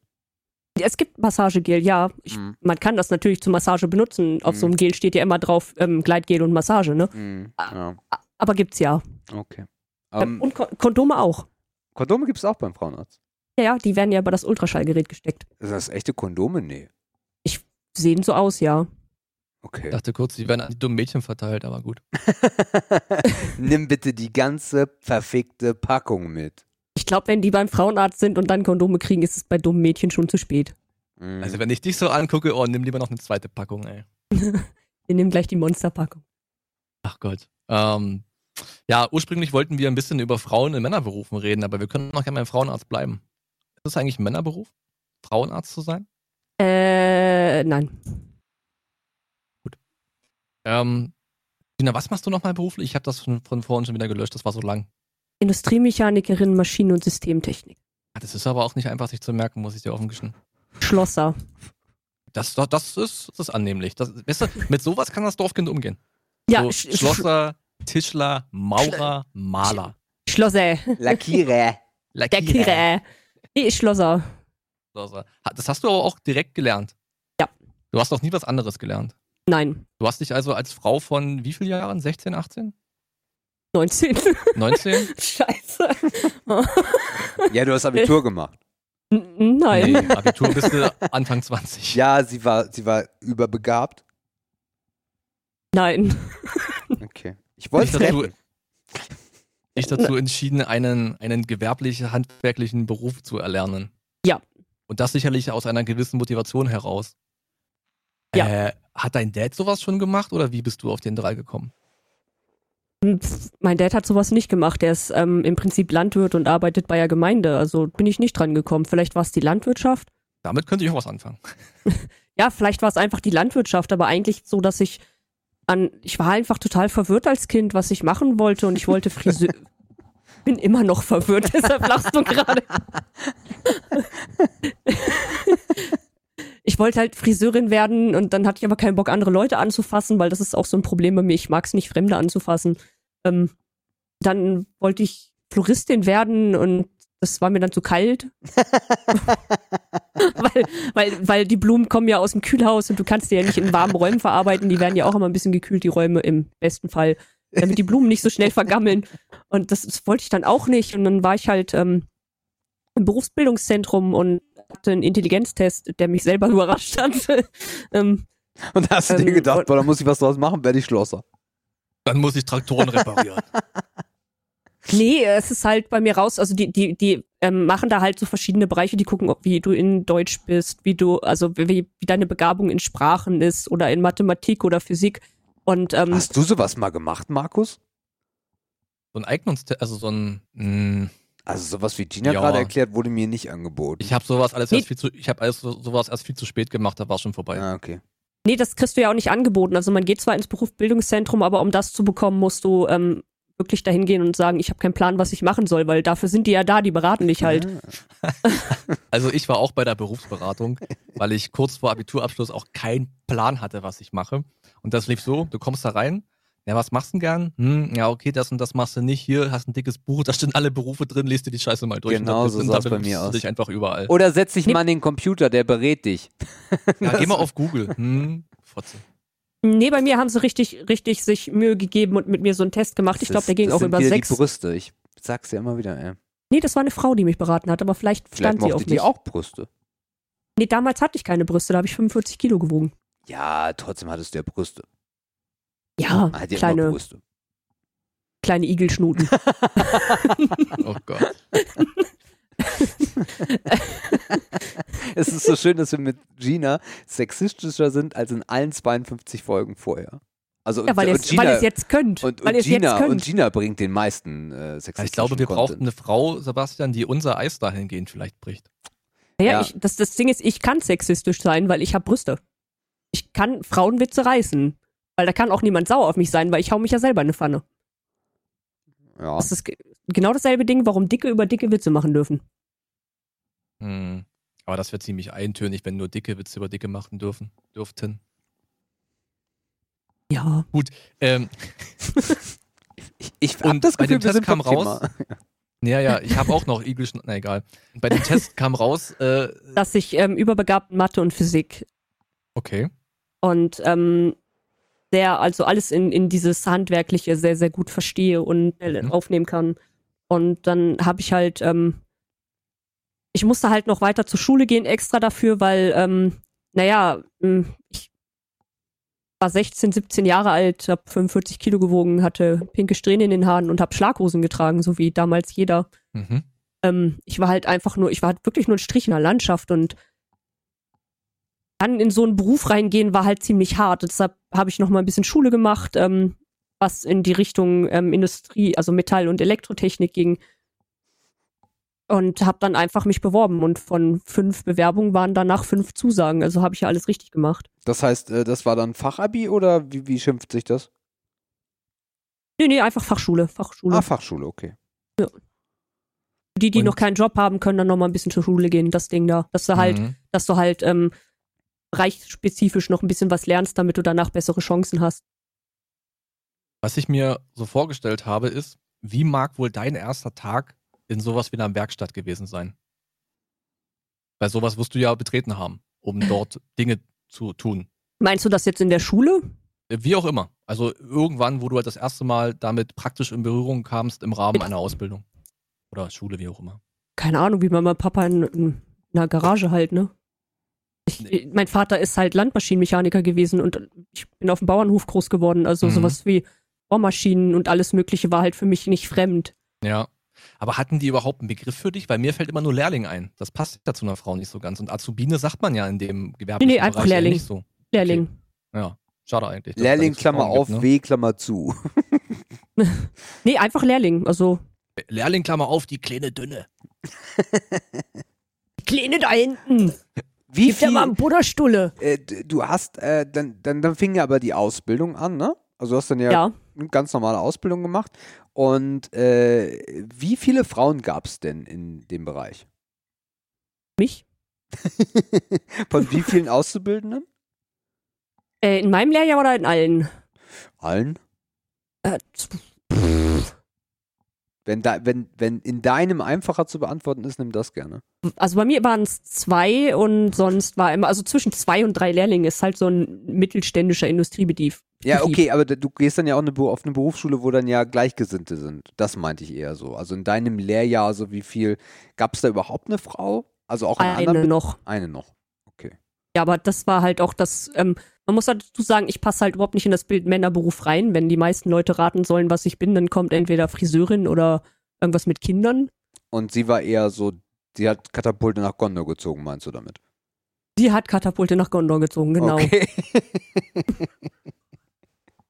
Es gibt Massagegel, ja. Ich, Mhm. Man kann das natürlich zur Massage benutzen. Auf so einem Gel steht ja immer drauf ähm, Gleitgel und Massage, ne? Mhm. Ah. Ja, Aber gibt's ja. okay. Ähm, Ähm, und Ko Kondome auch. Kondome gibt es auch beim Frauenarzt. Ja, ja, die werden ja über das Ultraschallgerät gesteckt. Ist das echte Kondome? Nee. Sehen so aus, ja. Okay. Ich dachte kurz, die werden an die dummen Mädchen verteilt, aber gut. Nimm bitte die ganze verfickte Packung mit. Ich glaube, wenn die beim Frauenarzt sind und dann Kondome kriegen, ist es bei dummen Mädchen schon zu spät. Mhm. Also wenn ich dich so angucke, oh, nimm lieber noch eine zweite Packung, ey. Wir nehmen gleich die Monsterpackung. Ach Gott. Ähm, ja, ursprünglich wollten wir ein bisschen über Frauen in Männerberufen reden, aber wir können noch gerne beim Frauenarzt bleiben. Ist es eigentlich ein Männerberuf, Frauenarzt zu sein? Äh, nein. Ähm, Tina, was machst du nochmal beruflich? Ich habe das von, von vorhin schon wieder gelöscht, das war so lang. Industriemechanikerin, Maschinen- und Systemtechnik. Ah, Das ist aber auch nicht einfach, sich zu merken, muss ich dir offen gestehen. Schlosser. Das, das, das, ist, das ist annehmlich. Das, weißt du, mit sowas kann das Dorfkind umgehen. Ja, so, Sch- Sch- Schlosser, Tischler, Maurer, Maler. Schlosser. Lackierer. Der Kire. Nee, Schlosser. Schlosser. Das hast du aber auch direkt gelernt. Ja. Du hast doch nie was anderes gelernt. Nein. Du hast dich also als Frau von wie vielen Jahren? 16, 18? 19. 19? Scheiße. Ja, du hast Abitur gemacht. N- Nein. Nee, Abitur bist du Anfang 20. Ja, sie war, sie war überbegabt. Nein. Okay. Ich wollte es dazu, retten. Ich dazu entschieden, einen, einen gewerblich-handwerklichen Beruf zu erlernen. Ja. Und das sicherlich aus einer gewissen Motivation heraus. Ja. Äh, hat dein Dad sowas schon gemacht oder wie bist du auf den drei gekommen? Pff, Mein Dad hat sowas nicht gemacht. Er ist ähm, im Prinzip Landwirt und arbeitet bei der Gemeinde. Also bin ich nicht dran gekommen. Vielleicht war es die Landwirtschaft. Damit könnte ich auch was anfangen. Ja, vielleicht war es einfach die Landwirtschaft, aber eigentlich so, dass ich an, ich war einfach total verwirrt als Kind, was ich machen wollte und ich wollte Friseur. Bin immer noch verwirrt, deshalb lachst du gerade. Ich wollte halt Friseurin werden und dann hatte ich aber keinen Bock, andere Leute anzufassen, weil das ist auch so ein Problem bei mir. Ich mag es nicht, Fremde anzufassen. Ähm, dann wollte ich Floristin werden und das war mir dann zu kalt. weil, weil, weil die Blumen kommen ja aus dem Kühlhaus und du kannst die ja nicht in warmen Räumen verarbeiten. Die werden ja auch immer ein bisschen gekühlt, die Räume im besten Fall, damit die Blumen nicht so schnell vergammeln. Und das, das wollte ich dann auch nicht. Und dann war ich halt ähm, im Berufsbildungszentrum und hatte einen Intelligenztest, der mich selber überrascht hat. ähm, Und da hast du dir Ähm, gedacht, und- boah, da muss ich was draus machen, werde ich Schlosser. Dann muss ich Traktoren reparieren. Nee, es ist halt bei mir raus. Also die, die, die ähm, machen da halt so verschiedene Bereiche, die gucken, ob wie du in Deutsch bist, wie du, also wie, wie deine Begabung in Sprachen ist oder in Mathematik oder Physik. Und ähm, Hast du sowas mal gemacht, Markus? so ein Eignungstest, also so ein, mh, Also sowas wie Gina Ja. gerade erklärt, wurde mir nicht angeboten. ich habe sowas alles Nee. erst viel zu, ich habe alles so, sowas erst viel zu spät gemacht, da war schon vorbei. ah, okay. Nee, das kriegst du ja auch nicht angeboten. Also man geht zwar ins Berufsbildungszentrum, aber um das zu bekommen, musst du ähm, wirklich dahin gehen und sagen, ich habe keinen Plan, was ich machen soll, weil dafür sind die ja da, die beraten dich halt. Also ich war auch bei der Berufsberatung, weil ich kurz vor Abiturabschluss auch keinen Plan hatte, was ich mache. Und das lief so, du kommst da rein, ja, was machst du denn gern? Hm, ja, okay, das und das machst du nicht. Hier hast ein dickes Buch, da stehen alle Berufe drin, liest dir die Scheiße mal durch. Genau und so da bei mir aus. dich einfach überall. Oder setz dich Nee. mal an den Computer, der berät dich. Ja, geh mal auf Google. Hm, Fotze. Nee, bei mir haben sie richtig, richtig sich Mühe gegeben und mit mir so einen Test gemacht. Ich Das glaube, ist- der ging das auch sind über sechs. die Brüste. Ich sag's ja immer wieder. Ey. Nee, das war eine Frau, die mich beraten hat, aber vielleicht Vielleicht stand sie auf die mich. auch Brüste. Nee, damals hatte ich keine Brüste, da habe ich 45 Kilo gewogen. Ja, trotzdem hattest du ja Brüste. Ja, Man hat ja immer kleine, Brüste. kleine Igelschnuten. Oh Gott. Es ist so schön, dass wir mit Gina sexistischer sind als in allen 52 Folgen vorher. Also ja, weil ihr und es Gina, weil ihr es jetzt könnt. und, weil und, Gina, und könnt. Gina bringt den meisten äh, sexistischen Ich glaube, wir brauchen eine Frau, Sebastian, die unser Eis dahingehend vielleicht bricht. Ja, Ja. Ich, das, das Ding ist, ich kann sexistisch sein, weil ich habe Brüste. Ich kann Frauenwitze reißen. Weil da kann auch niemand sauer auf mich sein, weil ich hau mich ja selber in eine Pfanne. Ja. Das ist ge- genau dasselbe Ding, warum Dicke über dicke Witze machen dürfen. Hm. Aber das wäre ziemlich eintönig, wenn nur dicke Witze über dicke machen dürfen, dürften. Ja. Ähm, Ich, ich hab Und das bei Gefühl, dem wir Test sind kam raus- ja, ja, ich habe auch noch Igelschn... Na egal. Bei dem Test kam raus, äh, Dass ich ähm, überbegabt in Mathe und Physik okay. und ähm, sehr, also alles in, in dieses Handwerkliche sehr, sehr gut verstehe und Mhm. aufnehmen kann. Und dann habe ich halt, ähm, ich musste halt noch weiter zur Schule gehen extra dafür, weil, ähm, naja, mh, ich war 16, 17 Jahre alt, habe 45 Kilo gewogen, hatte pinke Strähnen in den Haaren und habe Schlaghosen getragen, so wie damals jeder. Mhm. Ähm, ich war halt einfach nur, ich war halt wirklich nur ein Strich in der Landschaft und dann in so einen Beruf reingehen war halt ziemlich hart. Deshalb habe ich noch mal ein bisschen Schule gemacht, ähm, was in die Richtung ähm, Industrie, also Metall- und Elektrotechnik ging. Und habe dann einfach mich beworben und von fünf Bewerbungen waren danach fünf Zusagen. Also habe ich ja alles richtig gemacht. Das heißt, äh, das war dann Fachabi oder wie, wie schimpft sich das? Nee, nee, einfach Fachschule, Fachschule. Ah, Fachschule, okay. die, die und- noch keinen Job haben, können dann noch mal ein bisschen zur Schule gehen, das Ding da. Dass du halt Mhm. dass du halt ähm, bereichsspezifisch noch ein bisschen was lernst, damit du danach bessere Chancen hast. Was ich mir so vorgestellt habe, ist, wie mag wohl dein erster Tag in sowas wie einer Werkstatt gewesen sein? Weil sowas wirst du ja betreten haben, um dort Dinge zu tun. Meinst du das jetzt in der Schule? Äh, Wie auch immer. Also irgendwann, wo du halt das erste Mal damit praktisch in Berührung kamst im Rahmen einer Ausbildung. Oder Schule, wie auch immer. Keine Ahnung, wie man mein Papa in, in einer Garage halt, ne? Ich, Nee. Mein Vater ist halt Landmaschinenmechaniker gewesen und ich bin auf dem Bauernhof groß geworden. Also Mhm. sowas wie Bohrmaschinen und alles Mögliche war halt für mich nicht fremd. Ja. Aber hatten die überhaupt einen Begriff für dich? Weil mir fällt immer nur Lehrling ein. Das passt ja zu einer Frau nicht so ganz. Und Azubine sagt man ja in dem gewerblichen Nee, nee, einfach Lehrling. nicht so. Lehrling. Ja, schade eigentlich. Lehrling, Klammer auf, gibt, ne? W, Klammer zu. Nee, einfach Lehrling. Also Lehrling, Klammer auf, die kleine Dünne. Kleine da hinten. Wie Gib dir mal viel, einen Butterstulle. äh, du hast, äh, dann, dann, dann fing ja aber die Ausbildung an, ne? Also du hast dann ja, Ja. eine ganz normale Ausbildung gemacht. Und äh, wie viele Frauen gab es denn in dem Bereich? Mich? Von wie vielen Auszubildenden? Äh, in meinem Lehrjahr oder in allen? Allen. Äh, Wenn, da, wenn, wenn in deinem einfacher zu beantworten ist, nimm das gerne. also bei mir waren es zwei und sonst war immer, also zwischen zwei und drei Lehrlinge ist halt so ein mittelständischer Industriebetrieb. Ja, okay, aber du gehst dann ja auch eine, auf eine Berufsschule, wo dann ja Gleichgesinnte sind. Das meinte ich eher so. Also in deinem Lehrjahr, so wie viel, gab es da überhaupt eine Frau? Also auch in Eine noch. Eine noch. Ja, aber das war halt auch das, ähm, man muss dazu sagen, ich passe halt überhaupt nicht in das Bild Männerberuf rein. Wenn die meisten Leute raten sollen, was ich bin, dann kommt entweder Friseurin oder irgendwas mit Kindern. Und sie war eher so, sie hat Katapulte nach Gondor gezogen, meinst du damit? Die hat Katapulte nach Gondor gezogen, genau. Okay.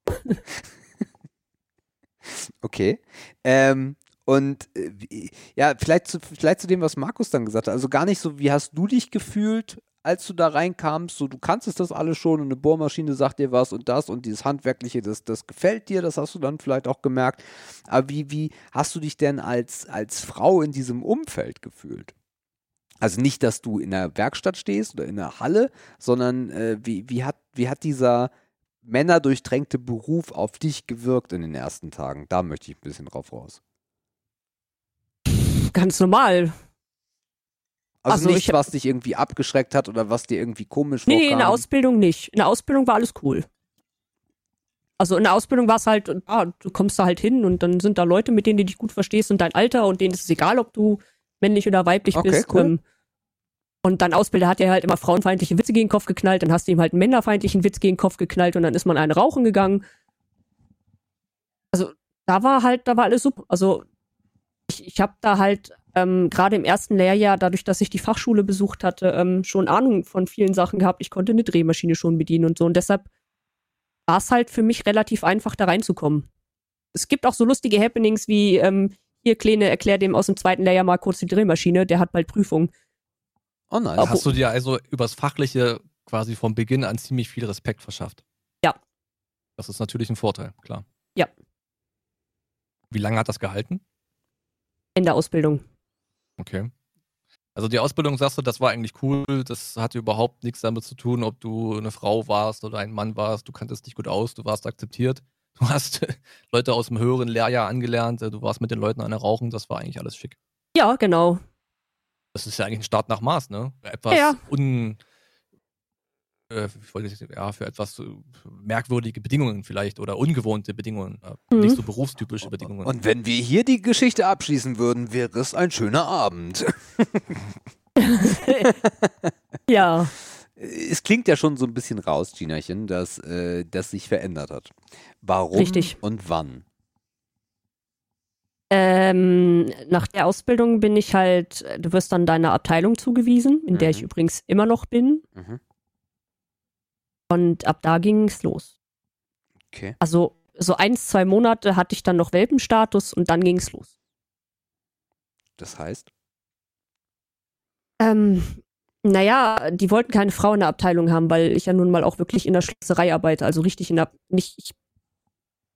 okay. Ähm, und äh, ja, vielleicht zu, vielleicht zu dem, was Markus dann gesagt hat. Also gar nicht so, wie hast du dich gefühlt, als du da reinkamst? So, du kannst das alles schon und eine Bohrmaschine sagt dir was und das und dieses Handwerkliche, das, das gefällt dir, das hast du dann vielleicht auch gemerkt. Aber wie, wie hast du dich denn als, als Frau in diesem Umfeld gefühlt? Also nicht, dass du in der Werkstatt stehst oder in der Halle, sondern äh, wie, wie, hat, wie hat dieser männerdurchtränkte Beruf auf dich gewirkt in den ersten Tagen? Da möchte ich ein bisschen drauf raus. Ganz normal. Also, nichts, ich- was dich irgendwie abgeschreckt hat oder was dir irgendwie komisch Nee, nee, in vorkam. der Ausbildung nicht. In der Ausbildung war alles cool. Also in der Ausbildung war es halt, ah, du kommst da halt hin und dann sind da Leute, mit denen du dich gut verstehst und dein Alter und denen ist es egal, ob du männlich oder weiblich Okay, bist. cool. Ähm, und dein Ausbilder hat dir halt immer frauenfeindliche Witze gegen den Kopf geknallt, dann hast du ihm halt einen männerfeindlichen Witz gegen den Kopf geknallt und dann ist man eine rauchen gegangen. Also da war halt, da war alles super. Also ich, ich habe da halt ähm, gerade im ersten Lehrjahr, dadurch, dass ich die Fachschule besucht hatte, ähm, schon Ahnung von vielen Sachen gehabt. Ich konnte eine Drehmaschine schon bedienen und so. Und deshalb war es halt für mich relativ einfach, da reinzukommen. Es gibt auch so lustige Happenings wie, ähm, hier, Kleine, erklär dem aus dem zweiten Lehrjahr mal kurz die Drehmaschine, der hat bald Prüfung. Oh nice. Aber- Hast du dir also übers Fachliche quasi vom Beginn an ziemlich viel Respekt verschafft? Ja. Das ist natürlich ein Vorteil, klar. Ja. Wie lange hat das gehalten? In der Ausbildung. Okay. Also die Ausbildung, sagst du, das war eigentlich cool, das hatte überhaupt nichts damit zu tun, ob du eine Frau warst oder ein Mann warst, du kanntest dich gut aus, du warst akzeptiert, du hast Leute aus dem höheren Lehrjahr angelernt, du warst mit den Leuten an der Rauchen, das war eigentlich alles schick. Ja, genau. Das ist ja eigentlich ein Start nach Maß, ne? Etwas Ja. un... Äh, ich wollte nicht- ja, für etwas äh, merkwürdige Bedingungen vielleicht oder ungewohnte Bedingungen, äh, Mhm. nicht so berufstypische Bedingungen. Und wenn wir hier die Geschichte abschließen würden, wäre es ein schöner Abend. Ja. Es klingt ja schon so ein bisschen raus, Ginachen, dass äh, das sich verändert hat. Warum Richtig. und wann? Ähm, nach der Ausbildung bin ich halt, du wirst dann deiner Abteilung zugewiesen, in der ich Mhm. übrigens immer noch bin. Mhm. Und ab da ging es los. Okay. Also so eins, zwei Monate hatte ich dann noch Welpenstatus und dann ging es los. Das heißt? Ähm, naja, die wollten keine Frau in der Abteilung haben, weil ich ja nun mal auch wirklich in der Schlosserei arbeite. Also richtig in der, nicht, ich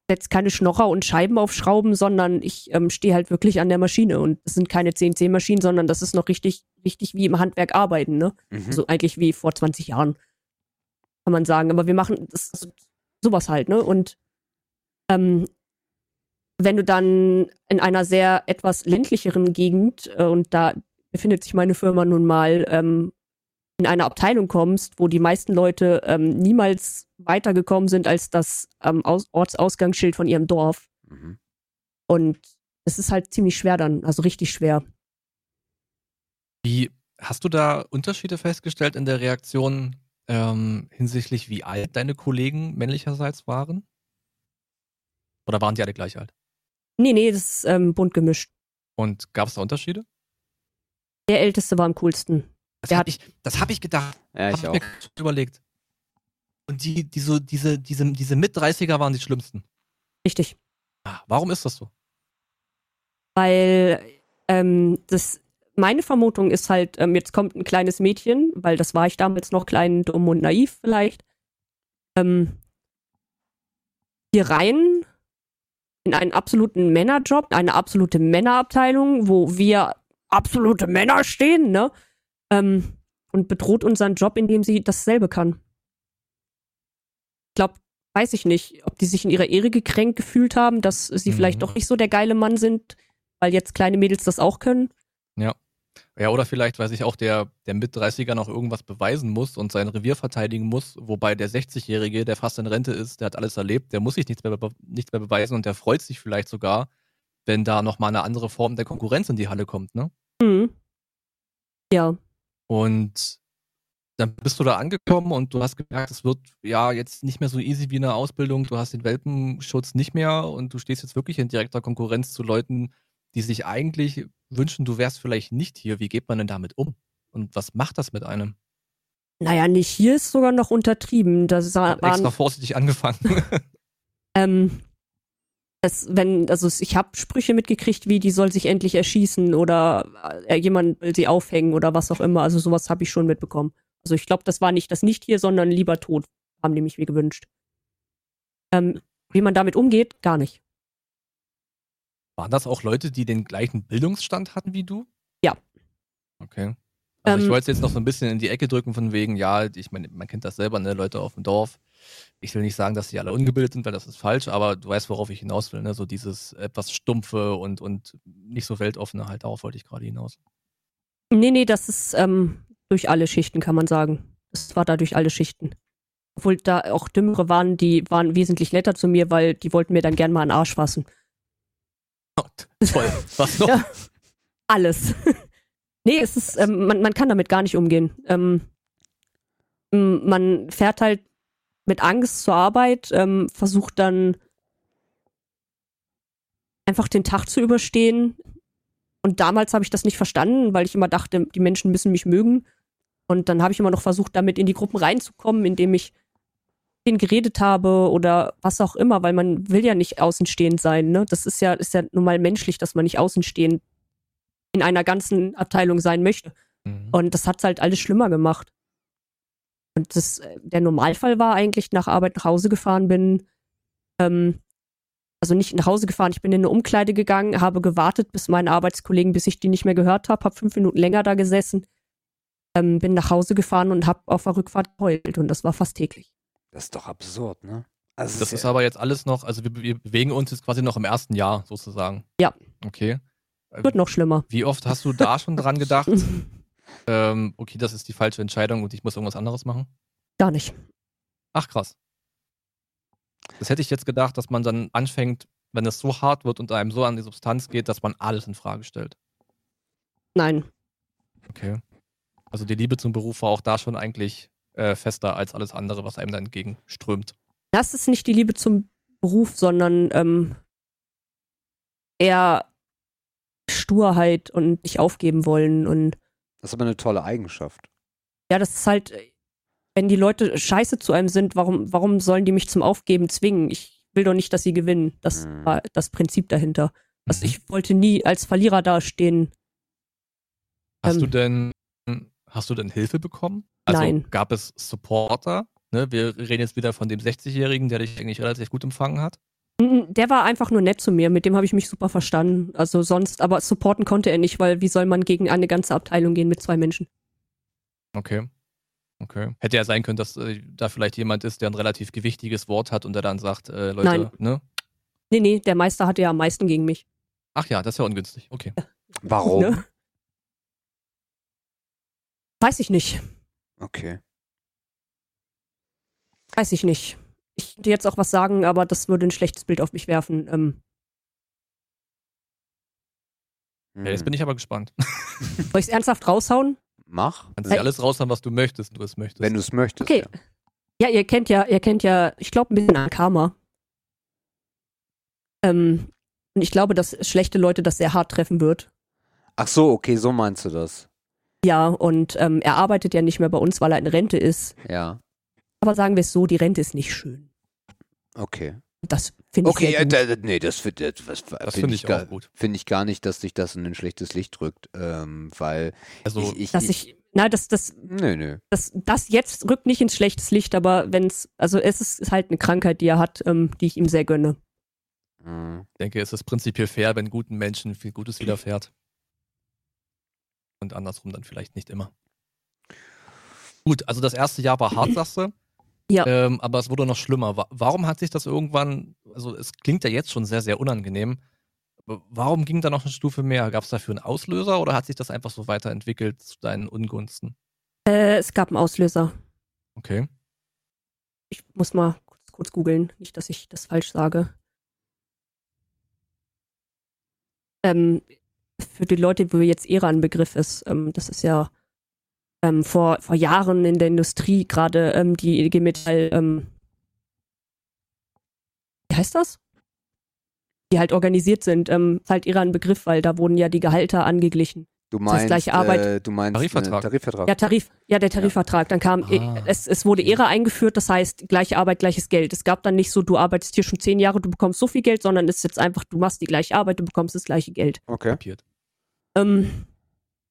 setze keine Schnorrer und Scheiben auf Schrauben, sondern ich ähm, stehe halt wirklich an der Maschine. Und es sind keine CNC-Maschinen, sondern das ist noch richtig, richtig wie im Handwerk arbeiten, ne? Mhm. So eigentlich wie vor 20 Jahren, kann man sagen. Aber wir machen das, sowas halt, ne? Und ähm, wenn du dann in einer sehr etwas ländlicheren Gegend, äh, und da befindet sich meine Firma nun mal, ähm, in einer Abteilung kommst, wo die meisten Leute ähm, niemals weitergekommen sind als das ähm, Aus Ortsausgangsschild von ihrem Dorf. Mhm. Und es ist halt ziemlich schwer dann, also richtig schwer. Wie hast du da Unterschiede festgestellt in der Reaktion ähm, hinsichtlich, wie alt deine Kollegen männlicherseits waren? Oder waren die alle gleich alt? Nee, nee, das ist ähm, bunt gemischt. Und gab es da Unterschiede? Der Älteste war am coolsten. Das habe ich, das hab ich gedacht. Ja, Hab ich ich auch. mir überlegt. Und die, die so, diese, diese, diese Mit-30er waren die schlimmsten. Richtig. Ah, warum ist das so? Weil ähm, das, meine Vermutung ist halt, ähm, jetzt kommt ein kleines Mädchen, weil das war ich damals noch klein, dumm und naiv vielleicht, ähm, hier rein in einen absoluten Männerjob, eine absolute Männerabteilung, wo wir absolute Männer stehen, ne? Ähm, und bedroht unseren Job, indem sie dasselbe kann. Ich glaube, weiß ich nicht, ob die sich in ihrer Ehre gekränkt gefühlt haben, dass sie Mhm. vielleicht doch nicht so der geile Mann sind, weil jetzt kleine Mädels das auch können. Ja, oder vielleicht, weil sich auch der, der Mit-30er noch irgendwas beweisen muss und sein Revier verteidigen muss, wobei der 60-Jährige, der fast in Rente ist, der hat alles erlebt, der muss sich nichts mehr, nichts mehr beweisen und der freut sich vielleicht sogar, wenn da nochmal eine andere Form der Konkurrenz in die Halle kommt, ne? Mhm. Ja, Und dann bist du da angekommen und du hast gemerkt, es wird ja jetzt nicht mehr so easy wie eine Ausbildung. Du hast den Welpenschutz nicht mehr und du stehst jetzt wirklich in direkter Konkurrenz zu Leuten, die sich eigentlich wünschen, du wärst vielleicht nicht hier. Wie geht man denn damit um? Und was macht das mit einem? naja, nicht hier ist sogar noch untertrieben. Das Ich hab extra vorsichtig angefangen. ähm, das, wenn, also ich habe Sprüche mitgekriegt, wie die soll sich endlich erschießen oder äh, jemand will sie aufhängen oder was auch immer. Also sowas habe ich schon mitbekommen. Also ich glaube, das war nicht das nicht hier, sondern lieber tot, haben die mich wie gewünscht. Ähm, wie man damit umgeht, gar nicht. Waren das auch Leute, die den gleichen Bildungsstand hatten wie du? Ja. Okay. Also ich Ähm, wollte es jetzt noch so ein bisschen in die Ecke drücken von wegen, ja, ich meine, man kennt das selber, ne, Leute auf dem Dorf. Ich will nicht sagen, dass die alle ungebildet sind, weil das ist falsch, aber du weißt, worauf ich hinaus will, ne? So dieses etwas stumpfe und, und nicht so weltoffene halt, darauf wollte ich gerade hinaus. Nee, nee, das ist ähm, durch alle Schichten, kann man sagen. Das war da durch alle Schichten. Obwohl da auch Dümmere waren, die waren wesentlich netter zu mir, weil die wollten mir dann gern mal den Arsch fassen. Toll. Was noch? Ja. Alles. nee, es ist, ähm, man, man kann damit gar nicht umgehen. Ähm, man fährt halt mit Angst zur Arbeit, ähm, versucht dann einfach den Tag zu überstehen. Und damals habe ich das nicht verstanden, weil ich immer dachte, die Menschen müssen mich mögen. Und dann habe ich immer noch versucht, damit in die Gruppen reinzukommen, indem ich denen geredet habe oder was auch immer, weil man will ja nicht außenstehend sein. Ne? Das ist ja, ist ja nun mal menschlich, dass man nicht außenstehend in einer ganzen Abteilung sein möchte. Mhm. Und das hat's halt alles schlimmer gemacht. Und das, äh, der Normalfall war eigentlich, nach Arbeit nach Hause gefahren bin, ähm, also nicht nach Hause gefahren, ich bin in eine Umkleide gegangen, habe gewartet, bis meine Arbeitskollegen, bis ich die nicht mehr gehört habe, habe fünf Minuten länger da gesessen, ähm, bin nach Hause gefahren und habe auf der Rückfahrt geheult und das war fast täglich. Das ist doch absurd, ne? Also Das ist aber jetzt alles noch, also wir, wir bewegen uns jetzt quasi noch im ersten Jahr sozusagen. Ja. Okay. Äh, Wird noch schlimmer. Wie oft hast du da schon dran gedacht, ähm, okay, das ist die falsche Entscheidung und ich muss irgendwas anderes machen? Gar nicht. Ach krass. Das hätte ich jetzt gedacht, dass man dann anfängt, wenn es so hart wird und einem so an die Substanz geht, dass man alles in Frage stellt. Nein. Okay. Also die Liebe zum Beruf war auch da schon eigentlich äh, fester als alles andere, was einem da entgegenströmt. Das ist nicht die Liebe zum Beruf, sondern ähm, eher Sturheit und nicht aufgeben wollen und das ist aber eine tolle Eigenschaft. Ja, das ist halt, wenn die Leute scheiße zu einem sind, warum, warum sollen die mich zum Aufgeben zwingen? Ich will doch nicht, dass sie gewinnen. Das Mhm. war das Prinzip dahinter. Also Mhm. ich wollte nie als Verlierer dastehen. Hast ähm, du denn, hast du denn Hilfe bekommen? Also Nein. gab es Supporter? Ne? Wir reden jetzt wieder von dem 60-Jährigen, der dich eigentlich relativ gut empfangen hat. Mm, Der war einfach nur nett zu mir, mit dem habe ich mich super verstanden. Also sonst, aber supporten konnte er nicht, weil wie soll man gegen eine ganze Abteilung gehen mit zwei Menschen? Okay. Okay. Hätte ja sein können, dass äh, da vielleicht jemand ist, der ein relativ gewichtiges Wort hat und der dann sagt, äh, Leute, Nein. ne? Nee, nee, der Meister hatte ja am meisten gegen mich. Ach ja, das ist ja ungünstig. Okay. Warum? Ne? Weiß ich nicht. Okay. Weiß ich nicht. Ich könnte jetzt auch was sagen, aber das würde ein schlechtes Bild auf mich werfen. Ähm, Ja, jetzt bin ich aber gespannt. soll ich es ernsthaft raushauen? Mach, Kannst du dir alles raushauen, was du möchtest, wenn du es möchtest. wenn du es möchtest. Okay. Ja. Ja, ihr kennt ja, ihr kennt ja, ich glaube, ein bisschen an Karma. Ähm, und ich glaube, dass schlechte Leute das sehr hart treffen wird. Ach so, okay, so meinst du das. Ja, und ähm, er arbeitet ja nicht mehr bei uns, weil er in Rente ist. Ja. Aber sagen wir es so, die Rente ist nicht schön. Okay. Das finde ich Okay, sehr gut. da, nee, das, find- das, das find finde ich gar, auch gut. Finde ich gar nicht, dass sich das in ein schlechtes Licht rückt, ähm, weil Also, ich, ich, dass ich, na, das, das, Nö, nö. das, das jetzt rückt nicht ins schlechtes Licht, aber wenn es, also es ist halt eine Krankheit, die er hat, ähm, die ich ihm sehr gönne. Mhm. ich denke, es ist prinzipiell fair, wenn guten Menschen viel Gutes widerfährt. Und andersrum dann vielleicht nicht immer. Gut, also das erste Jahr war hart, sagst du. Ja. Ähm, aber es wurde noch schlimmer. Wa- Warum hat sich das irgendwann, also es klingt ja jetzt schon sehr, sehr unangenehm. Warum ging da noch eine Stufe mehr? Gab es dafür einen Auslöser oder hat sich das einfach so weiterentwickelt zu deinen Ungunsten? Äh, es gab einen Auslöser. Okay. Ich muss mal kurz, kurz googeln, nicht, dass ich das falsch sage. Ähm, für die Leute, wo jetzt Ära ein Begriff ist, ähm, das ist ja ähm, vor, vor Jahren in der Industrie gerade ähm, die IG Metall, ähm, wie heißt das? Die halt organisiert sind, ähm, ist halt Ära ein Begriff, weil da wurden ja die Gehalter angeglichen. Du meinst, gleiche Arbeit. Äh, du meinst Tarifvertrag. Tarifvertrag. Ja, Tarif, ja, der Tarifvertrag. Dann kam, Ah. es, es wurde Ära eingeführt, das heißt, gleiche Arbeit, gleiches Geld. Es gab dann nicht so, du arbeitest hier schon zehn Jahre, du bekommst so viel Geld, sondern es ist jetzt einfach, du machst die gleiche Arbeit, du bekommst das gleiche Geld. Okay. Kapiert. Ähm,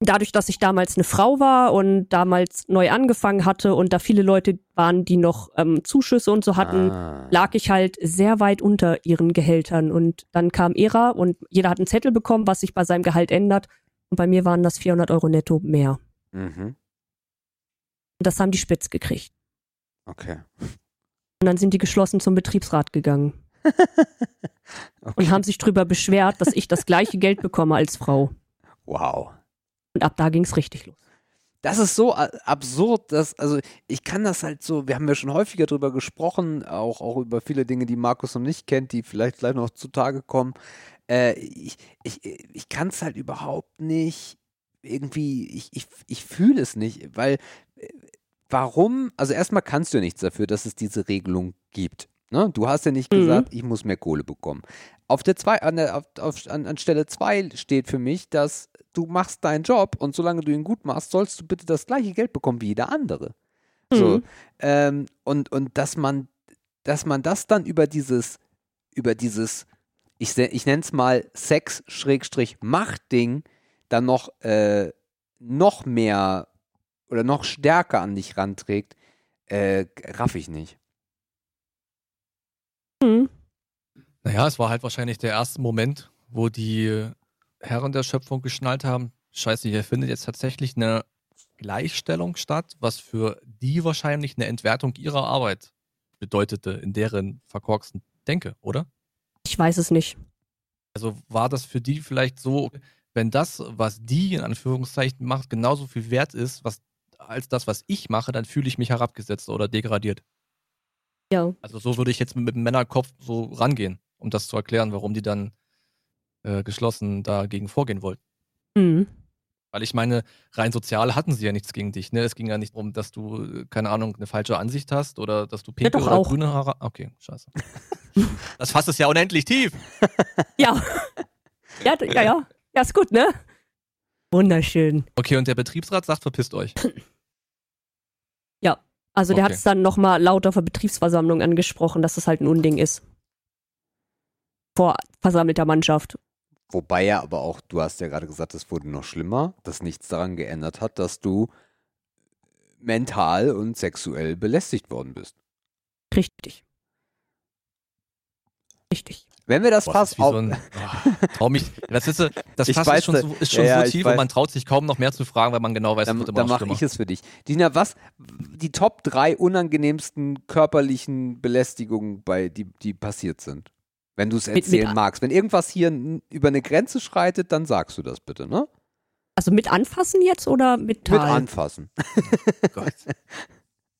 dadurch, dass ich damals eine Frau war und damals neu angefangen hatte und da viele Leute waren, die noch ähm, Zuschüsse und so hatten, Ah. lag ich halt sehr weit unter ihren Gehältern. Und dann kam Ära und jeder hat einen Zettel bekommen, was sich bei seinem Gehalt ändert. Und bei mir waren das 400 Euro netto mehr. Mhm. Und das haben die spitz gekriegt. Okay. Und dann sind die geschlossen zum Betriebsrat gegangen okay. und haben sich drüber beschwert, dass ich das gleiche Geld bekomme als Frau. Wow. Und ab da ging es richtig los. Das ist so absurd, dass, also ich kann das halt so, wir haben ja schon häufiger drüber gesprochen, auch, auch über viele Dinge, die Markus noch nicht kennt, die vielleicht gleich noch zutage kommen. Äh, ich ich, ich kann es halt überhaupt nicht irgendwie, ich, ich, ich fühle es nicht, weil äh, warum, also erstmal kannst du ja nichts dafür, dass es diese Regelung gibt. Ne? Du hast ja nicht Mhm. gesagt, ich muss mehr Kohle bekommen. Auf der zwei, an, der, auf, auf, an, an Stelle 2 steht für mich, dass du machst deinen Job und solange du ihn gut machst, sollst du bitte das gleiche Geld bekommen wie jeder andere. So, Mhm. ähm, und, und dass man, dass man das dann über dieses, über dieses, ich, se- ich nenne es mal Sex-Macht-Ding, dann noch, äh, noch mehr oder noch stärker an dich ranträgt, äh, raff ich nicht. Mhm. Naja, es war halt wahrscheinlich der erste Moment, wo die Herren der Schöpfung geschnallt haben, scheiße, hier findet jetzt tatsächlich eine Gleichstellung statt, was für die wahrscheinlich eine Entwertung ihrer Arbeit bedeutete in deren verkorksten Denke, oder? Ich weiß es nicht. Also war das für die vielleicht so, wenn das, was die in Anführungszeichen macht, genauso viel wert ist, was als das, was ich mache, dann fühle ich mich herabgesetzt oder degradiert. Ja. Also so würde ich jetzt mit, mit dem Männerkopf so rangehen, um das zu erklären, warum die dann äh, geschlossen dagegen vorgehen wollten. Mhm. Weil ich meine, rein sozial hatten sie ja nichts gegen dich. Ne? Es ging ja nicht darum, dass du, äh, keine Ahnung, eine falsche Ansicht hast oder dass du pinke doch oder auch. grüne Haare Okay, scheiße. das Fass ist ja unendlich tief. Ja. ja, ja, ja. Ja, ist gut, ne? Wunderschön. Okay, und der Betriebsrat sagt, verpisst euch. Also der Okay. hat es dann nochmal laut auf der Betriebsversammlung angesprochen, dass das halt ein Unding ist. Vor versammelter Mannschaft. Wobei ja aber auch, du hast ja gerade gesagt, es wurde noch schlimmer, dass nichts daran geändert hat, dass du mental und sexuell belästigt worden bist. Richtig. Richtig. Wenn wir das Boah, Fass auf, so ein, oh, trau mich, das ist, so- das Fass weiß, ist schon, da- so, ist schon ja, so tief und man traut sich kaum noch mehr zu fragen, weil man genau weiß, es dann, wird immer dann mache ich es für dich. Dina, was die Top 3 unangenehmsten körperlichen Belästigungen, bei, die, die passiert sind? Wenn du es Mit- mit erzählen a- magst. Wenn irgendwas hier über eine Grenze schreitet, dann sagst du das bitte, ne? Also mit anfassen jetzt oder mit Mit Tal? anfassen. Oh Gott.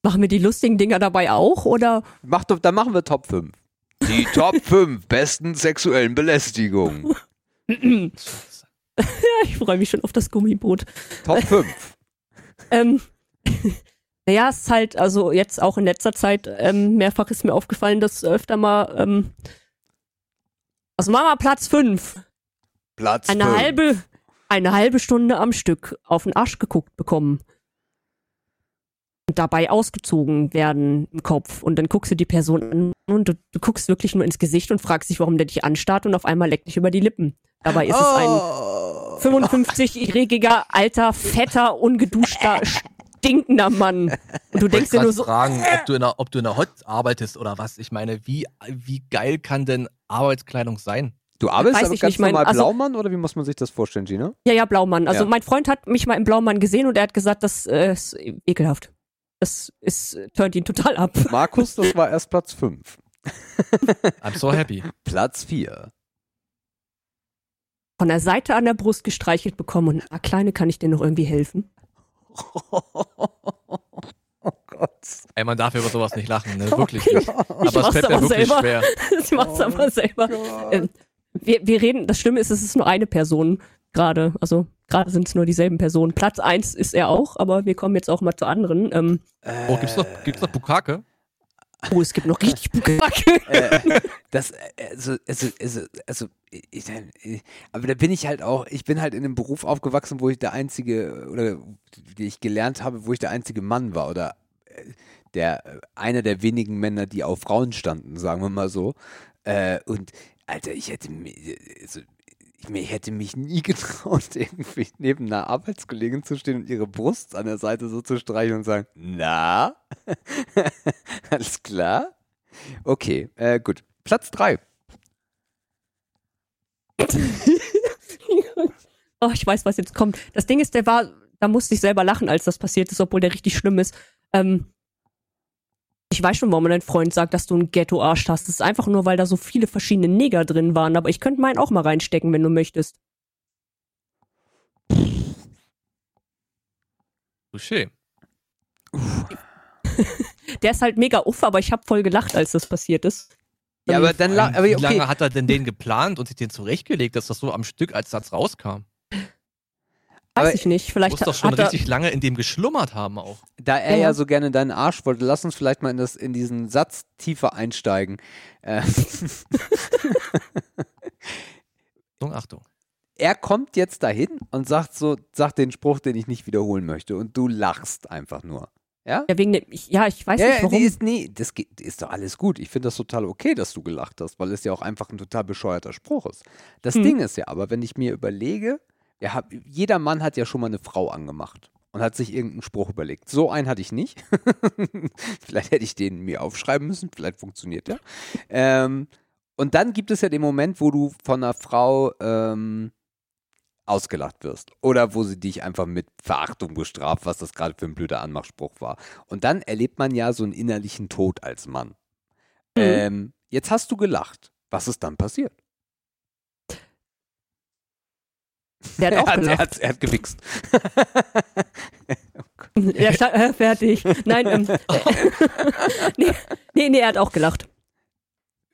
Machen wir die lustigen Dinger dabei auch oder? Mach doch, dann machen wir Top 5. Die Top 5 besten sexuellen Belästigungen. ich freue mich schon auf das Gummiboot. Top 5. Ähm, naja, es ist halt, also jetzt auch in letzter Zeit ähm, mehrfach ist mir aufgefallen, dass öfter mal, ähm, also machen wir Platz 5. Platz Eine fünf. halbe, eine halbe Stunde am Stück auf den Arsch geguckt bekommen. Und dabei ausgezogen werden im Kopf. Und dann guckst du die Person an und du, du guckst wirklich nur ins Gesicht und fragst dich, warum der dich anstarrt und auf einmal leckt dich über die Lippen. Dabei ist es ein Oh. 55-jähriger, alter, fetter, ungeduschter, stinkender Mann. Und du denkst dir nur so, fragen, ob du, in einer, ob du in einer Hot arbeitest oder was. Ich meine, wie, wie geil kann denn Arbeitskleidung sein? Du arbeitest Weiß aber ich ganz nicht, mein- normal also- Blaumann oder wie muss man sich das vorstellen, Gina? ja, ja, Blaumann. Also Ja. mein Freund hat mich mal im Blaumann gesehen und er hat gesagt, das äh, ist ekelhaft. Das ist, turnt ihn total ab. Markus, das war erst Platz 5. I'm so happy. Platz 4. Von der Seite an der Brust gestreichelt bekommen und, ah, Kleine, kann ich dir noch irgendwie helfen? Oh Gott. Ey, man darf über sowas nicht lachen, ne? Wirklich nicht. Aber Ich es mach's fällt mir wirklich selber. schwer. Sie macht's aber selber. Ähm, wir, wir reden, das Schlimme ist, es ist nur eine Person gerade. Also gerade sind es nur dieselben Personen. Platz eins ist er auch, aber wir kommen jetzt auch mal zu anderen. Ähm, Oh, gibt's noch, gibt's noch Bukake? Oh, es gibt noch richtig Bukake. äh, das, also, also, also, also ich, aber da bin ich halt auch, ich bin halt in einem Beruf aufgewachsen, wo ich der einzige, oder die ich gelernt habe, wo ich der einzige Mann war, oder äh, der, äh, einer der wenigen Männer, die auf Frauen standen, sagen wir mal so. Äh, und, Alter, ich hätte, also, ich hätte mich nie getraut, irgendwie neben einer Arbeitskollegin zu stehen und ihre Brust an der Seite so zu streichen und sagen, na, alles klar? Okay, äh, gut. Platz drei. oh, ich weiß, was jetzt kommt. Das Ding ist, der war, da musste ich selber lachen, als das passiert ist, obwohl der richtig schlimm ist. Ähm, ich weiß schon, warum dein Freund sagt, dass du einen Ghetto-Arsch hast. Das ist einfach nur, weil da so viele verschiedene Neger drin waren. Aber ich könnte meinen auch mal reinstecken, wenn du möchtest. Touché. Der ist halt mega uff, aber ich habe voll gelacht, als das passiert ist. Ja, aber dann, aber Wie okay. lange hat er denn den geplant und sich den zurechtgelegt, dass das so am Stück als Satz rauskam? Weiß ich nicht. Vielleicht Muss doch schon hat er, richtig lange in dem geschlummert haben auch. Da er Ja. ja so gerne deinen Arsch wollte, lass uns vielleicht mal in, das, in diesen Satz tiefer einsteigen. Äh, Achtung, Achtung. er kommt jetzt dahin und sagt so, sagt den Spruch, den ich nicht wiederholen möchte. Und du lachst einfach nur. Ja? Ja, wegen dem, ich, ja, ich weiß Ja, nicht warum. nee, ist, nee, das geht, ist doch alles gut. Ich finde das total okay, dass du gelacht hast, weil es ja auch einfach ein total bescheuerter Spruch ist. Das Hm. Ding ist ja aber, wenn ich mir überlege, ja, jeder Mann hat ja schon mal eine Frau angemacht und hat sich irgendeinen Spruch überlegt. So einen hatte ich nicht. vielleicht hätte ich den mir aufschreiben müssen, vielleicht funktioniert der. Ähm, und dann gibt es ja den Moment, wo du von einer Frau ähm, ausgelacht wirst. Oder wo sie dich einfach mit Verachtung bestraft, was das gerade für ein blöder Anmachspruch war. Und dann erlebt man ja so einen innerlichen Tod als Mann. Mhm. Ähm, jetzt hast du gelacht. Was ist dann passiert? Der hat auch er, hat, er, gelacht. hat, er hat gewichst. Er stand, äh, fertig. Nein, ähm, nee, nee, nee, er hat auch gelacht.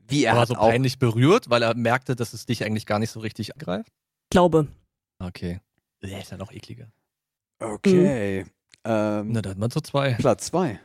Wie er Er war hat so auch. peinlich berührt, weil er merkte, dass es dich eigentlich gar nicht so richtig angreift. Glaube. Okay. Der ist ja noch ekliger. Okay. Ähm, Na, da hat man so zwei. Platz zwei.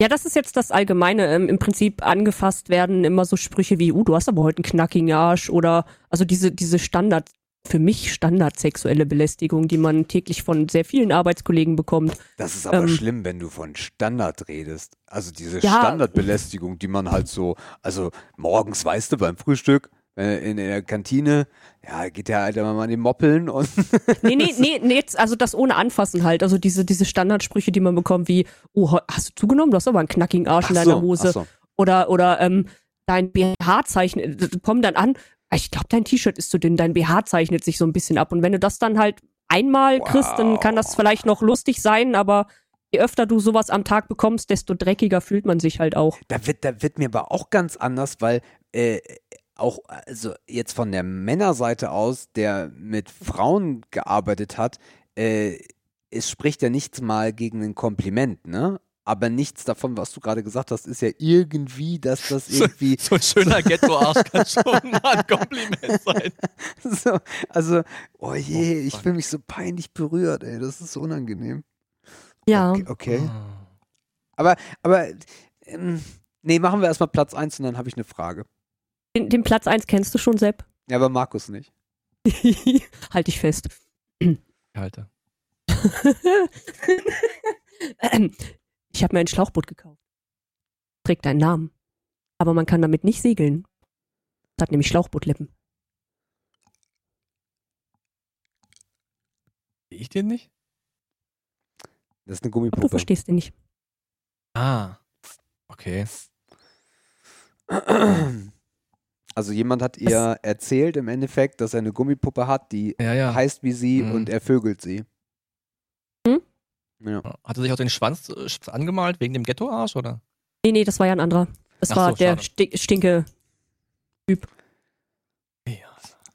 Ja, das ist jetzt das Allgemeine. Ähm, Im Prinzip angefasst werden immer so Sprüche wie, uh, du hast aber heute einen knackigen Arsch oder also diese, diese Standard, für mich standardsexuelle Belästigung, die man täglich von sehr vielen Arbeitskollegen bekommt. Das ist aber Ähm, schlimm, wenn du von Standard redest. Also diese Ja. Standardbelästigung, die man halt so, also morgens weißt du beim Frühstück, äh, in, in der Kantine, ja, geht der halt immer mal in den Moppeln und Nee, nee, nee, nee, jetzt, also das ohne Anfassen halt. Also diese, diese Standardsprüche, die man bekommt, wie, oh, hast du zugenommen? Du hast aber einen knackigen Arsch in Ach deiner so, Hose. so. Oder, oder ähm, dein BH zeichnet, äh, kommen dann an, ich glaube, dein T-Shirt ist zu dünn, dein BH zeichnet sich so ein bisschen ab. Und wenn du das dann halt einmal kriegst, dann kann das vielleicht noch lustig sein, aber je öfter du sowas am Tag bekommst, desto dreckiger fühlt man sich halt auch. Da wird, da wird mir aber auch ganz anders, weil äh, auch, also jetzt von der Männerseite aus, der mit Frauen gearbeitet hat, äh, es spricht ja nichts mal gegen ein Kompliment, ne? Aber nichts davon, was du gerade gesagt hast, ist ja irgendwie, dass das irgendwie So ein schöner Ghetto-Arsch kann schon mal ein Kompliment sein. so, also, oh je, Oh, ich fuck. fühle mich so peinlich berührt, ey, das ist so unangenehm. Ja. Okay, okay. Aber, aber, ähm, nee, machen wir erstmal Platz 1 und dann habe ich eine Frage. Den, den Platz 1 kennst du schon, Sepp? Ja, aber Markus nicht. halt dich fest. Halte. Ich habe mir ein Schlauchboot gekauft. Trägt deinen Namen. Aber man kann damit nicht segeln. Es hat nämlich Schlauchbootlippen. Sehe ich den nicht? Das ist eine Du Gummipuppe. verstehst den nicht. Ah. Okay. Also jemand hat ihr erzählt im Endeffekt, dass er eine Gummipuppe hat, die Ja, ja. heißt wie sie Mhm. und er vögelt sie. Ja. Hat er sich auch den Schwanz äh, angemalt wegen dem Ghetto-Arsch, oder? Nee, nee, das war ja ein anderer. Das Ach war so, der. Sti Stinke. Ja.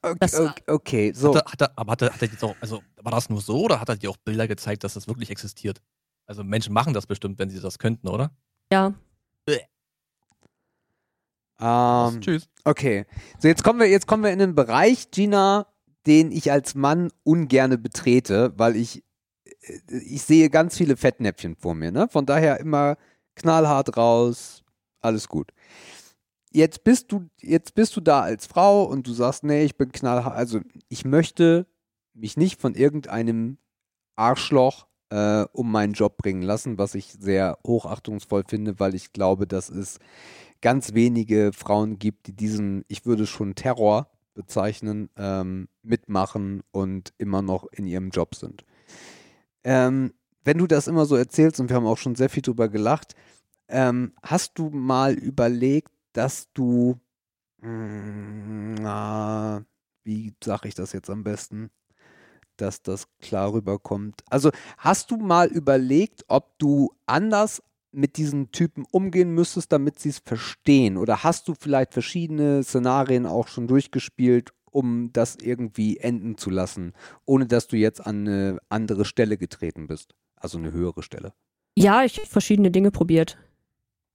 Okay, Das- okay, okay, so. Hat er, hat er, aber hat er, hat er jetzt auch, also war das nur so oder hat er dir auch Bilder gezeigt, dass das wirklich existiert? Also Menschen machen das bestimmt, wenn sie das könnten, oder? Ja. Ähm, Tschüss. okay. So, jetzt kommen wir, jetzt kommen wir in einen Bereich, Gina, den ich als Mann ungerne betrete, weil ich, ich sehe ganz viele Fettnäpfchen vor mir, ne? Von daher immer knallhart raus, alles gut. Jetzt bist du, jetzt bist du da als Frau und du sagst, nee, ich bin knallhart, also ich möchte mich nicht von irgendeinem Arschloch äh, um meinen Job bringen lassen, was ich sehr hochachtungsvoll finde, weil ich glaube, dass es ganz wenige Frauen gibt, die diesen, ich würde schon Terror bezeichnen, ähm, mitmachen und immer noch in ihrem Job sind. Ähm, wenn du das immer so erzählst, und wir haben auch schon sehr viel drüber gelacht, ähm, hast du mal überlegt, dass du, mh, na, wie sage ich das jetzt am besten, dass das klar rüberkommt? Also hast du mal überlegt, ob du anders mit diesen Typen umgehen müsstest, damit sie es verstehen? Oder hast du vielleicht verschiedene Szenarien auch schon durchgespielt, um das irgendwie enden zu lassen, ohne dass du jetzt an eine andere Stelle getreten bist? Also eine höhere Stelle. Ja, ich habe verschiedene Dinge probiert.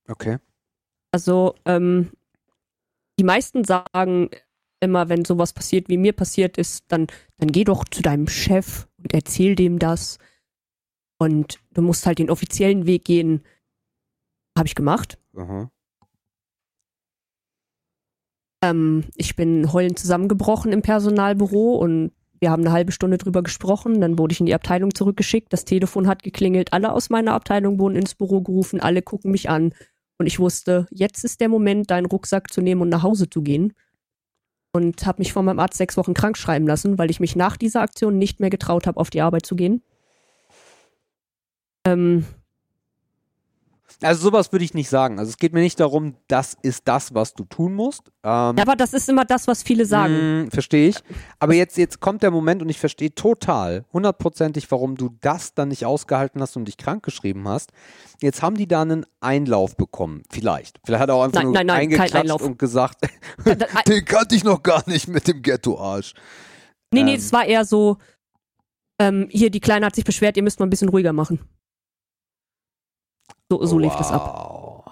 Okay. Also, ähm, die meisten sagen immer, wenn sowas passiert, wie mir passiert ist, dann, dann geh doch zu deinem Chef und erzähl dem das. Und du musst halt den offiziellen Weg gehen. Habe ich gemacht. Aha. Ähm, ich bin heulend zusammengebrochen im Personalbüro und wir haben eine halbe Stunde drüber gesprochen. Dann wurde ich in die Abteilung zurückgeschickt. Das Telefon hat geklingelt. Alle aus meiner Abteilung wurden ins Büro gerufen. Alle gucken mich an. Und ich wusste, jetzt ist der Moment, deinen Rucksack zu nehmen und nach Hause zu gehen. Und habe mich von meinem Arzt sechs Wochen krank schreiben lassen, weil ich mich nach dieser Aktion nicht mehr getraut habe, auf die Arbeit zu gehen. Ähm, Also sowas würde ich nicht sagen. Also es geht mir nicht darum, das ist das, was du tun musst. Ähm, aber das ist immer das, was viele sagen. Mm, verstehe ich. Aber jetzt, jetzt kommt der Moment und ich verstehe total, hundertprozentig, warum du das dann nicht ausgehalten hast und dich krankgeschrieben hast. Jetzt haben die da einen Einlauf bekommen. Vielleicht. Vielleicht hat er auch einfach Nein, nur nein, nein, eingeklatscht und gesagt, den kannte ich noch gar nicht mit dem Ghetto-Arsch. Nee, nee, Ähm. es war eher so, ähm, hier, die Kleine hat sich beschwert, ihr müsst mal ein bisschen ruhiger machen. So, so lief das ab. Wow.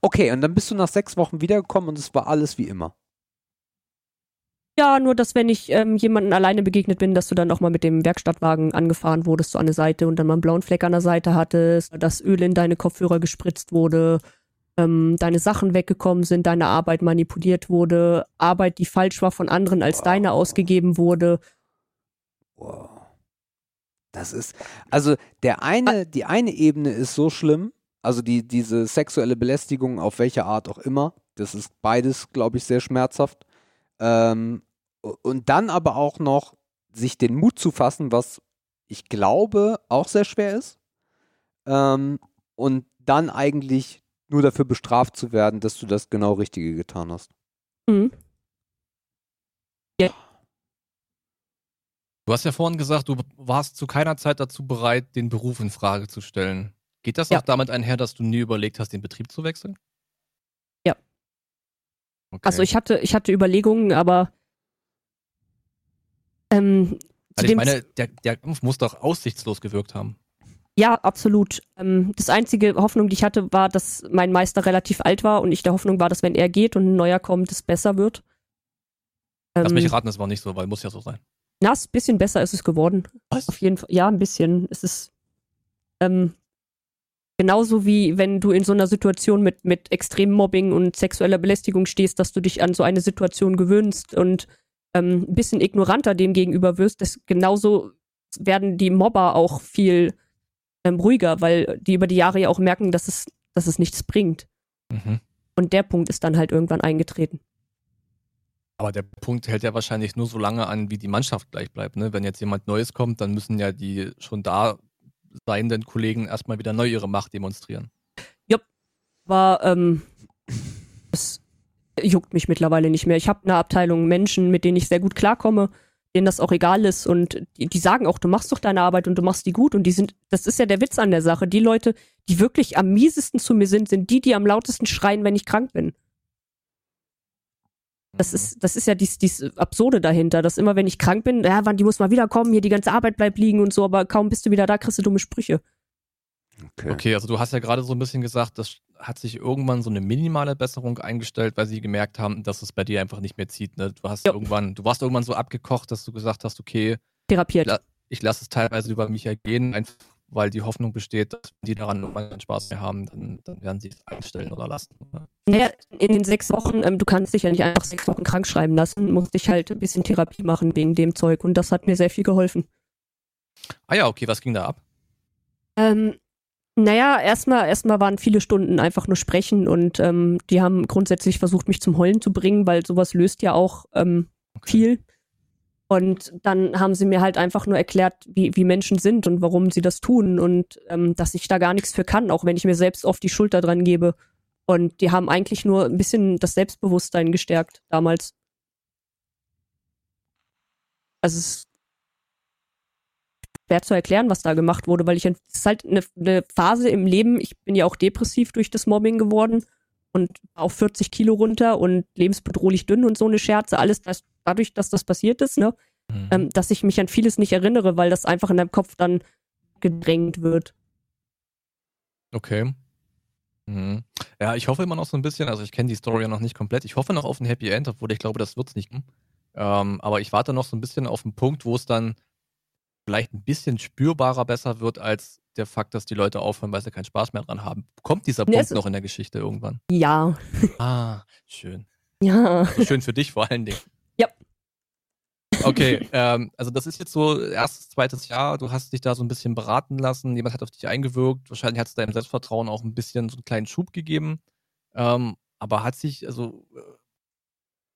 Okay, und dann bist du nach sechs Wochen wiedergekommen und es war alles wie immer. Ja, nur dass wenn ich ähm, jemanden alleine begegnet bin, dass du dann auch mal mit dem Werkstattwagen angefahren wurdest, so an der Seite und dann mal einen blauen Fleck an der Seite hattest, dass Öl in deine Kopfhörer gespritzt wurde, ähm, deine Sachen weggekommen sind, deine Arbeit manipuliert wurde, Arbeit, die falsch war von anderen als deine ausgegeben wurde. Wow. Das ist, also der eine, die eine Ebene ist so schlimm, also die, diese sexuelle Belästigung auf welche Art auch immer, das ist beides, glaube ich, sehr schmerzhaft. Ähm, und dann aber auch noch sich den Mut zu fassen, was ich glaube auch sehr schwer ist. Ähm, und dann eigentlich nur dafür bestraft zu werden, dass du das genau Richtige getan hast. Mhm. Du hast ja vorhin gesagt, du warst zu keiner Zeit dazu bereit, den Beruf in Frage zu stellen. Geht das Ja. auch damit einher, dass du nie überlegt hast, den Betrieb zu wechseln? Ja. Okay. Also ich hatte, ich hatte Überlegungen, aber ähm, also ich meine, der, der Kampf muss doch aussichtslos gewirkt haben. Ja, absolut. Ähm, das einzige Hoffnung, die ich hatte, war, dass mein Meister relativ alt war und ich der Hoffnung war, dass wenn er geht und ein neuer kommt, es besser wird. Lass Ähm, mich raten, das war nicht so, weil muss ja so sein. Na, ein bisschen besser ist es geworden. Was? Auf jeden Fall. Ja, ein bisschen. Es ist ähm, genauso wie wenn du in so einer Situation mit, mit extremem Mobbing und sexueller Belästigung stehst, dass du dich an so eine Situation gewöhnst und ähm, ein bisschen ignoranter dem gegenüber wirst. Das, genauso werden die Mobber auch viel ähm, ruhiger, weil die über die Jahre ja auch merken, dass es, dass es nichts bringt. Mhm. Und der Punkt ist dann halt irgendwann eingetreten. Aber der Punkt hält ja wahrscheinlich nur so lange an, wie die Mannschaft gleich bleibt. Ne? Wenn jetzt jemand Neues kommt, dann müssen ja die schon da seienden Kollegen erstmal wieder neu ihre Macht demonstrieren. Aber ähm, das juckt mich mittlerweile nicht mehr. Ich habe eine Abteilung Menschen, mit denen ich sehr gut klarkomme, denen das auch egal ist und die, die sagen auch, du machst doch deine Arbeit und du machst die gut und die sind, das ist ja der Witz an der Sache. Die Leute, die wirklich am miesesten zu mir sind, sind die, die am lautesten schreien, wenn ich krank bin. Das ist, das ist ja dies, dies Absurde dahinter, dass immer, wenn ich krank bin, ja, wann, die muss mal wiederkommen, hier die ganze Arbeit bleibt liegen und so, aber kaum bist du wieder da, kriegst du dumme Sprüche. Okay. Okay, also du hast ja gerade so ein bisschen gesagt, das hat sich irgendwann so eine minimale Besserung eingestellt, weil sie gemerkt haben, dass es bei dir einfach nicht mehr zieht. Ne? Du hast Ja. irgendwann, du warst irgendwann so abgekocht, dass du gesagt hast, okay, Therapiert. Ja. ich lasse es teilweise über mich ergehen, einfach weil die Hoffnung besteht, dass die daran irgendwann keinen Spaß mehr haben, dann, dann werden sie es einstellen oder lassen. Naja, in den sechs Wochen, ähm, du kannst dich ja nicht einfach sechs Wochen krank schreiben lassen, musst dich halt ein bisschen Therapie machen wegen dem Zeug und das hat mir sehr viel geholfen. Ah ja, okay, was ging da ab? Ähm, naja, erstmal erstmal waren viele Stunden einfach nur sprechen und ähm, die haben grundsätzlich versucht, mich zum Heulen zu bringen, weil sowas löst ja auch ähm, Okay. viel. Und dann haben sie mir halt einfach nur erklärt, wie, wie Menschen sind und warum sie das tun und ähm, dass ich da gar nichts für kann, auch wenn ich mir selbst oft die Schulter dran gebe. Und die haben eigentlich nur ein bisschen das Selbstbewusstsein gestärkt damals. Also es ist schwer zu erklären, was da gemacht wurde, weil ich es ist halt eine, eine Phase im Leben, ich bin ja auch depressiv durch das Mobbing geworden und auf 40 Kilo runter und lebensbedrohlich dünn und so eine Scherze, alles das, dadurch, dass das passiert ist, ne, Mhm. ähm, dass ich mich an vieles nicht erinnere, weil das einfach in deinem Kopf dann gedrängt wird. Okay. Mhm. Ja, ich hoffe immer noch so ein bisschen, also ich kenne die Story ja noch nicht komplett. Ich hoffe noch auf ein Happy End, obwohl ich glaube, das wird es nicht. Ähm, aber ich warte noch so ein bisschen auf den Punkt, wo es dann vielleicht ein bisschen spürbarer besser wird als der Fakt, dass die Leute aufhören, weil sie keinen Spaß mehr dran haben. Kommt dieser Punkt noch in der Geschichte irgendwann? Ja, Ah, schön. ja. Also schön für dich vor allen Dingen. Ja. Okay, ähm, also das ist jetzt so erstes, zweites Jahr. Du hast dich da so ein bisschen beraten lassen. Jemand hat auf dich eingewirkt. Wahrscheinlich hat es deinem Selbstvertrauen auch ein bisschen so einen kleinen Schub gegeben. Ähm, aber hat sich, also, äh,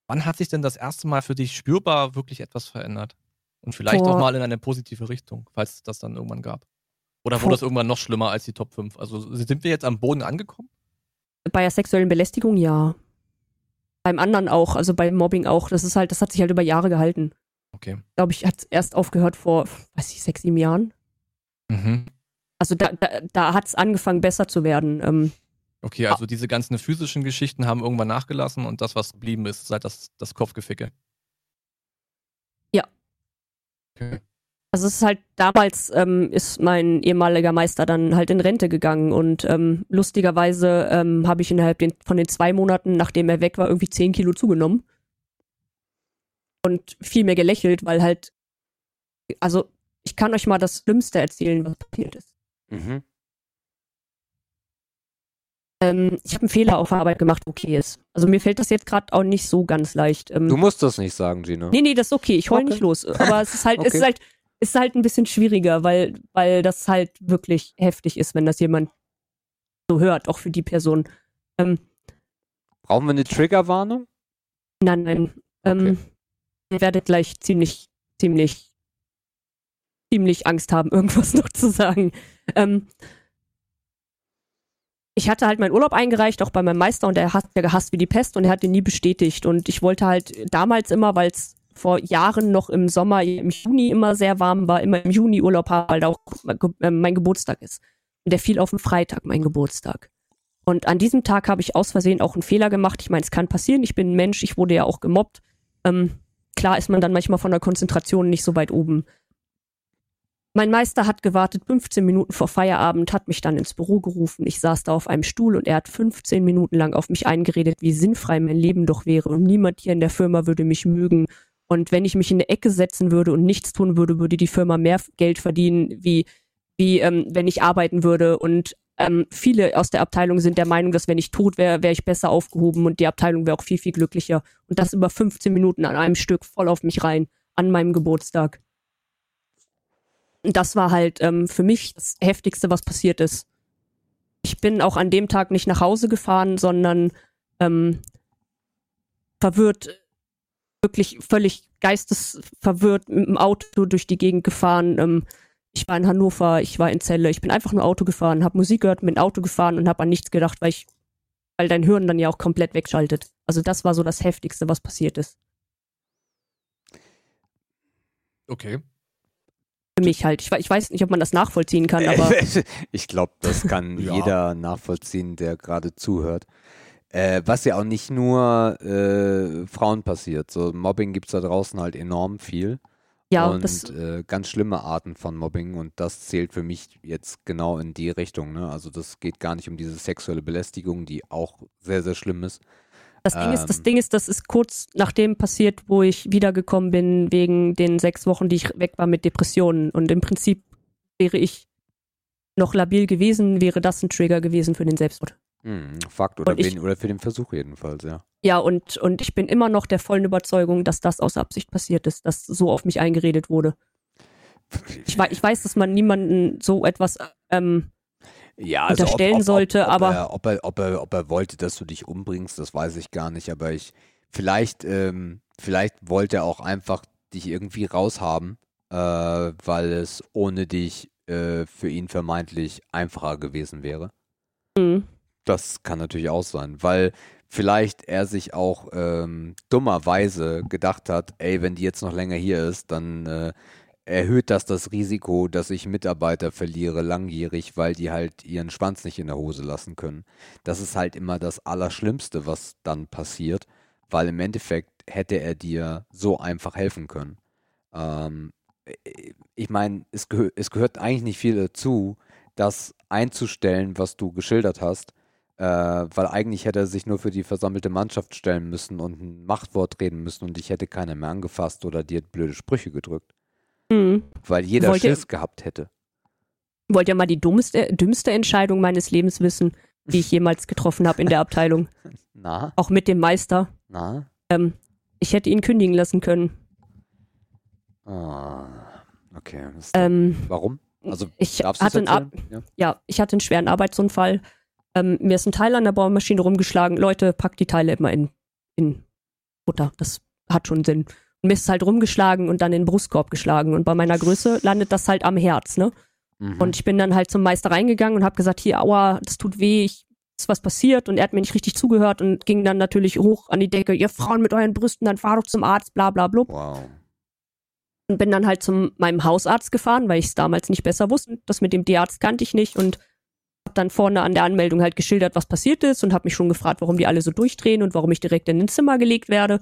wann hat sich denn das erste Mal für dich spürbar wirklich etwas verändert? Und vielleicht Vor- auch mal in eine positive Richtung, falls es das dann irgendwann gab. Oder wurde das irgendwann noch schlimmer als die Top 5? Also sind wir jetzt am Boden angekommen? Bei der sexuellen Belästigung ja. Beim anderen auch, also beim Mobbing auch. Das ist halt, das hat sich halt über Jahre gehalten. Okay. Glaube ich, hat erst aufgehört vor, weiß ich, sechs, sieben Jahren. Mhm. Also da, da, da hat es angefangen, besser zu werden. Ähm, Okay, also diese ganzen physischen Geschichten haben irgendwann nachgelassen und das, was geblieben ist, ist halt das, das Kopfgeficke. Ja. Okay. Also es ist halt, damals ähm, ist mein ehemaliger Meister dann halt in Rente gegangen und ähm, lustigerweise ähm, habe ich innerhalb den, von den zwei Monaten, nachdem er weg war, irgendwie zehn Kilo zugenommen. Und viel mehr gelächelt, weil halt, also ich kann euch mal das Schlimmste erzählen, was passiert ist. Mhm. Ähm, ich habe einen Fehler auf der Arbeit gemacht, okay ist. Also mir fällt das jetzt gerade auch nicht so ganz leicht. Ähm, Du musst das nicht sagen, Gina. Nee, nee, das ist okay. Ich heul Okay. nicht los. Aber es ist halt, es Okay. ist halt, es ist halt ein bisschen schwieriger, weil, weil das halt wirklich heftig ist, wenn das jemand so hört, auch für die Person. Ähm, Brauchen wir eine Triggerwarnung? nein, nein. Ähm, Ihr werdet gleich ziemlich, ziemlich, ziemlich Angst haben, irgendwas noch zu sagen. Ähm, ich hatte halt meinen Urlaub eingereicht, auch bei meinem Meister, und er hat ja gehasst wie die Pest und er hat den nie bestätigt. Und ich wollte halt damals immer, weil es vor Jahren noch im Sommer, im Juni immer sehr warm war, immer im Juni Urlaub haben, weil da auch äh, mein Geburtstag ist. Und der fiel auf den Freitag, mein Geburtstag. Und an diesem Tag habe ich aus Versehen auch einen Fehler gemacht. Ich meine, es kann passieren. Ich bin ein Mensch, ich wurde ja auch gemobbt. Ähm, klar ist man dann manchmal von der Konzentration nicht so weit oben. Mein Meister hat gewartet 15 Minuten vor Feierabend, hat mich dann ins Büro gerufen. Ich saß da auf einem Stuhl und er hat 15 Minuten lang auf mich eingeredet, wie sinnfrei mein Leben doch wäre und niemand hier in der Firma würde mich mögen. Und wenn ich mich in eine Ecke setzen würde und nichts tun würde, würde die Firma mehr Geld verdienen, wie, wie ähm, wenn ich arbeiten würde. Und ähm, viele aus der Abteilung sind der Meinung, dass wenn ich tot wäre, wäre ich besser aufgehoben und die Abteilung wäre auch viel, viel glücklicher. Und das über 15 Minuten an einem Stück voll auf mich rein, an meinem Geburtstag. Und das war halt ähm, für mich das Heftigste, was passiert ist. Ich bin auch an dem Tag nicht nach Hause gefahren, sondern ähm, verwirrt, wirklich völlig geistesverwirrt mit dem Auto durch die Gegend gefahren. Ähm, ich war in Hannover, ich war in Celle, ich bin einfach nur Auto gefahren, habe Musik gehört, bin Auto gefahren und habe an nichts gedacht, weil ich, weil dein Hirn dann ja auch komplett wegschaltet. Also das war so das Heftigste, was passiert ist. Okay. Für mich halt. Ich, ich weiß nicht, ob man das nachvollziehen kann, aber ich glaube, das kann Ja. jeder nachvollziehen, der gerade zuhört. Äh, was ja auch nicht nur äh, Frauen passiert. So Mobbing gibt es da draußen halt enorm viel. ja, und das, äh, ganz schlimme Arten von Mobbing und das zählt für mich jetzt genau in die Richtung. Ne? Also das geht gar nicht um diese sexuelle Belästigung, die auch sehr, sehr schlimm ist. Das Ding ist, das Ähm. Ding ist, das ist kurz nachdem passiert, wo ich wiedergekommen bin wegen den sechs Wochen, die ich weg war mit Depressionen. Und im Prinzip wäre ich noch labil gewesen, wäre das ein Trigger gewesen für den Selbstmord. Hm, Fakt oder, ich- oder für den Versuch jedenfalls, ja. Ja, und, und ich bin immer noch der vollen Überzeugung, dass das aus Absicht passiert ist, dass so auf mich eingeredet wurde. Ich, ich weiß, dass man niemanden so etwas ähm, ja, unterstellen sollte, ob aber- Er, ob, er, ob, er, ob er wollte, dass du dich umbringst, das weiß ich gar nicht, aber ich vielleicht, ähm, vielleicht wollte er auch einfach dich irgendwie raushaben, äh, weil es ohne dich äh, für ihn vermeintlich einfacher gewesen wäre. Mhm. Das kann natürlich auch sein, weil vielleicht er sich auch ähm, dummerweise gedacht hat, ey, wenn die jetzt noch länger hier ist, dann äh, erhöht das das Risiko, dass ich Mitarbeiter verliere langjährig, weil die halt ihren Schwanz nicht in der Hose lassen können. Das ist halt immer das Allerschlimmste, was dann passiert, weil im Endeffekt hätte er dir so einfach helfen können. Ähm, ich meine, es, gehö es gehört eigentlich nicht viel dazu, das einzustellen, was du geschildert hast, äh, weil eigentlich hätte er sich nur für die versammelte Mannschaft stellen müssen und ein Machtwort reden müssen und ich hätte keiner mehr angefasst oder dir blöde Sprüche gedrückt. Mhm. Weil jeder Wollt ihr- Schiss gehabt hätte. Wollt ihr mal die dummste, dümmste Entscheidung meines Lebens wissen, die ich jemals getroffen habe in der Abteilung? Na, Auch mit dem Meister. na. Ähm, ich hätte ihn kündigen lassen können. Ah, okay. Ähm, Warum? Also ich hatte Ar Ja. ja, ich hatte einen schweren Arbeitsunfall. Ähm, mir ist ein Teil an der Baumaschine rumgeschlagen. Leute, packt die Teile immer in, in Butter. Das hat schon Sinn. Und mir ist es halt rumgeschlagen und dann in den Brustkorb geschlagen. Und bei meiner Größe landet das halt am Herz, ne? Mhm. Und ich bin dann halt zum Meister reingegangen und habe gesagt, hier, aua, das tut weh, ich, ist was passiert. Und er hat mir nicht richtig zugehört und ging dann natürlich hoch an die Decke, ihr Frauen mit euren Brüsten, dann fahr doch zum Arzt, bla bla blub. wow. Und bin dann halt zu meinem Hausarzt gefahren, weil ich es damals nicht besser wusste. Das mit dem D-Arzt kannte ich nicht und dann vorne an der Anmeldung halt geschildert, was passiert ist und habe mich schon gefragt, warum die alle so durchdrehen und warum ich direkt in ein Zimmer gelegt werde.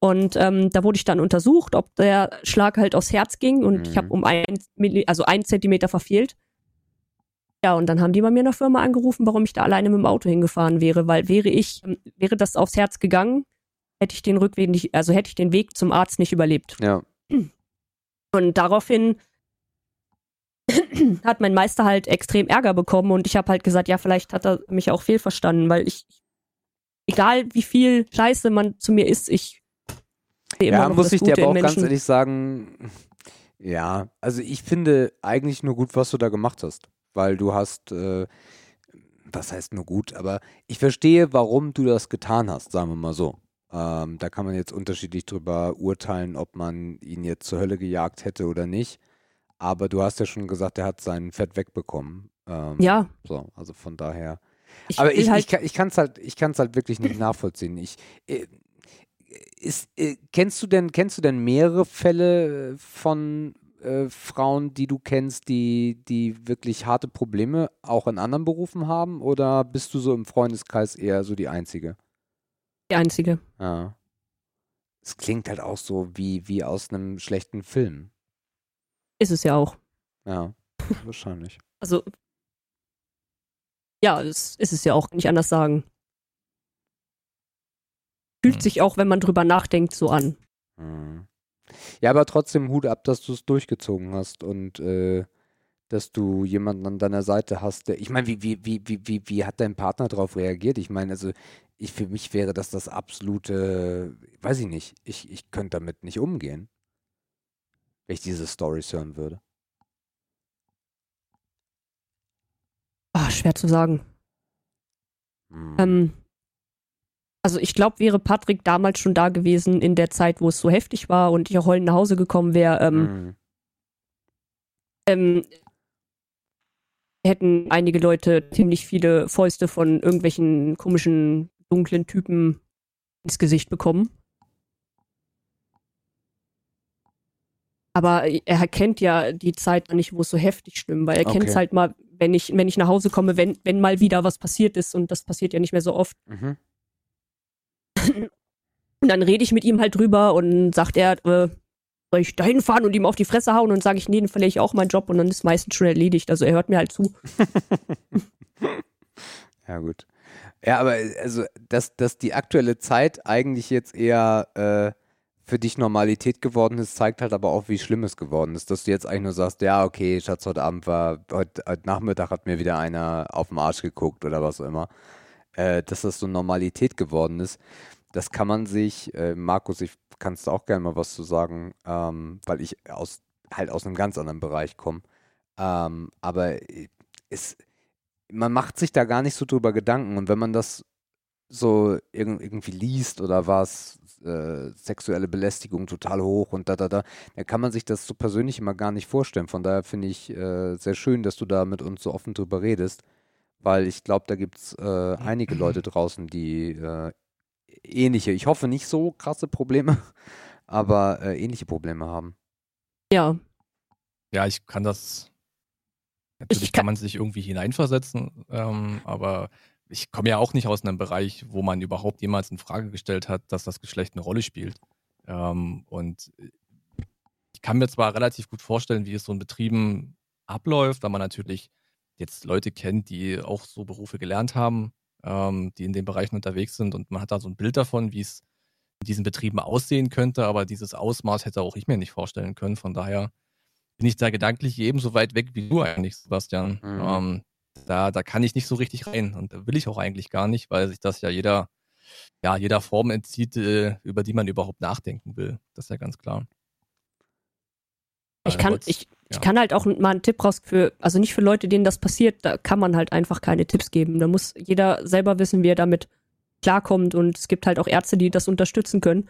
Und ähm, da wurde ich dann untersucht, ob der Schlag halt aufs Herz ging und ich Mhm. habe um ein, also ein Zentimeter verfehlt. Ja, und dann haben die bei mir in der Firma angerufen, warum ich da alleine mit dem Auto hingefahren wäre, weil wäre ich, ähm, wäre das aufs Herz gegangen, hätte ich den Rückweg nicht, also hätte ich den Weg zum Arzt nicht überlebt. Ja. Und daraufhin hat mein Meister halt extrem Ärger bekommen und ich habe halt gesagt, ja, vielleicht hat er mich auch fehlverstanden, weil ich, egal wie viel Scheiße man zu mir isst, ich Ja, muss ich dir Gute aber auch ganz ehrlich sagen, ja, also ich finde eigentlich nur gut, was du da gemacht hast, weil du hast, äh, was heißt nur gut, aber ich verstehe, warum du das getan hast, sagen wir mal so. Ähm, da kann man jetzt unterschiedlich drüber urteilen, ob man ihn jetzt zur Hölle gejagt hätte oder nicht. Aber du hast ja schon gesagt, er hat sein Fett wegbekommen. Ähm, Ja, So, also von daher. ich Aber ich, halt, ich, kann es halt, ich kann's halt wirklich nicht nachvollziehen. Ich, äh, ist, äh, kennst du denn, kennst du denn mehrere Fälle von äh, Frauen, die du kennst, die, die wirklich harte Probleme auch in anderen Berufen haben? Oder bist du so im Freundeskreis eher so die Einzige? die Einzige. Ja. Es klingt halt auch so wie, wie aus einem schlechten Film. Ist es ja auch. Ja, wahrscheinlich. Also, ja, das ist es ja auch, kann ich anders sagen. Fühlt Hm. sich auch, wenn man drüber nachdenkt, so an. Mhm. Ja, aber trotzdem Hut ab, dass du es durchgezogen hast und äh, dass du jemanden an deiner Seite hast, der. Ich meine, wie, wie, wie, wie, wie, wie hat dein Partner darauf reagiert? Ich meine, also ich, für mich wäre das das absolute, weiß ich nicht, ich, ich könnte damit nicht umgehen, wenn ich diese Stories hören würde. Ah, schwer zu sagen. Mhm. Ähm, also ich glaube, wäre Patrick damals schon da gewesen in der Zeit, wo es so heftig war und ich auch heulend nach Hause gekommen wäre, ähm, Mhm. ähm, hätten einige Leute ziemlich viele Fäuste von irgendwelchen komischen, dunklen Typen ins Gesicht bekommen. Aber er kennt ja die Zeit nicht, wo es so heftig stimmt, weil er kennt Okay. es halt mal, wenn ich, wenn ich nach Hause komme, wenn, wenn mal wieder was passiert ist und das passiert ja nicht mehr so oft. Mhm. Und dann rede ich mit ihm halt drüber und sagt er, äh, soll ich dahin fahren und ihm auf die Fresse hauen und sage ich, nee, dann verliere ich auch meinen Job und dann ist meistens schon erledigt. Also er hört mir halt zu. Ja, gut. Ja, aber also, dass, dass die aktuelle Zeit eigentlich jetzt eher äh, für dich Normalität geworden ist, zeigt halt aber auch, wie schlimm es geworden ist. Dass du jetzt eigentlich nur sagst, ja, okay, Schatz, heute Abend war, heute, heute Nachmittag hat mir wieder einer auf den Arsch geguckt oder was auch immer. Äh, dass das so Normalität geworden ist, das kann man sich, äh, Markus, ich kannst auch gerne mal was zu sagen, ähm, weil ich aus halt aus einem ganz anderen Bereich komme. Ähm, aber es, man macht sich da gar nicht so drüber Gedanken und wenn man das so irg irgendwie liest oder was, äh, sexuelle Belästigung total hoch und da, da, da, dann kann man sich das so persönlich immer gar nicht vorstellen. Von daher finde ich äh, sehr schön, dass du da mit uns so offen drüber redest, weil ich glaube, da gibt es äh, einige Leute draußen, die äh, ähnliche, ich hoffe nicht so krasse Probleme, aber äh, ähnliche Probleme haben. Ja, Ja, ich kann das. Natürlich kann- kann man sich irgendwie hineinversetzen, ähm, aber ich komme ja auch nicht aus einem Bereich, wo man überhaupt jemals in Frage gestellt hat, dass das Geschlecht eine Rolle spielt. Ähm, und ich kann mir zwar relativ gut vorstellen, wie es so in Betrieben abläuft, weil man natürlich jetzt Leute kennt, die auch so Berufe gelernt haben, ähm, die in den Bereichen unterwegs sind und man hat da so ein Bild davon, wie es in diesen Betrieben aussehen könnte, aber dieses Ausmaß hätte auch ich mir nicht vorstellen können. Von daher bin ich da gedanklich ebenso weit weg wie du eigentlich, Sebastian. Mhm. Ähm, da, da kann ich nicht so richtig rein und da will ich auch eigentlich gar nicht, weil sich das ja jeder, ja, jeder Form entzieht, äh, über die man überhaupt nachdenken will. Das ist ja ganz klar. ich kann, ich, ich kann halt auch mal einen Tipp raus für, also nicht für Leute, denen das passiert, da kann man halt einfach keine Tipps geben. Da muss jeder selber wissen, wie er damit klarkommt und es gibt halt auch Ärzte, die das unterstützen können.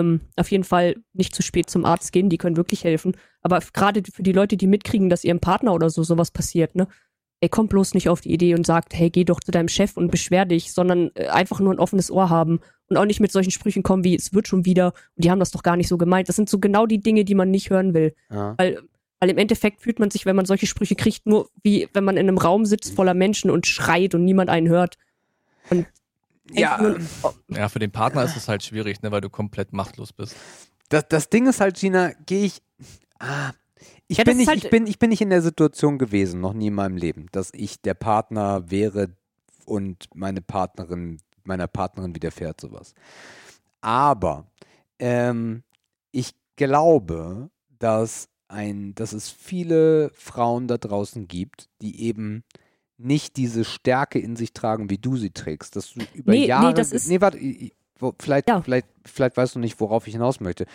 Ähm, auf jeden Fall nicht zu spät zum Arzt gehen, die können wirklich helfen. Aber gerade für die Leute, die mitkriegen, dass ihrem Partner oder so sowas passiert, ne? Ey, kommt bloß nicht auf die Idee und sagt, hey, geh doch zu deinem Chef und beschwer dich, sondern äh, einfach nur ein offenes Ohr haben und auch nicht mit solchen Sprüchen kommen wie, es wird schon wieder und die haben das doch gar nicht so gemeint. Das sind so genau die Dinge, die man nicht hören will. Ja. Weil, weil im Endeffekt fühlt man sich, wenn man solche Sprüche kriegt, nur wie wenn man in einem Raum sitzt voller Menschen und schreit und niemand einen hört. Und Ja, Ja, für den Partner ist es halt schwierig, ne, weil du komplett machtlos bist. das, das Ding ist halt, Gina, gehe ich. Ah, ich, Ja, bin nicht, halt- ich, bin, ich bin nicht in der Situation gewesen, noch nie in meinem Leben, dass ich der Partner wäre und meine Partnerin, meiner Partnerin widerfährt sowas. Aber ähm, ich glaube, dass, ein, dass es viele Frauen da draußen gibt, die eben nicht diese Stärke in sich tragen, wie du sie trägst, dass du über Nee, nee, Jahre, das ist- nee, warte, vielleicht, Ja. vielleicht, vielleicht weißt du nicht, worauf ich hinaus möchte,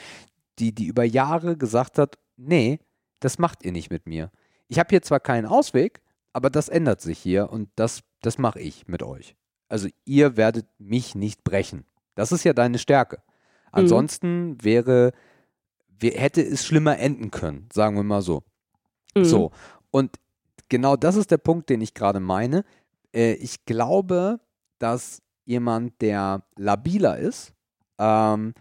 die, die über Jahre gesagt hat, nee, das macht ihr nicht mit mir. Ich habe hier zwar keinen Ausweg, aber das ändert sich hier und das, das mache ich mit euch. Also ihr werdet mich nicht brechen. Das ist ja deine Stärke. Ansonsten wäre, wär- hätte es schlimmer enden können, sagen wir mal so. mhm. So, und genau das ist der Punkt, den ich gerade meine. Äh, ich glaube, dass jemand, der labiler ist, ähm,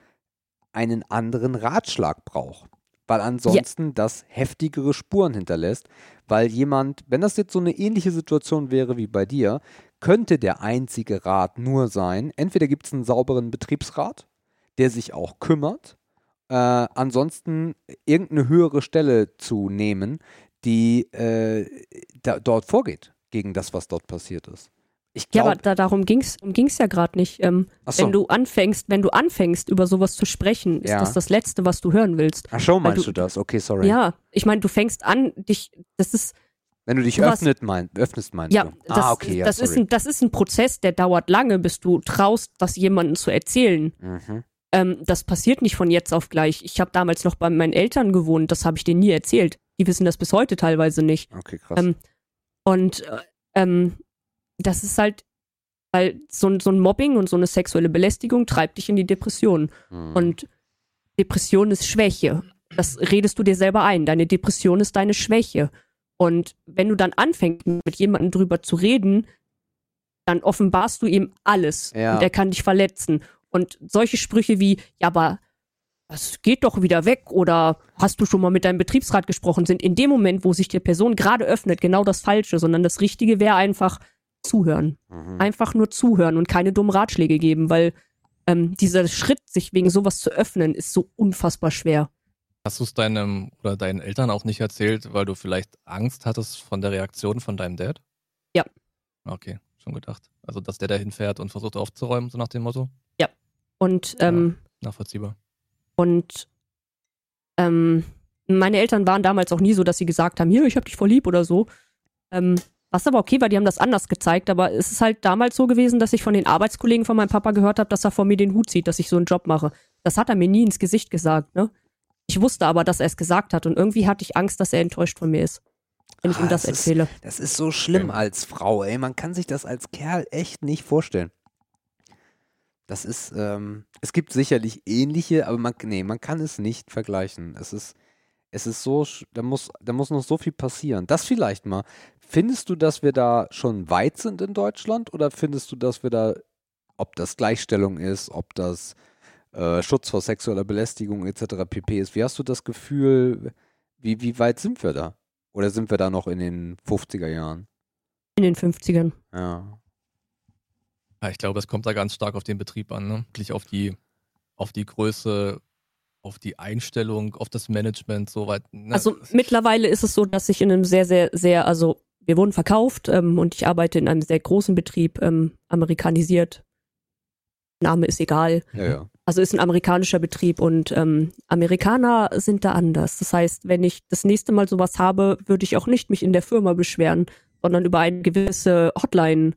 einen anderen Ratschlag braucht. Weil ansonsten das heftigere Spuren hinterlässt. Weil jemand, wenn das jetzt so eine ähnliche Situation wäre wie bei dir, könnte der einzige Rat nur sein, entweder gibt es einen sauberen Betriebsrat, der sich auch kümmert, äh, ansonsten irgendeine höhere Stelle zu nehmen, die äh, da, dort vorgeht gegen das, was dort passiert ist. Ich Ja, aber da, darum ging's, ging's ja gerade nicht. Ähm, so. Wenn du anfängst, wenn du anfängst, über sowas zu sprechen, ist Ja. das das Letzte, was du hören willst. ach schon meinst du- du, das? Okay, sorry. Ja, ich meine, du fängst an, dich, das ist, Wenn du dich warst- öffnet, mein, öffnest, meinst ja, du? das, ah, okay, ja, das, ist sorry. ein, das ist ein Prozess, der dauert lange, bis du traust, das jemandem zu erzählen. mhm. Ähm, das passiert nicht von jetzt auf gleich. Ich habe damals noch bei meinen Eltern gewohnt, das habe ich denen nie erzählt. Die wissen das bis heute teilweise nicht. Okay, krass. Ähm, und äh, ähm, das ist halt, weil so, ein- so ein Mobbing und so eine sexuelle Belästigung treibt dich in die Depression. Mhm. Und Depression ist Schwäche. Das redest du dir selber ein. Deine Depression ist deine Schwäche. Und wenn du dann anfängst, mit jemandem drüber zu reden, dann offenbarst du ihm alles. Ja. Und er kann dich verletzen. Und solche Sprüche wie, ja, aber das geht doch wieder weg oder hast du schon mal mit deinem Betriebsrat gesprochen, sind in dem Moment, wo sich die Person gerade öffnet, genau das Falsche, sondern das Richtige wäre einfach zuhören. Mhm. Einfach nur zuhören und keine dummen Ratschläge geben, weil ähm, dieser Schritt, sich wegen sowas zu öffnen, ist so unfassbar schwer. Hast du es deinem oder deinen Eltern auch nicht erzählt, weil du vielleicht Angst hattest von der Reaktion von deinem Dad? Ja. Okay, schon gedacht. Also, dass der da hinfährt und versucht aufzuräumen, so nach dem Motto? Und, ähm, Nachvollziehbar. und ähm, meine Eltern waren damals auch nie so, dass sie gesagt haben, hier, ich hab dich voll lieb oder so. Ähm, was aber okay war, die haben das anders gezeigt, aber es ist halt damals so gewesen, dass ich von den Arbeitskollegen von meinem Papa gehört habe, dass er vor mir den Hut zieht, dass ich so einen Job mache. Das hat er mir nie ins Gesicht gesagt, ne? Ich wusste aber, dass er es gesagt hat und irgendwie hatte ich Angst, dass er enttäuscht von mir ist, wenn ich Ah, ihm das das ist- erzähle. Das ist so schlimm als Frau, ey. Man kann sich das als Kerl echt nicht vorstellen. Das ist, ähm, es gibt sicherlich ähnliche, aber man, nee, man kann es nicht vergleichen. Es ist, es ist so, da muss, da muss noch so viel passieren. Das vielleicht mal. Findest du, dass wir da schon weit sind in Deutschland oder findest du, dass wir da, ob das Gleichstellung ist, ob das äh, Schutz vor sexueller Belästigung etc. pp. ist? Wie hast du das Gefühl, wie, wie weit sind wir da? Oder sind wir da noch in den 50er Jahren? In den 50ern. Ja. Ja, ich glaube, es kommt da ganz stark auf den Betrieb an, ne? Wirklich auf die, auf die Größe, auf die Einstellung, auf das Management, soweit. Ne? Also mittlerweile ist es so, dass ich in einem sehr, sehr, sehr, also wir wurden verkauft ähm, und ich arbeite in einem sehr großen Betrieb, ähm, amerikanisiert. Name ist egal. Ja, ja. Also ist ein amerikanischer Betrieb und ähm, Amerikaner sind da anders. Das heißt, wenn ich das nächste Mal sowas habe, würde ich auch nicht mich in der Firma beschweren, sondern über eine gewisse Hotline,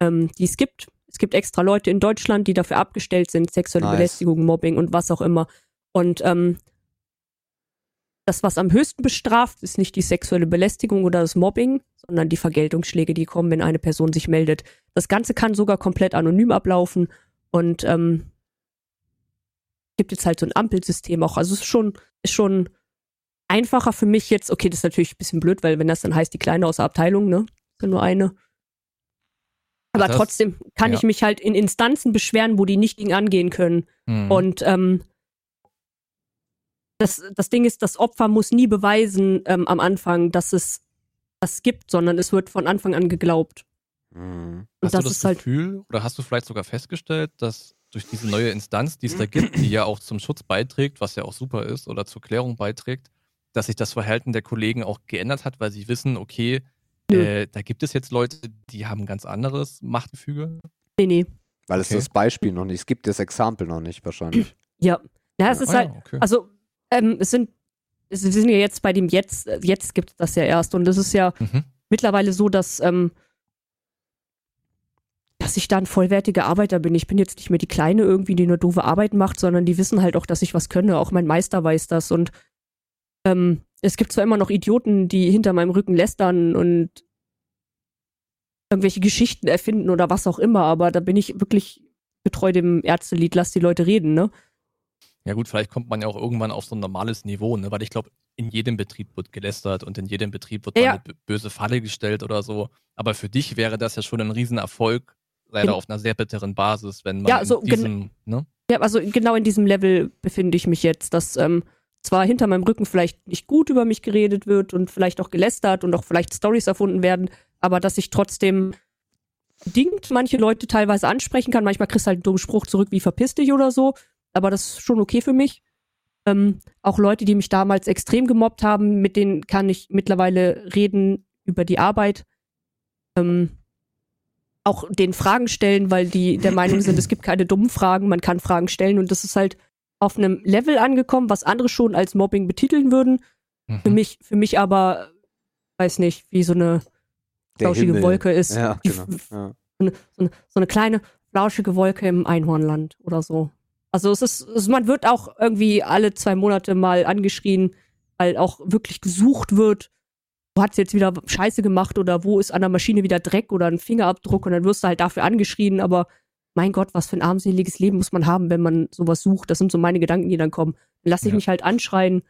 ähm, die es gibt. Es gibt extra Leute in Deutschland, die dafür abgestellt sind, sexuelle Nice. Belästigung, Mobbing und was auch immer. Und ähm, das, was am höchsten bestraft, ist nicht die sexuelle Belästigung oder das Mobbing, sondern die Vergeltungsschläge, die kommen, wenn eine Person sich meldet. Das Ganze kann sogar komplett anonym ablaufen und ähm, gibt jetzt halt so ein Ampelsystem auch. Also es ist schon, ist schon einfacher für mich jetzt. Okay, das ist natürlich ein bisschen blöd, weil wenn das dann heißt, die Kleine aus der Abteilung, ne? Ist ja nur eine. Aber Das- trotzdem kann ja. ich mich halt in Instanzen beschweren, wo die nicht gegen angehen können. Hm. Und ähm, das, das Ding ist, das Opfer muss nie beweisen ähm, am Anfang, dass es das gibt, sondern es wird von Anfang an geglaubt. Mhm. Und Hast das du das ist halt, Gefühl oder hast du vielleicht sogar festgestellt, dass durch diese neue Instanz, die es da gibt, die ja auch zum Schutz beiträgt, was ja auch super ist, oder zur Klärung beiträgt, dass sich das Verhalten der Kollegen auch geändert hat, weil sie wissen, okay, äh, da gibt es jetzt Leute, die haben ein ganz anderes Machtgefüge. nee, nee. Weil es Okay. das Beispiel noch nicht, es gibt das Exempel noch nicht wahrscheinlich. Ja. Na, es Ja. ist Ah halt, ja, okay. also, ähm, es sind, es, wir sind ja jetzt bei dem Jetzt, äh, jetzt gibt es das ja erst und es ist ja Mhm. mittlerweile so, dass, ähm, dass ich da ein vollwertiger Arbeiter bin. Ich bin jetzt nicht mehr die Kleine irgendwie, die nur doofe Arbeit macht, sondern die wissen halt auch, dass ich was könne. Auch mein Meister weiß das und ähm, es gibt zwar immer noch Idioten, die hinter meinem Rücken lästern und irgendwelche Geschichten erfinden oder was auch immer, aber da bin ich wirklich getreu dem Ärztelied, lass die Leute reden, ne? Ja gut, vielleicht kommt man ja auch irgendwann auf so ein normales Niveau, ne? weil ich glaube, in jedem Betrieb wird gelästert und in jedem Betrieb wird Ja, eine böse Falle gestellt oder so. Aber für dich wäre das ja schon ein Riesenerfolg, leider auf einer sehr bitteren Basis, wenn man Ja, so in diesem, ne? Ja, also genau in diesem Level befinde ich mich jetzt, dass ähm, zwar hinter meinem Rücken vielleicht nicht gut über mich geredet wird und vielleicht auch gelästert und auch vielleicht Stories erfunden werden, aber dass ich trotzdem bedingt manche Leute teilweise ansprechen kann. Manchmal kriegst du halt einen dummen Spruch zurück wie verpiss dich oder so, aber das ist schon okay für mich. Ähm, auch Leute, die mich damals extrem gemobbt haben, mit denen kann ich mittlerweile reden über die Arbeit. Ähm, auch den Fragen stellen, weil die der Meinung sind, es gibt keine dummen Fragen, man kann Fragen stellen und das ist halt auf einem Level angekommen, was andere schon als Mobbing betiteln würden. Für Mhm. mich, für mich aber, weiß nicht, wie so eine Der flauschige Himmel. Wolke ist. Ja, genau. Ja. so eine, so eine kleine flauschige Wolke im Einhornland oder so. Also es ist, es, man wird auch irgendwie alle zwei Monate mal angeschrien, weil auch wirklich gesucht wird, wo hat's jetzt wieder Scheiße gemacht oder wo ist an der Maschine wieder Dreck oder ein Fingerabdruck und dann wirst du halt dafür angeschrien, aber mein Gott, was für ein armseliges Leben muss man haben, wenn man sowas sucht. Das sind so meine Gedanken, die dann kommen. Dann lass ich Ja. mich halt anschreien,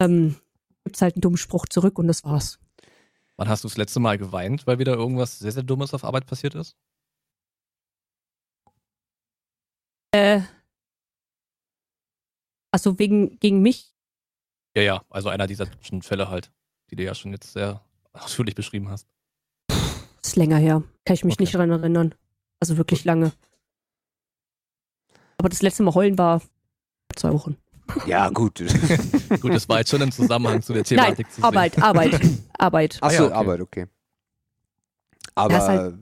ähm, gibt's halt einen dummen Spruch zurück und das war's. Wann hast du das letzte Mal geweint, weil wieder irgendwas sehr, sehr Dummes auf Arbeit passiert ist? Äh, also wegen, gegen mich Ja, ja, also einer dieser typischen Fälle halt, die du ja schon jetzt sehr ausführlich beschrieben hast. ist länger her. Kann ich mich Okay. nicht dran erinnern. Also wirklich lange. Aber das letzte Mal heulen war zwei Wochen. ja, gut. Gut, das war jetzt schon im Zusammenhang zu der Nein, Thematik zu sehen. Arbeit, Arbeit, Arbeit. Achso, Ah, ja, okay. Arbeit, okay. Aber Ja, ist halt-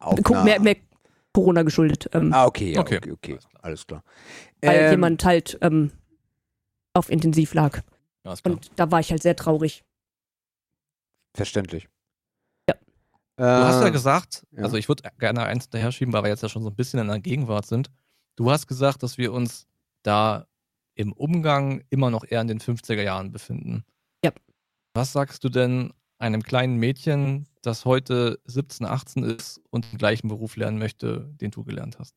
auf Guck, einer- mehr, mehr Corona geschuldet. Ähm, Ah, okay, ja, okay, Okay. okay, Alles klar. weil Ähm, jemand halt ähm, auf Intensiv lag. Ja. Und da war ich halt sehr traurig. Verständlich. Ja. Du hast ja Äh, gesagt, ja. also ich würde gerne eins daher schieben, weil wir jetzt ja schon so ein bisschen in der Gegenwart sind. Du hast gesagt, dass wir uns da im Umgang immer noch eher in den 50er Jahren befinden. Ja. Was sagst du denn einem kleinen Mädchen, das heute 17, 18 ist und den gleichen Beruf lernen möchte, den du gelernt hast?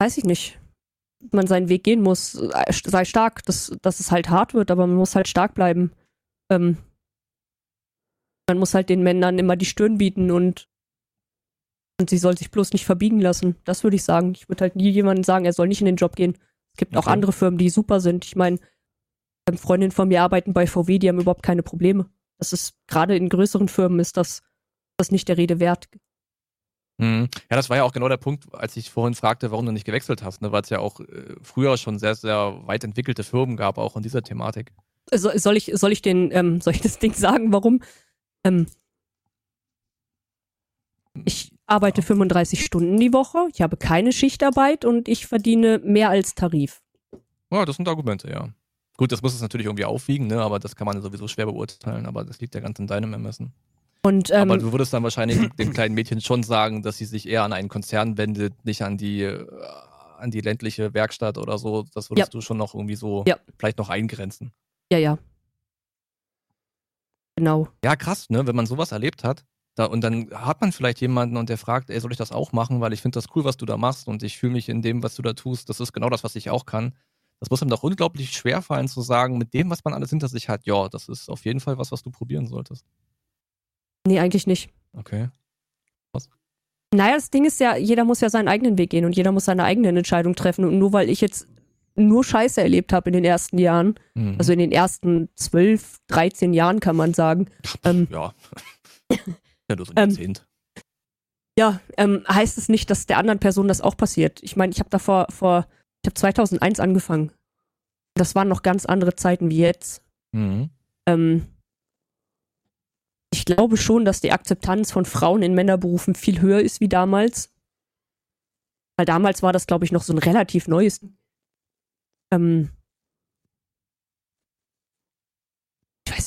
Weiß ich nicht. Man seinen Weg gehen muss, sei stark, dass, dass es halt hart wird, aber man muss halt stark bleiben. Ähm, man muss halt den Männern immer die Stirn bieten und, und sie soll sich bloß nicht verbiegen lassen. Das würde ich sagen. Ich würde halt nie jemandem sagen, er soll nicht in den Job gehen. Es gibt auch Okay. andere Firmen, die super sind. Ich meine, Freundinnen von mir arbeiten bei VW, die haben überhaupt keine Probleme. Das ist, gerade in größeren Firmen ist das, das nicht der Rede wert. Mhm. Ja, das war ja auch genau der Punkt, als ich vorhin fragte, warum du nicht gewechselt hast, ne? weil es ja auch äh, früher schon sehr, sehr weit entwickelte Firmen gab, auch in dieser Thematik. So, soll ich, soll ich den, ähm, soll ich das Ding sagen, warum? Ähm, ich arbeite 35 Stunden die Woche, ich habe keine Schichtarbeit und ich verdiene mehr als Tarif. Ja, das sind Argumente, ja. Gut, das muss es natürlich irgendwie aufwiegen, ne? aber das kann man sowieso schwer beurteilen, aber das liegt ja ganz in deinem Ermessen. Und ähm, aber du würdest dann wahrscheinlich dem kleinen Mädchen schon sagen, dass sie sich eher an einen Konzern wendet, nicht an die, äh, an die ländliche Werkstatt oder so. Das würdest du schon noch irgendwie so Ja. vielleicht noch eingrenzen. ja, ja. Genau. Ja, krass, ne? Wenn man sowas erlebt hat, da, und dann hat man vielleicht jemanden und der fragt, ey, soll ich das auch machen, weil ich finde das cool, was du da machst und ich fühle mich in dem, was du da tust, das ist genau das, was ich auch kann. Das muss einem doch unglaublich schwer fallen zu sagen, mit dem, was man alles hinter sich hat, ja, das ist auf jeden Fall was, was du probieren solltest. Nee, eigentlich nicht. Okay. Naja, das Ding ist ja, jeder muss ja seinen eigenen Weg gehen und jeder muss seine eigenen Entscheidungen treffen. Und nur weil ich jetzt nur Scheiße erlebt habe in den ersten Jahren, Mhm. also in den ersten 12, 13 Jahren kann man sagen, ähm, ja. ja, du so ein ähm, Jahrzehnt. ja, ähm, heißt es nicht, dass der anderen Person das auch passiert. Ich meine, ich habe davor, vor, ich habe 2001 angefangen. Das waren noch ganz andere Zeiten wie jetzt. Mhm. Ähm, ich glaube schon, dass die Akzeptanz von Frauen in Männerberufen viel höher ist wie damals. Weil damals war das, glaube ich, noch so ein relativ neues. Ähm,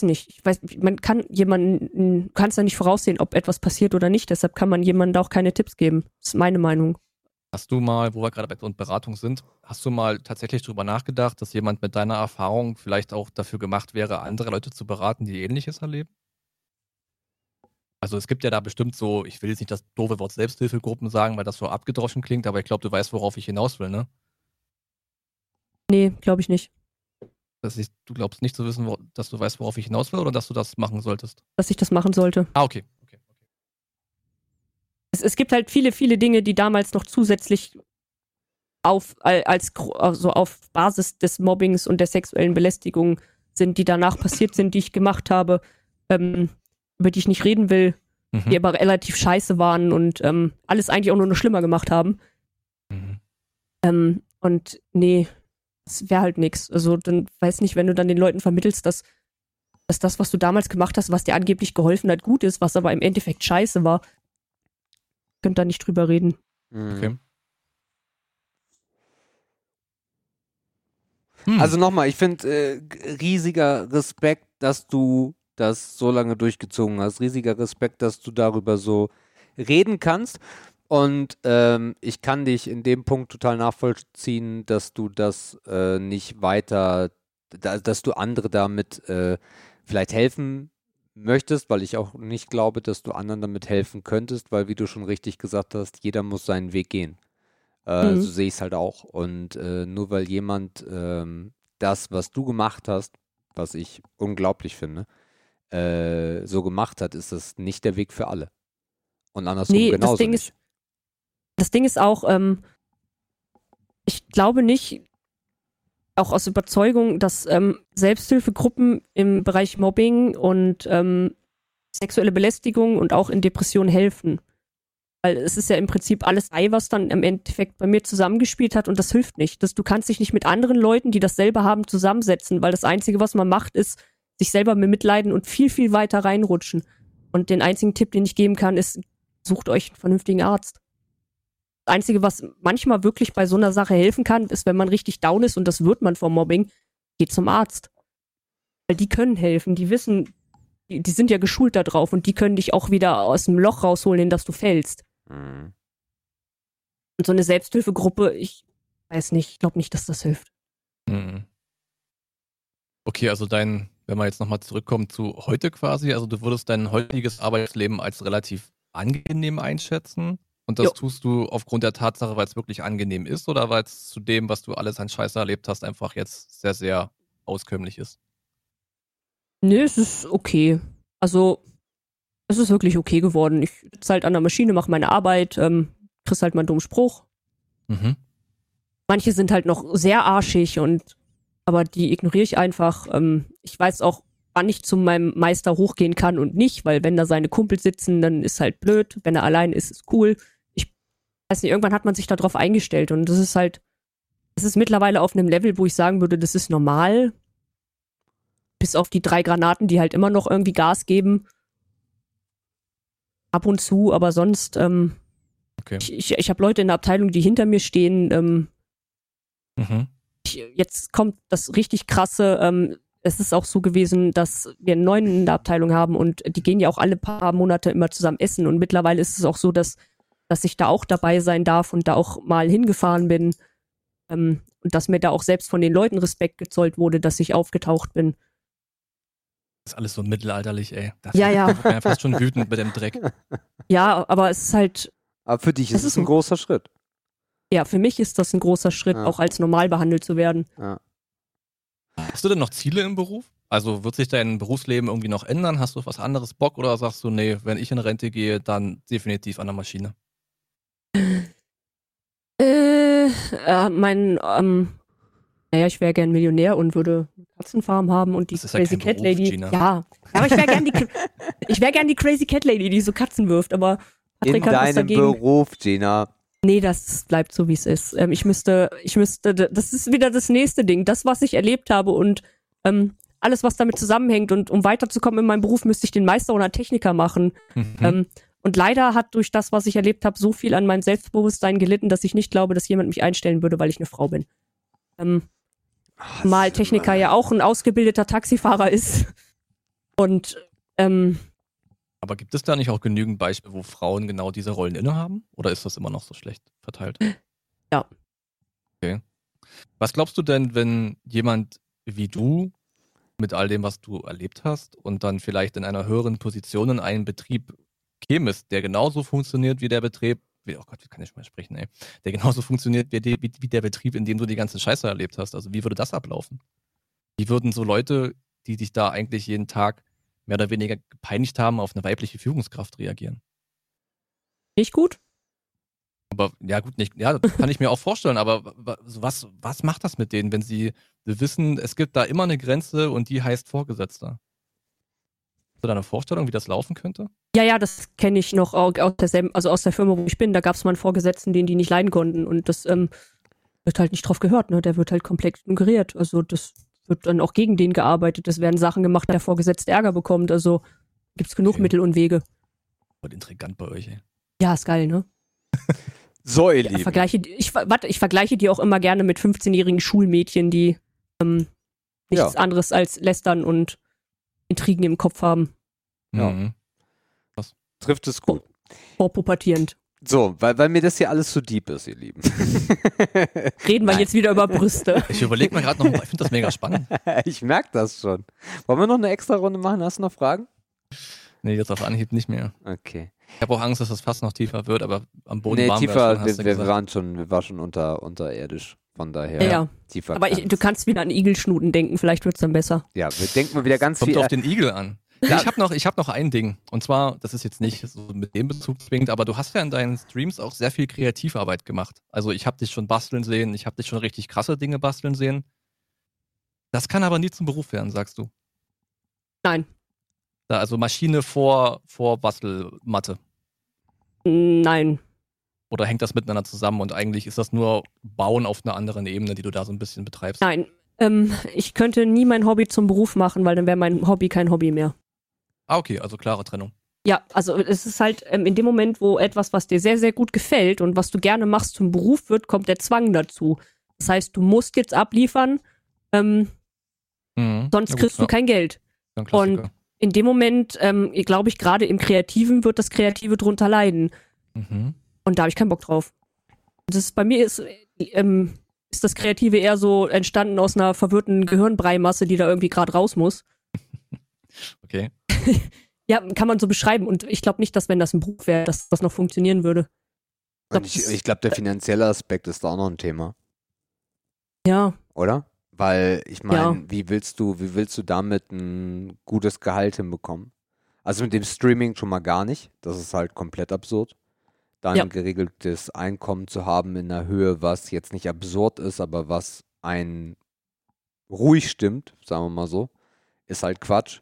weiß nicht, ich weiß, man kann jemanden, du kannst ja nicht voraussehen, ob etwas passiert oder nicht, deshalb kann man jemandem auch keine Tipps geben. Das ist meine Meinung. Hast du mal, wo wir gerade bei so einer Beratung sind, hast du mal tatsächlich drüber nachgedacht, dass jemand mit deiner Erfahrung vielleicht auch dafür gemacht wäre, andere Leute zu beraten, die Ähnliches erleben? Also es gibt ja da bestimmt so, ich will jetzt nicht das doofe Wort Selbsthilfegruppen sagen, weil das so abgedroschen klingt, aber ich glaube, du weißt, worauf ich hinaus will, ne? Nee, glaube ich nicht. Dass ich, du glaubst nicht zu wissen, wo, dass du weißt, worauf ich hinaus will oder dass du das machen solltest? Dass ich das machen sollte. Ah, okay. okay, okay. es, es gibt halt viele, viele Dinge, die damals noch zusätzlich auf, al- als, also auf Basis des Mobbings und der sexuellen Belästigung sind, die danach passiert sind, die ich gemacht habe, ähm, über die ich nicht reden will, die Mhm. aber relativ scheiße waren und ähm, alles eigentlich auch nur noch schlimmer gemacht haben. Mhm. Ähm, und nee, das wäre halt nix. Also dann weiß nicht, wenn du dann den Leuten vermittelst, dass, dass das, was du damals gemacht hast, was dir angeblich geholfen hat, gut ist, was aber im Endeffekt scheiße war, könnt da nicht drüber reden. Mhm. Okay. Hm. Also nochmal, ich finde äh, riesiger Respekt, dass du das so lange durchgezogen hast. Riesiger Respekt, dass du darüber so reden kannst. Und ähm, ich kann dich in dem Punkt total nachvollziehen, dass du das äh, nicht weiter, da, dass du andere damit äh, vielleicht helfen möchtest, weil ich auch nicht glaube, dass du anderen damit helfen könntest, weil wie du schon richtig gesagt hast, jeder muss seinen Weg gehen. Äh, Mhm. So sehe ich es halt auch. Und äh, nur weil jemand ähm, das, was du gemacht hast, was ich unglaublich finde, äh, so gemacht hat, ist das nicht der Weg für alle. Und andersrum Nee, das genauso Ding nicht. ist- Das Ding ist auch, ähm, ich glaube nicht, auch aus Überzeugung, dass ähm, Selbsthilfegruppen im Bereich Mobbing und ähm, sexuelle Belästigung und auch in Depressionen helfen. Weil es ist ja im Prinzip alles Ei, was dann im Endeffekt bei mir zusammengespielt hat und das hilft nicht. Das, du kannst dich nicht mit anderen Leuten, die dasselbe haben, zusammensetzen, weil das Einzige, was man macht, ist, sich selber mitleiden und viel, viel weiter reinrutschen. Und den einzigen Tipp, den ich geben kann, ist, sucht euch einen vernünftigen Arzt. Das Einzige, was manchmal wirklich bei so einer Sache helfen kann, ist, wenn man richtig down ist und das wird man vom Mobbing, geht zum Arzt. Weil die können helfen, die wissen, die, die sind ja geschult da drauf und die können dich auch wieder aus dem Loch rausholen, in das du fällst. Mhm. Und so eine Selbsthilfegruppe, ich weiß nicht, ich glaube nicht, dass das hilft. Mhm. Okay, also dein, wenn wir jetzt nochmal zurückkommen zu heute quasi, also du würdest dein heutiges Arbeitsleben als relativ angenehm einschätzen Und das Jo. tust du aufgrund der Tatsache, weil es wirklich angenehm ist oder weil es zu dem, was du alles an Scheiße erlebt hast, einfach jetzt sehr, sehr auskömmlich ist? Nö, es ist okay. Also, es ist wirklich okay geworden. Ich sitze halt an der Maschine, mache meine Arbeit, ähm, kriegst halt mal einen dummen Spruch. Mhm. Manche sind halt noch sehr arschig und aber die ignoriere ich einfach. Ähm, ich weiß auch, wann ich zu meinem Meister hochgehen kann und nicht, weil wenn da seine Kumpels sitzen, dann ist halt blöd. Wenn er allein ist, ist cool. Weiß nicht, irgendwann hat man sich darauf eingestellt und das ist halt, es ist mittlerweile auf einem Level, wo ich sagen würde, das ist normal. Bis auf die drei Granaten, die halt immer noch irgendwie Gas geben. Ab und zu, aber sonst, ähm, Okay. ich, ich, ich habe Leute in der Abteilung, die hinter mir stehen, ähm, Mhm. jetzt kommt das richtig krasse. Ähm, es ist auch so gewesen, dass wir einen neuen in der Abteilung haben und die gehen ja auch alle paar Monate immer zusammen essen. Und mittlerweile ist es auch so, dass, dass ich da auch dabei sein darf und da auch mal hingefahren bin. Ähm, und dass mir da auch selbst von den Leuten Respekt gezollt wurde, dass ich aufgetaucht bin. Das ist alles so mittelalterlich, ey. Das Ja, ja. ja fast schon wütend mit dem Dreck. Ja, aber es ist halt, Aber für dich ist es ein ein- großer Schritt. ja, für mich ist das ein großer Schritt, Ja. auch als normal behandelt zu werden. Ja. Hast du denn noch Ziele im Beruf? Also wird sich dein Berufsleben irgendwie noch ändern? Hast du auf was anderes Bock oder sagst du, nee, wenn ich in Rente gehe, dann definitiv an der Maschine? Äh, äh mein, ähm, naja, ich wäre gern Millionär und würde eine Katzenfarm haben und die Das ist ja Crazy kein Cat Beruf, Lady. Gina. Ja, aber ich wäre gern die, ich wäre gern die Crazy Cat Lady, die so Katzen wirft, aber In Patrick hat was deinem dagegen. Beruf, Gina. Nee, das bleibt so, wie es ist. Ähm, ich müsste, ich müsste, das ist wieder das nächste Ding. Das, was ich erlebt habe und ähm, alles, was damit zusammenhängt. Und um weiterzukommen in meinem Beruf, müsste ich den Meister oder Techniker machen. Mhm. Ähm, und leider hat durch das, was ich erlebt habe, so viel an meinem Selbstbewusstsein gelitten, dass ich nicht glaube, dass jemand mich einstellen würde, weil ich eine Frau bin. Ähm, Ah, mal Techniker ja auch ein ausgebildeter Taxifahrer ist. Und ähm, Aber gibt es da nicht auch genügend Beispiele, wo Frauen genau diese Rollen innehaben? Oder ist das immer noch so schlecht verteilt? Ja. Okay. Was glaubst du denn, wenn jemand wie du mit all dem, was du erlebt hast und dann vielleicht in einer höheren Position in einen Betrieb kämest, der genauso funktioniert wie der Betrieb, wie, oh Gott, wie kann ich mal sprechen, ey, der genauso funktioniert wie, wie, wie der Betrieb, in dem du die ganze Scheiße erlebt hast. Also wie würde das ablaufen? Wie würden so Leute, die dich da eigentlich jeden Tag mehr oder weniger gepeinigt haben, auf eine weibliche Führungskraft reagieren? nicht gut. Aber ja, gut, nicht, ja, das kann ich mir auch vorstellen, aber wa- was, was macht das mit denen, wenn sie wissen, es gibt da immer eine Grenze und die heißt Vorgesetzter? Hast du da eine Vorstellung, wie das laufen könnte? Ja, ja, das kenne ich noch au- aus derselben, also aus der Firma, wo ich bin. Da gab es mal einen Vorgesetzten, den die nicht leiden konnten. Und das ähm, wird halt nicht drauf gehört, ne? Der wird halt komplett ignoriert. Also das wird dann auch gegen den gearbeitet. Es werden Sachen gemacht, der Vorgesetzte Ärger bekommt. Also gibt's genug Okay. Mittel und Wege. Voll intrigant bei euch, ey. Ja, ist geil, ne? So, ihr Ja, Lieben. vergleiche, ich, warte, ich vergleiche die auch immer gerne mit 15-jährigen Schulmädchen, die ähm, nichts Ja. anderes als lästern und Intrigen im Kopf haben. Ja. Mhm. Trifft es gut. Vorpubertierend. So, weil, weil mir das hier alles zu deep ist, ihr Lieben. Reden wir Nein. jetzt wieder über Brüste. Ich überlege mir gerade noch, ich finde das mega spannend. ich merke das schon. Wollen wir noch eine extra Runde machen? Hast du noch Fragen? Nee, jetzt auf Anhieb nicht mehr. Okay. Ich habe auch Angst, dass das fast noch tiefer wird, aber am Boden nee, waren wir tiefer, schon, wir, du wir, gesagt. waren schon, wir waren schon unter, unterirdisch. Von daher, Ja, ja. tiefer. Aber ich, du kannst wieder an Igelschnuten denken, vielleicht wird's dann besser. ja, wir denken mal wieder ganz Kommt viel. auf den Igel an. Ja. Ich habe noch, ich hab noch ein Ding. Und zwar, das ist jetzt nicht so mit dem Bezug zwingend, aber du hast ja in deinen Streams auch sehr viel Kreativarbeit gemacht. Also ich habe dich schon basteln sehen, ich habe dich schon richtig krasse Dinge basteln sehen. Das kann aber nie zum Beruf werden, sagst du. Nein. Da, also Maschine vor, vor Bastelmatte. Nein. Oder hängt das miteinander zusammen und eigentlich ist das nur Bauen auf einer anderen Ebene, die du da so ein bisschen betreibst? Nein. Ähm, ich könnte nie mein Hobby zum Beruf machen, weil dann wäre mein Hobby kein Hobby mehr. Ah, okay, also klare Trennung. Ja, also es ist halt ähm, in dem Moment, wo etwas, was dir sehr, sehr gut gefällt und was du gerne machst, zum Beruf wird, kommt der Zwang dazu. Das heißt, du musst jetzt abliefern, ähm, Mhm. sonst gut, kriegst du ja, kein Geld. Klassiker. In dem Moment, ähm, glaube ich, gerade im Kreativen wird das Kreative drunter leiden. Mhm. Und da habe ich keinen Bock drauf. Das ist, bei mir ist, ähm, ist das Kreative eher so entstanden aus einer verwirrten Gehirnbreimasse, die da irgendwie gerade raus muss. Okay. Ja, kann man so beschreiben. Und ich glaube nicht, dass wenn das ein Beruf wäre, dass das noch funktionieren würde. Ich, ich glaube, der finanzielle Aspekt ist da auch noch ein Thema, Ja, oder? Weil ich meine, Ja. wie willst du, wie willst du damit ein gutes Gehalt hinbekommen? Also mit dem Streaming schon mal gar nicht. Das ist halt komplett absurd. Da ein Ja. geregeltes Einkommen zu haben in einer Höhe, was jetzt nicht absurd ist, aber was einen ruhig stimmt, sagen wir mal so, ist halt Quatsch.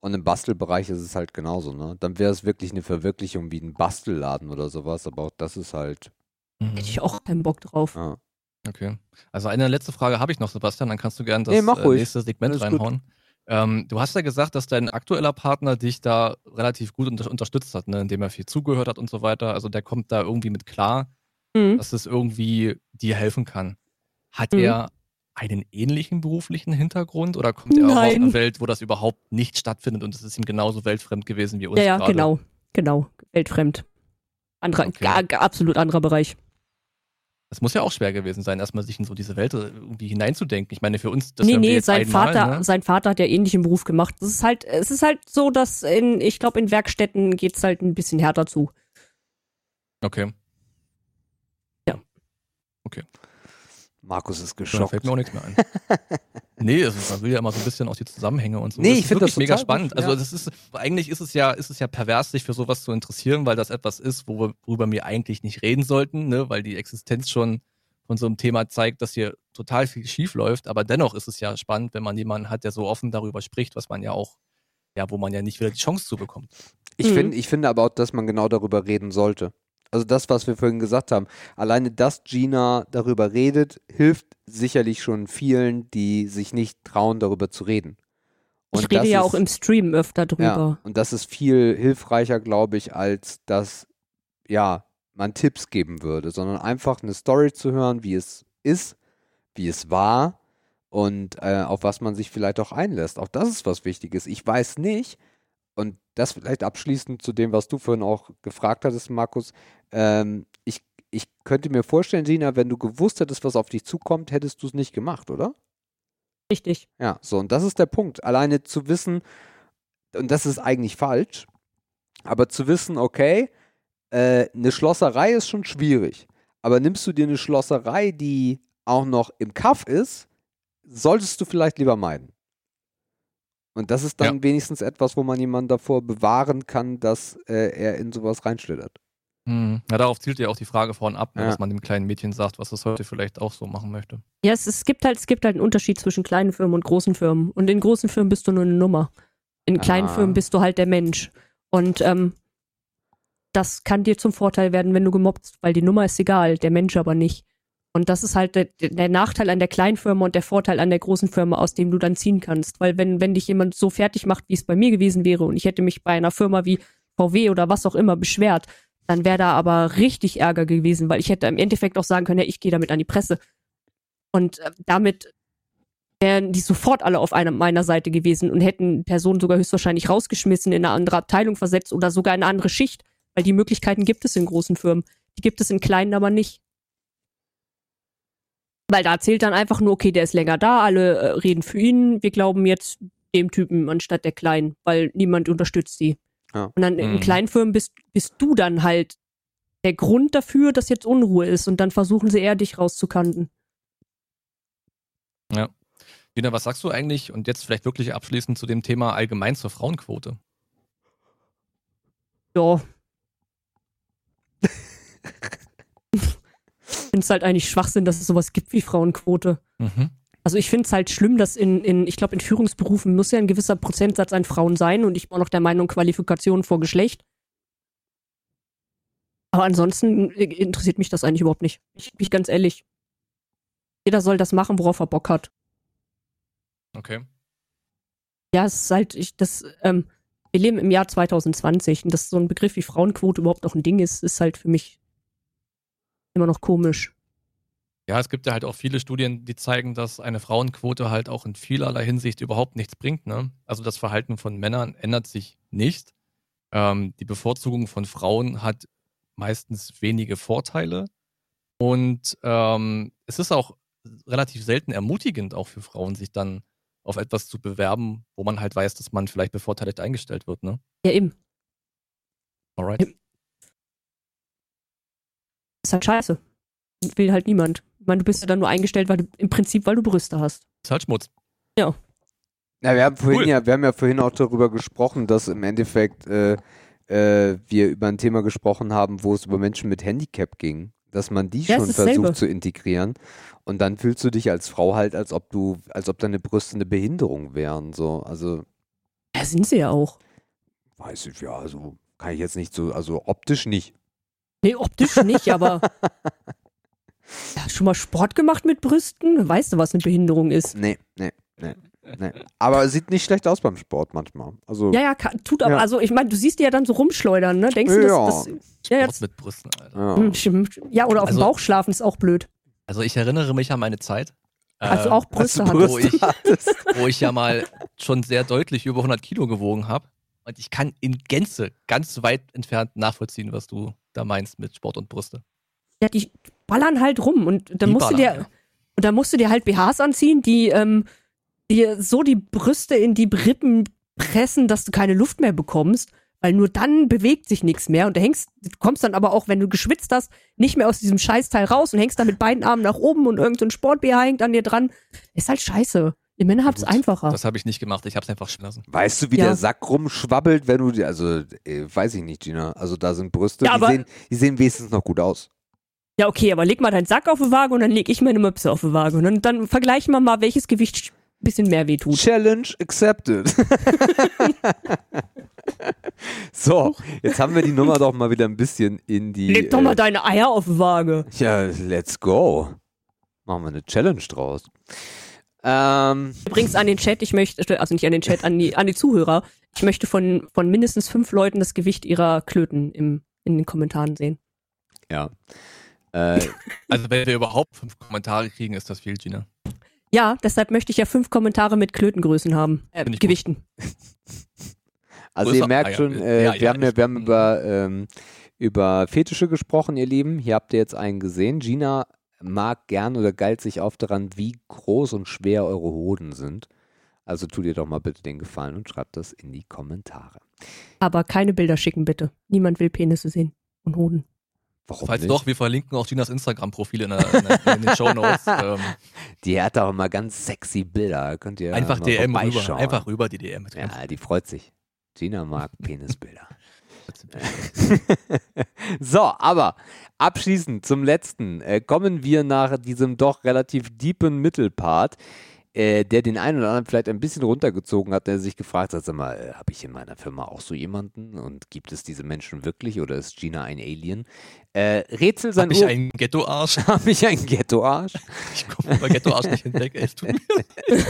Und im Bastelbereich ist es halt genauso, ne? Dann wäre es wirklich eine Verwirklichung wie ein Bastelladen oder sowas, aber auch das ist halt, Mhm. hätte ich auch keinen Bock drauf. ja. Okay. Also eine letzte Frage habe ich noch, Sebastian, dann kannst du gerne das Nee, mach äh, ruhig. nächste Segment Alles reinhauen. Ähm, du hast ja gesagt, dass dein aktueller Partner dich da relativ gut unter unterstützt hat, ne? indem er viel zugehört hat und so weiter. Also der kommt da irgendwie mit klar, Mhm. dass es irgendwie dir helfen kann. Hat Mhm. er einen ähnlichen beruflichen Hintergrund oder kommt er auch aus Nein. einer Welt, wo das überhaupt nicht stattfindet und es ist ihm genauso weltfremd gewesen wie uns Ja, ja, gerade? genau. Genau. Weltfremd. Anderer, Okay. absolut anderer Bereich. Es muss ja auch schwer gewesen sein, erstmal sich in so diese Welt irgendwie hineinzudenken. Ich meine, für uns, das nee, wir nee, jetzt sein einmal, Vater, ne? sein Vater hat ja ähnlichen Beruf gemacht. Das ist halt, es ist halt so, dass in, ich glaube, in Werkstätten geht's halt ein bisschen härter zu. Okay. Markus ist Da geschockt. fällt mir auch nichts mehr ein. nee, also man will ja immer so ein bisschen aus die Zusammenhänge und so. Nee, Das ich ist find wirklich das mega total spannend. gut, Also ja. das ist, eigentlich ist es ja, ist es ja pervers, sich für sowas zu interessieren, weil das etwas ist, wo wir, worüber wir eigentlich nicht reden sollten, ne? weil die Existenz schon von so einem Thema zeigt, dass hier total viel schief läuft. Aber dennoch ist es ja spannend, wenn man jemanden hat, der so offen darüber spricht, was man ja auch, ja, wo man ja nicht wieder die Chance zu bekommt. Ich, Mhm. find, ich finde aber auch, dass man genau darüber reden sollte. Also das, was wir vorhin gesagt haben. Alleine, dass Gina darüber redet, hilft sicherlich schon vielen, die sich nicht trauen, darüber zu reden. Ich Und rede das ja ist, auch im Stream öfter ja, drüber. und das ist viel hilfreicher, glaube ich, als dass, ja, man Tipps geben würde, sondern einfach eine Story zu hören, wie es ist, wie es war und äh, auf was man sich vielleicht auch einlässt. Auch das ist was Wichtiges. Ich weiß nicht, und das vielleicht abschließend zu dem, was du vorhin auch gefragt hattest, Markus. Ähm, ich, ich könnte mir vorstellen, Gina, wenn du gewusst hättest, was auf dich zukommt, hättest du es nicht gemacht, oder? Richtig. Ja, so, und das ist der Punkt. Alleine zu wissen, und das ist eigentlich falsch, aber zu wissen, okay, äh, eine Schlosserei ist schon schwierig. Aber nimmst du dir eine Schlosserei, die auch noch im Kaff ist, solltest du vielleicht lieber meiden. Und das ist dann wenigstens etwas, wo man jemanden davor bewahren kann, dass äh, er in sowas reinschlittert. Hm. Ja, darauf zielt ja auch die Frage vorhin ab, ne, Ja. dass man dem kleinen Mädchen sagt, was es heute vielleicht auch so machen möchte. Ja, es, es gibt halt, es gibt halt einen Unterschied zwischen kleinen Firmen und großen Firmen. Und in großen Firmen bist du nur eine Nummer. In kleinen Ah. Firmen bist du halt der Mensch. Und ähm, das kann dir zum Vorteil werden, wenn du gemobbt, weil die Nummer ist egal, der Mensch aber nicht. Und das ist halt der, der Nachteil an der kleinen Firma und der Vorteil an der großen Firma, aus dem du dann ziehen kannst. Weil wenn, wenn dich jemand so fertig macht, wie es bei mir gewesen wäre, und ich hätte mich bei einer Firma wie VW oder was auch immer beschwert, dann wäre da aber richtig Ärger gewesen, weil ich hätte im Endeffekt auch sagen können, ja, ich gehe damit an die Presse. Und äh, damit wären die sofort alle auf einer meiner Seite gewesen und hätten Personen sogar höchstwahrscheinlich rausgeschmissen, in eine andere Abteilung versetzt oder sogar in eine andere Schicht. Weil die Möglichkeiten gibt es in großen Firmen. Die gibt es in kleinen aber nicht. Weil da zählt dann einfach nur, okay, der ist länger da, alle äh, reden für ihn, wir glauben jetzt dem Typen anstatt der Kleinen, weil niemand unterstützt die. Ja. Und dann in Mhm. kleinen Firmen bist, bist du dann halt der Grund dafür, dass jetzt Unruhe ist und dann versuchen sie eher dich rauszukanten. Dina, was sagst du eigentlich und jetzt vielleicht wirklich abschließend zu dem Thema allgemein zur Frauenquote? Ja. ich finde es halt eigentlich Schwachsinn, dass es sowas gibt wie Frauenquote. Mhm. Also ich finde es halt schlimm, dass in, in ich glaube, in Führungsberufen muss ja ein gewisser Prozentsatz an Frauen sein und ich bin auch noch der Meinung, Qualifikation vor Geschlecht. Aber ansonsten äh, interessiert mich das eigentlich überhaupt nicht. Ich bin ganz ehrlich. Jeder soll das machen, worauf er Bock hat. Okay. Ja, es ist halt, ich, das, ähm, wir leben im Jahr 2020 und dass so ein Begriff wie Frauenquote überhaupt noch ein Ding ist, ist halt für mich immer noch komisch. Ja, es gibt ja halt auch viele Studien, die zeigen, dass eine Frauenquote halt auch in vielerlei Hinsicht überhaupt nichts bringt. Ne? Also das Verhalten von Männern ändert sich nicht. Ähm, die Bevorzugung von Frauen hat meistens wenige Vorteile. Und ähm, es ist auch relativ selten ermutigend, auch für Frauen, sich dann auf etwas zu bewerben, wo man halt weiß, dass man vielleicht bevorteiligt eingestellt wird. Ne? Ja, eben. Alright. Ist halt scheiße. Will halt niemand. Ich meine, du bist ja dann nur eingestellt, weil du im Prinzip, weil du Brüste hast. Ist halt Schmutz. Ja, wir haben vorhin Cool. ja, wir haben ja vorhin auch darüber gesprochen, dass im Endeffekt äh, äh, wir über ein Thema gesprochen haben, wo es über Menschen mit Handicap ging, dass man die Ja, schon versucht dasselbe. zu integrieren. Und dann fühlst du dich als Frau halt, als ob du, als ob deine Brüste eine Behinderung wären. So, also Ja, sind sie ja auch. weiß ich, ja, also kann ich jetzt nicht so, also optisch nicht. Nee, optisch nicht, aber. Ja, schon mal Sport gemacht mit Brüsten? Weißt du, was eine Behinderung ist? Nee, nee, nee, nee. Aber sieht nicht schlecht aus beim Sport manchmal. Also Ja, ja, kann, tut aber, Ja. also ich meine, du siehst die ja dann so rumschleudern, ne? Denkst du, Ja. dass das. Ja, Sport jetzt, mit Brüsten, Alter. ja. Hm, oder auf Also- dem Bauch schlafen ist auch blöd. Also ich erinnere mich an meine Zeit. Also ähm, auch Brüste du hattest. wo ich, wo ich ja mal schon sehr deutlich über 100 Kilo gewogen habe. Und ich kann in Gänze ganz weit entfernt nachvollziehen, was du da meinst mit Sport und Brüste. Ja, die ballern halt rum und dann Die musst du dir ja. und dann musst du dir halt BHs anziehen, die ähm, dir so die Brüste in die Rippen pressen, dass du keine Luft mehr bekommst, weil nur dann bewegt sich nichts mehr und du hängst, du kommst dann aber auch, wenn du geschwitzt hast, nicht mehr aus diesem Scheißteil raus und hängst dann mit beiden Armen nach oben und irgendein Sport BH hängt an dir dran. Ist halt scheiße. Ihr Männer habt's Gut, einfacher. Das habe ich nicht gemacht, ich habe es einfach stehen lassen. Weißt du, wie Ja. der Sack rumschwabbelt, wenn du, die- also äh, weiß ich nicht, Gina. Also da sind Brüste, Ja, die, aber- sehen, die sehen wenigstens noch gut aus. Ja, okay, aber leg mal deinen Sack auf die Waage und dann leg ich meine Möpse auf die Waage und dann, dann vergleichen wir mal, welches Gewicht ein bisschen mehr wehtut. Challenge accepted. so, jetzt haben wir die Nummer doch mal wieder ein bisschen in die. Leg doch mal äh, deine Eier auf die Waage. ja, let's go. Machen wir eine Challenge draus. Ähm, Übrigens an den Chat, ich möchte, also nicht an den Chat, an die, an die Zuhörer, ich möchte von, von mindestens fünf Leuten das Gewicht ihrer Klöten im, in den Kommentaren sehen. ja. Äh, Also wenn wir überhaupt fünf Kommentare kriegen, ist das viel, Gina. Ja, deshalb möchte ich ja fünf Kommentare mit Klötengrößen haben. Äh. Gewichten. Also ihr merkt ah, schon, äh, ja, wir haben, ja, ich- wir haben über, ähm, über Fetische gesprochen, ihr Lieben. Hier habt ihr jetzt einen gesehen. Gina mag gern oder geilt sich auf daran, wie groß und schwer eure Hoden sind. Also tut ihr doch mal bitte den Gefallen und schreibt das in die Kommentare. Aber keine Bilder schicken, bitte. Niemand will Penisse sehen und Hoden. Warum Falls nicht? doch, wir verlinken auch Ginas Instagram-Profil in, der- in, in den Show Notes. ähm, Die hat auch immer ganz sexy Bilder. Könnt ihr einfach mal DM rüber. Einfach rüber die DM. Ja, die freut sich. Gina mag Penisbilder. so, aber abschließend zum letzten äh, kommen wir nach diesem doch relativ deepen Mittelpart, äh, der den einen oder anderen vielleicht ein bisschen runtergezogen hat, der sich gefragt hat, sag mal, äh, habe ich in meiner Firma auch so jemanden und gibt es diese Menschen wirklich oder ist Gina ein Alien? Äh, Rätsel sein Hab ich einen Ghetto-Arsch? Hab ich einen Ghetto-Arsch? Ich komme über Ghetto-Arsch nicht hinweg. mir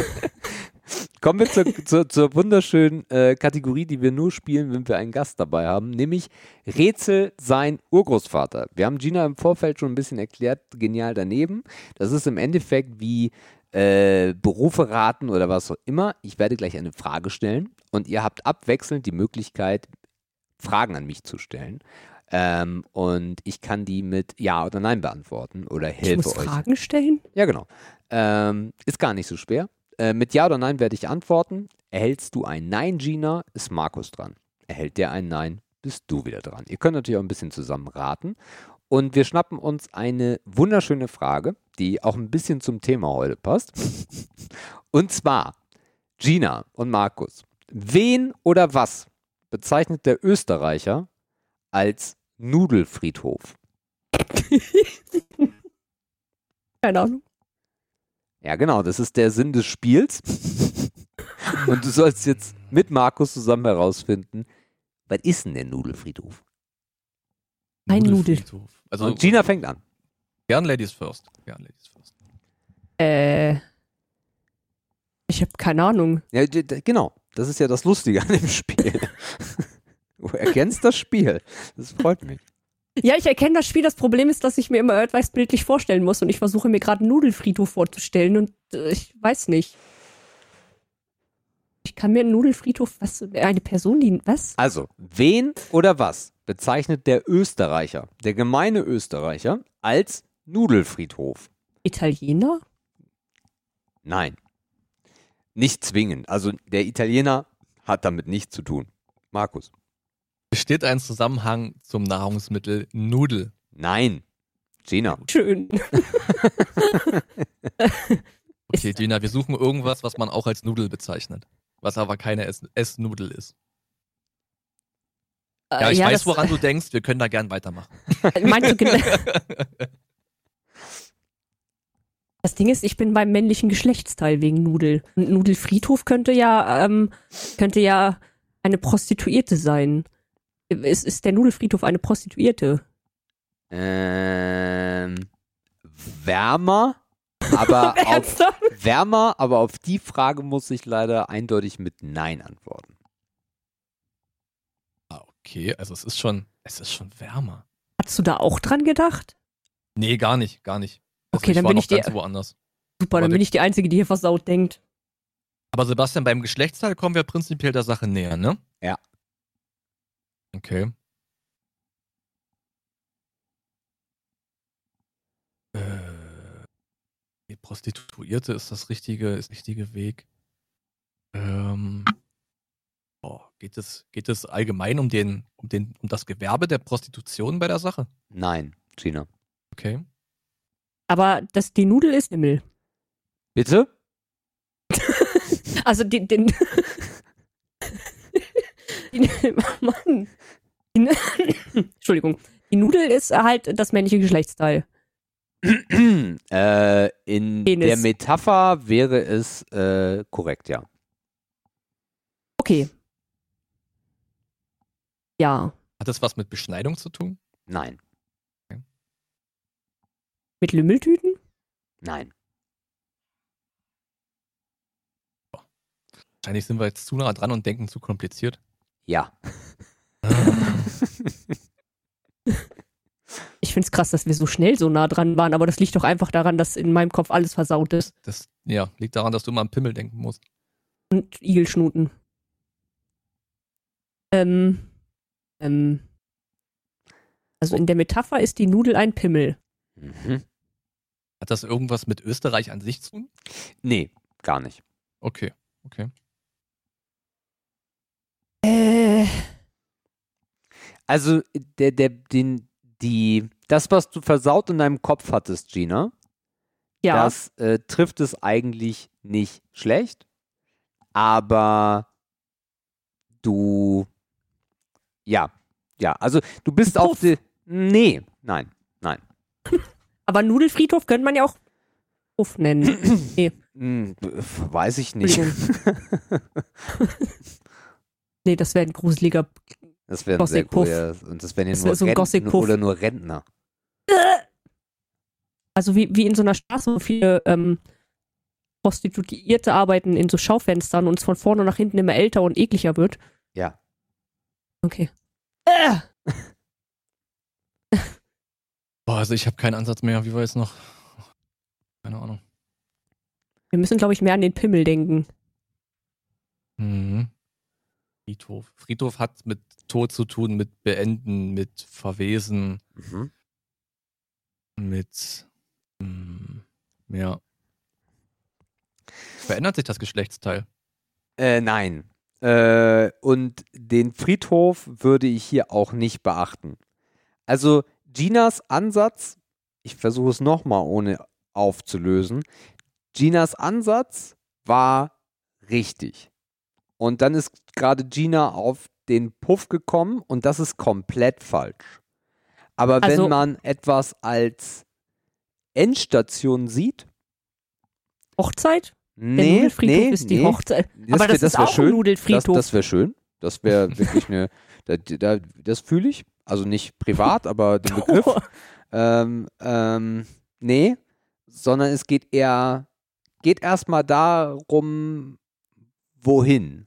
Kommen wir zur, zur, zur wunderschönen äh, Kategorie, die wir nur spielen, wenn wir einen Gast dabei haben, nämlich Rätsel sein Urgroßvater. Wir haben Gina im Vorfeld schon ein bisschen erklärt, genial daneben. Das ist im Endeffekt wie äh, Berufe raten oder was auch immer. Ich werde gleich eine Frage stellen und ihr habt abwechselnd die Möglichkeit, Fragen an mich zu stellen. Ähm, und ich kann die mit Ja oder Nein beantworten oder Ich helfe muss euch. Fragen stellen? Ja, genau. Ähm, ist gar nicht so schwer. Äh, mit Ja oder Nein werde ich antworten. Erhältst du ein Nein, Gina, ist Markus dran. Erhält der ein Nein, bist du wieder dran. Ihr könnt natürlich auch ein bisschen zusammen raten. Und wir schnappen uns eine wunderschöne Frage, die auch ein bisschen zum Thema heute passt. Und zwar, Gina und Markus, wen oder was bezeichnet der Österreicher als Nudelfriedhof? Keine Ahnung. Ja, genau, das ist der Sinn des Spiels. Und du sollst jetzt mit Markus zusammen herausfinden, was ist denn der Nudelfriedhof? Ein Nudel. Nudelfriedhof. Also Und Gina fängt an. gern Ladies first. Gern Ladies first. Äh. Ich habe keine Ahnung. Ja, genau, das ist ja das Lustige an dem Spiel. Du erkennst das Spiel. Das freut mich. Ja, ich erkenne das Spiel. Das Problem ist, dass ich mir immer etwas bildlich vorstellen muss und ich versuche mir gerade einen Nudelfriedhof vorzustellen und äh, ich weiß nicht. Ich kann mir einen Nudelfriedhof, was, eine Person, die, was? Also, wen oder was bezeichnet der Österreicher, der gemeine Österreicher, als Nudelfriedhof? Italiener? Nein. Nicht zwingend. Also, der Italiener hat damit nichts zu tun. Markus. Besteht ein Zusammenhang zum Nahrungsmittel Nudel? Nein. Gina. Schön. Okay, Gina, wir suchen irgendwas, was man auch als Nudel bezeichnet. Was aber keine Ess- Essnudel ist. Ja, Äh, ich weiß, das- woran du denkst. Wir können da gern weitermachen. Meinst du, gen- das Ding ist, ich bin beim männlichen Geschlechtsteil wegen Nudel. Und Nudelfriedhof könnte ja, ähm, könnte ja eine Prostituierte sein. Ist, ist der Nudelfriedhof eine Prostituierte? Ähm, wärmer, aber auf, wärmer, aber auf die Frage muss ich leider eindeutig mit Nein antworten. Ah, okay, also es ist schon, es ist schon wärmer. Hast du da auch dran gedacht? Nee, gar nicht, gar nicht. Also Okay, dann war bin noch ich ganz woanders. Super, dann bin ich die Einzige, die hier versaut denkt. Aber Sebastian, beim Geschlechtsteil kommen wir prinzipiell der Sache näher, ne? Ja. Okay. Äh, die Prostituierte ist das richtige, ist der richtige Weg. Ähm, boah, geht es, geht es allgemein um den, um den, um das Gewerbe der Prostitution bei der Sache? Nein, Gina. Okay. Aber das, die Nudel ist Himmel. Bitte? Also den. den die, Mann. Die, Entschuldigung. Die Nudel ist halt das männliche Geschlechtsteil. äh, in Penis. der Metapher wäre es äh, korrekt, ja. Okay. Ja. Hat das was mit Beschneidung zu tun? Nein, Mit Lümmeltüten? nein. Wahrscheinlich sind wir jetzt zu nah dran und denken zu kompliziert. Ja. Ich find's krass, dass wir so schnell so nah dran waren, aber das liegt doch einfach daran, dass in meinem Kopf alles versaut ist. Das ja, liegt daran, dass du mal an Pimmel denken musst. Und Igelschnuten. Ähm. Ähm. Also in der Metapher ist die Nudel ein Pimmel. Mhm. Hat das irgendwas mit Österreich an sich zu tun? Nee, gar nicht. Okay, okay. Also, der, der, den, die, das, was du versaut in deinem Kopf hattest, Gina, Ja. das äh, trifft es eigentlich nicht schlecht, aber du, ja, ja, also du bist Ein auf Puff. die, nee, nein, nein. Aber Nudelfriedhof könnte man ja auch Puff nennen. Hm, w- weiß ich nicht. Nee, das wäre ein gruseliger. Das wäre ein sehr cool, und das wären ja Das nur so ein Renten oder nur Rentner. Also wie, wie in so einer Straße, wo viele ähm, Prostituierte arbeiten in so Schaufenstern und es von vorne nach hinten immer älter und ekliger wird. Ja. Okay. Äh, Boah, also ich habe keinen Ansatz mehr. Wie war jetzt noch? Keine Ahnung. wir müssen, glaube ich, mehr an den Pimmel denken. Mhm. Friedhof. Friedhof hat mit Tod zu tun, mit Beenden, mit Verwesen, Mhm. mit. mm, ja. Verändert sich das Geschlechtsteil? Äh, nein. Äh, und den Friedhof würde ich hier auch nicht beachten. Also Ginas Ansatz, ich versuche es nochmal ohne aufzulösen. Ginas Ansatz war richtig. Und dann ist gerade Gina auf den Puff gekommen und das ist komplett falsch. Aber Also- wenn man etwas als Endstation sieht, Hochzeit? Der nee, Nudelfriedhof nee, ist die nee, Hochzeit. das Aber das, ist wär auch schön. Nudelfriedhof. Das, das wäre schön. Das wäre wirklich eine. Da, da, das fühle ich. Also nicht privat, aber den Begriff. ähm, ähm, nee, sondern es geht eher. Geht erstmal darum, wohin.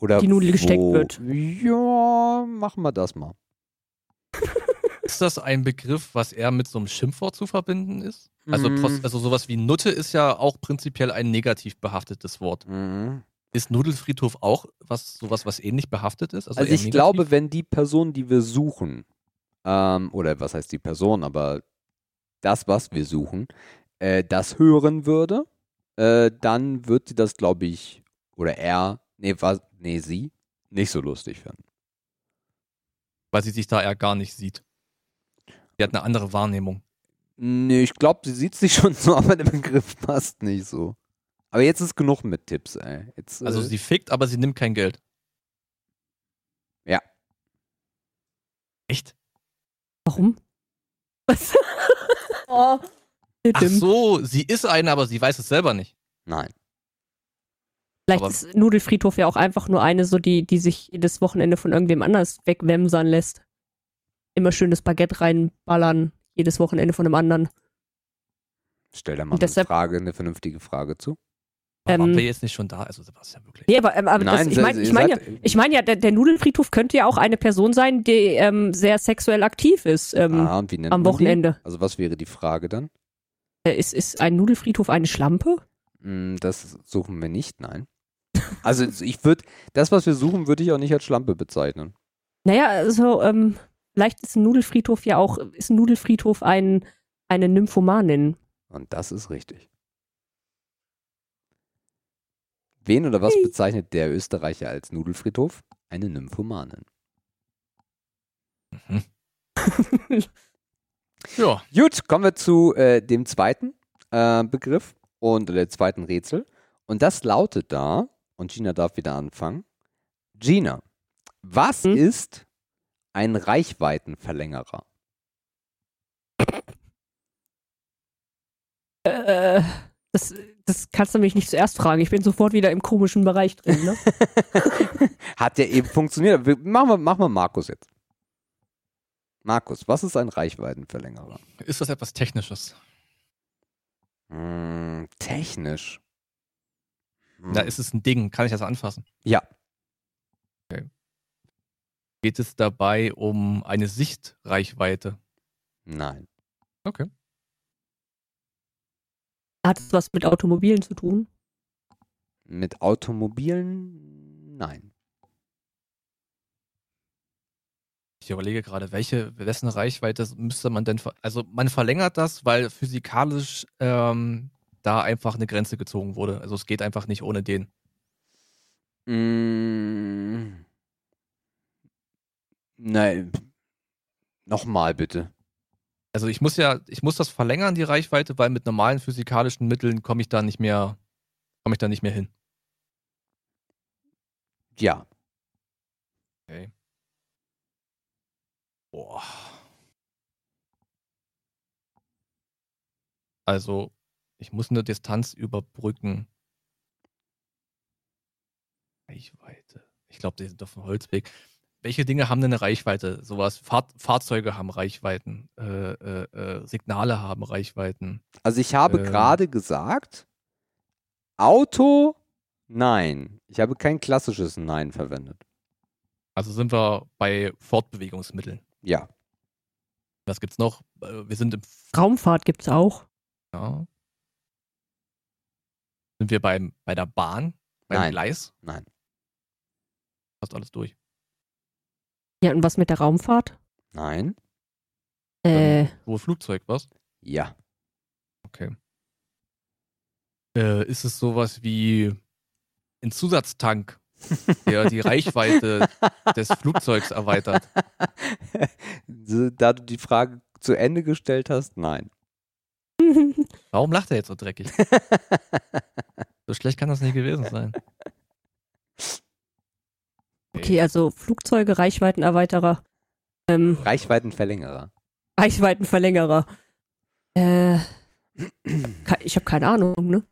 Oder Die Nudel gesteckt wo, wird. Ja, machen wir das mal. Ist das ein Begriff, was eher mit so einem Schimpfwort zu verbinden ist? Also, Mhm. also sowas wie Nutte ist ja auch prinzipiell ein negativ behaftetes Wort. Mhm. Ist Nudelfriedhof auch was sowas, was ähnlich behaftet ist? Also, eher ich negativ? glaube, wenn die Person, die wir suchen, ähm, oder was heißt die Person, aber das, was wir suchen, äh, das hören würde, äh, dann wird sie das, glaube ich, oder er, nee, was, nee, sie, nicht so lustig finden. weil sie sich da eher gar nicht sieht. Die hat eine andere Wahrnehmung. Nee, ich glaube, sie sieht sich schon so, aber der Begriff passt nicht so. Aber jetzt ist genug mit Tipps, ey. Jetzt, Also äh, sie fickt, aber sie nimmt kein Geld. Ja. Echt? Warum? Was? oh. Ach so, sie ist eine, aber sie weiß es selber nicht. Nein. Vielleicht aber- ist Nudelfriedhof ja auch einfach nur eine, so die, die sich jedes Wochenende von irgendwem anders wegwemsern lässt. Immer schönes Baguette reinballern, jedes Wochenende von einem anderen. Stell da mal deshalb- eine Frage, eine vernünftige Frage zu. Aber waren Ähm, wir jetzt nicht schon da? Also Sebastian, wirklich. Nee, aber, ähm, aber das, ich meine ich mein ja, ich mein ja der, der Nudelfriedhof könnte ja auch eine Person sein, die ähm, sehr sexuell aktiv ist ähm, ah, und wie nennt am Wochenende. Die? Also was wäre die Frage dann? Äh, Ist, ist ein Nudelfriedhof eine Schlampe? Hm, Das suchen wir nicht, nein. Also ich würde, das, was wir suchen, würde ich auch nicht als Schlampe bezeichnen. Naja, also ähm, vielleicht ist ein Nudelfriedhof ja auch, ist ein Nudelfriedhof ein, eine Nymphomanin. Und das ist richtig. Wen oder was bezeichnet der Österreicher als Nudelfriedhof? Eine Nymphomanin. Ja. Gut, kommen wir zu äh, dem zweiten äh, Begriff und der zweiten Rätsel. Und das lautet da, und Gina darf wieder anfangen. Gina, was Hm? ist ein Reichweitenverlängerer? Äh, das, das kannst du mich nicht zuerst fragen. Ich bin sofort wieder im komischen Bereich drin. Ne? Hat ja eben funktioniert. Machen wir, machen wir Markus jetzt. Markus, was ist ein Reichweitenverlängerer? Ist das etwas Technisches? Hm, technisch. Hm. Da ist es ein Ding. Kann ich das anfassen? ja, Geht es dabei um eine Sichtreichweite? nein. Okay. Hat es was mit Automobilen zu tun? Mit Automobilen? Nein. Ich überlege gerade, welche, wessen Reichweite müsste man denn, ver also man verlängert das, weil physikalisch ähm, da einfach eine Grenze gezogen wurde. Also es geht einfach nicht ohne den. Mm. Nein. Nochmal bitte. Also ich muss ja, ich muss das verlängern, die Reichweite, weil mit normalen physikalischen Mitteln komme ich da nicht mehr, komme ich da nicht mehr hin. Ja. Okay. Boah. Also, ich muss eine Distanz überbrücken. Reichweite. Ich glaube, die sind auf dem Holzweg. Welche Dinge haben denn eine Reichweite? Sowas. Fahr Fahrzeuge haben Reichweiten. Äh, äh, äh, Signale haben Reichweiten. Also ich habe Ähm. gerade gesagt, Auto, nein. Ich habe kein klassisches Nein verwendet. Also sind wir bei Fortbewegungsmitteln. Ja. Was gibt's noch? Äh, Wir sind im Raumfahrt gibt's auch. Ja. Sind wir beim, bei der Bahn? Beim Nein. Gleis? Nein. Fast alles durch. Ja, und was mit der Raumfahrt? Nein. Äh, Wo Flugzeug, was? Ja. Okay. Äh, ist es sowas wie ein Zusatztank, der die Reichweite des Flugzeugs erweitert? Da du die Frage zu Ende gestellt hast, nein. Warum lacht er jetzt so dreckig? So schlecht kann das nicht gewesen sein. okay, also Flugzeuge, Reichweitenerweiterer, ähm, Reichweitenverlängerer. Reichweitenverlängerer. Äh, ich habe keine Ahnung, ne?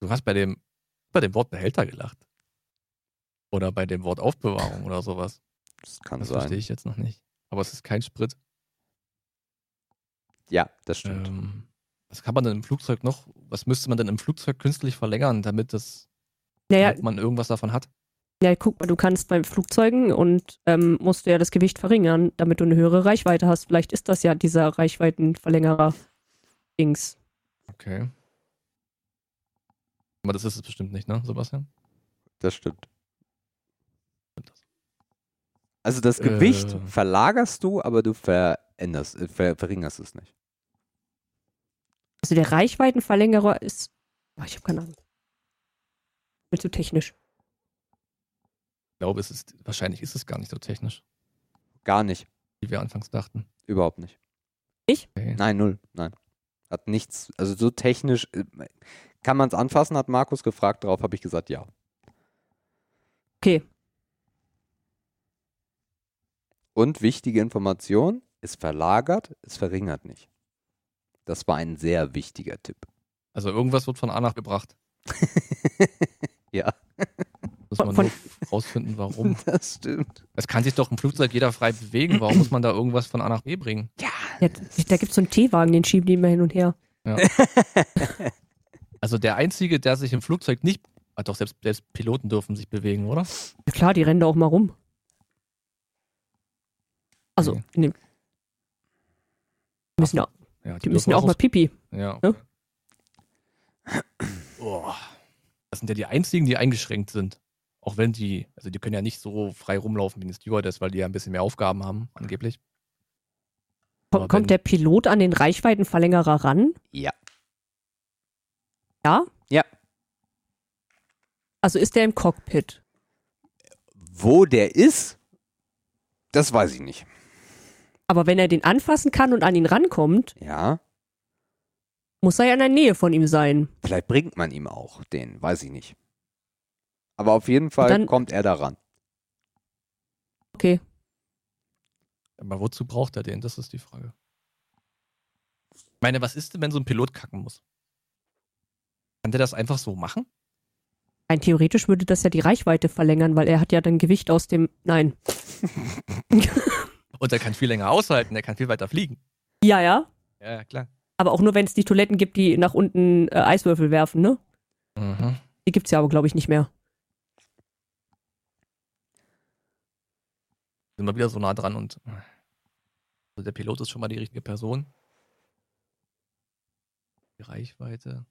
Du hast bei dem, bei dem Wort Behälter gelacht. Oder bei dem Wort Aufbewahrung oder sowas. Das kann Das sein. verstehe ich jetzt noch nicht. Aber es ist kein Sprit. Ja, das stimmt. Ähm, was kann man denn im Flugzeug noch, was müsste man denn im Flugzeug künstlich verlängern, damit, das, Naja, damit man irgendwas davon hat? ja, guck mal, du kannst bei Flugzeugen und ähm, musst du ja das Gewicht verringern, damit du eine höhere Reichweite hast. Vielleicht ist das ja dieser Reichweitenverlängerer Dings. Okay. Aber das ist es bestimmt nicht, ne, Sebastian? Das stimmt. Stimmt das? Also das Gewicht Äh. verlagerst du, aber du veränderst, äh, ver verringerst es nicht. Also der Reichweitenverlängerer ist. Oh, ich habe keine Ahnung. Bin zu technisch. Ich glaube, es ist, wahrscheinlich ist es gar nicht so technisch. Gar nicht. wie wir anfangs dachten. Überhaupt nicht. Okay. Nein, null. Nein. Hat nichts, also so technisch, äh, kann man es anfassen, hat Markus gefragt, darauf habe ich gesagt, ja. Okay. Und wichtige Information, es verlagert, es verringert nicht. Das war ein sehr wichtiger Tipp. Also irgendwas wird von A nach gebracht. ja, Muss man Von- nur rausfinden, warum. das stimmt. Es kann sich doch im Flugzeug jeder frei bewegen. Warum muss man da irgendwas von A nach B bringen? Ja, da gibt es so einen Teewagen, den schieben die immer hin und her. Also der Einzige, der sich im Flugzeug nicht. Ah, doch, selbst, selbst Piloten dürfen sich bewegen, oder? Ja klar, die rennen da auch mal rum. Also, Okay. nee. Die müssen ja, Ja, die müssen ja auch mal pipi. Ja. Ne? Oh. Das sind ja die einzigen, die eingeschränkt sind. Auch wenn die, also die können ja nicht so frei rumlaufen wie eine Stewardess, weil die ja ein bisschen mehr Aufgaben haben, angeblich. Ko- Aber wenn- Kommt der Pilot an den Reichweitenverlängerer ran? Ja. Ja? Ja. Also ist der im Cockpit? Wo der ist, das weiß ich nicht. Aber wenn er den anfassen kann und an ihn rankommt, Ja, muss er ja in der Nähe von ihm sein. vielleicht bringt man ihm auch den, weiß ich nicht. Aber auf jeden Fall dann- kommt er daran. Okay. Aber wozu braucht er den? Das ist die Frage. Ich meine, was ist denn, wenn so ein Pilot kacken muss? Kann der das einfach so machen? Rein theoretisch würde das ja die Reichweite verlängern, weil er hat ja dann Gewicht aus dem. Nein. Und er kann viel länger aushalten, er kann viel weiter fliegen. Ja, ja. Ja, klar. Aber auch nur, wenn es die Toiletten gibt, die nach unten äh, Eiswürfel werfen, ne? Mhm. Die gibt's ja aber, glaube ich, nicht mehr. Sind wir wieder so nah dran und also der Pilot ist schon mal die richtige Person. Die Reichweite.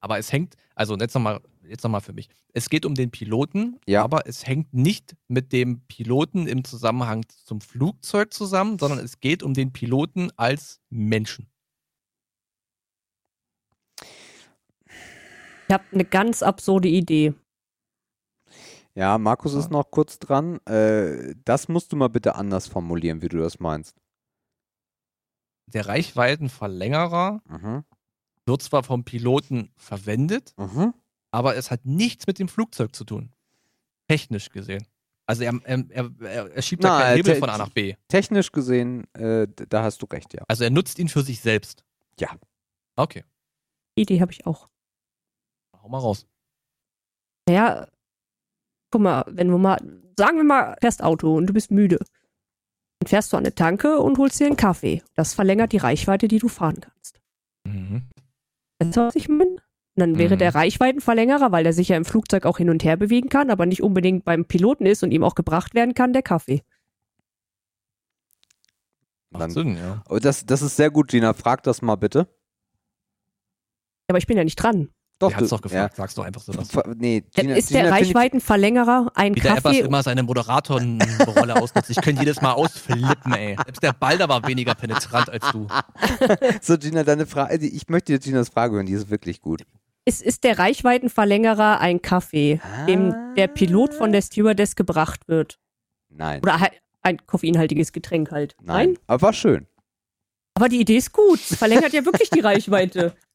Aber es hängt, also jetzt nochmal jetzt noch mal für mich. Es geht um den Piloten, Ja. aber es hängt nicht mit dem Piloten im Zusammenhang zum Flugzeug zusammen, sondern es geht um den Piloten als Menschen. Ich habe eine ganz absurde Idee. Ja, Markus ist noch kurz dran. Äh, das musst du mal bitte anders formulieren, wie du das meinst. Der Reichweitenverlängerer Mhm. Wird zwar vom Piloten verwendet, Mhm. aber es hat nichts mit dem Flugzeug zu tun. Technisch gesehen. Also er, er, er, er schiebt da Na, keinen Hebel von A nach B. Technisch gesehen, äh, da hast du recht, ja. Also er nutzt ihn für sich selbst. Ja. Okay, Idee habe ich auch. hau mal raus. Naja, guck mal, wenn du mal, sagen wir mal, fährst Auto und du bist müde. Dann fährst du an eine Tanke und holst dir einen Kaffee. Das verlängert die Reichweite, die du fahren kannst. Mhm. Weißt du, was ich meine? Und Dann wäre Mhm. der Reichweitenverlängerer, weil der sich ja im Flugzeug auch hin und her bewegen kann, aber nicht unbedingt beim Piloten ist und ihm auch gebracht werden kann, der Kaffee. Macht Dann- Sinn, ja. Das, das ist sehr gut, Gina. Frag das mal bitte. Aber ich bin ja nicht dran. Doch, Der hat's du- doch gefragt, sagst du einfach so was. Ja. Nee, Gina, ist der Gina, Reichweitenverlängerer ein Wie der Ebbers Kaffee. immer seine Moderatorenrolle ausnutzt. Ich könnte jedes Mal ausflippen, ey. Selbst der Balder war weniger penetrant als du. So, Gina, deine Frage, ich möchte jetzt Ginas Frage hören, die ist wirklich gut. Ist, ist der Reichweitenverlängerer ein Kaffee, dem der Pilot von der Stewardess gebracht wird? Nein. Oder halt ein koffeinhaltiges Getränk halt? Nein. Aber war schön. Aber die Idee ist gut. Es verlängert ja wirklich die Reichweite.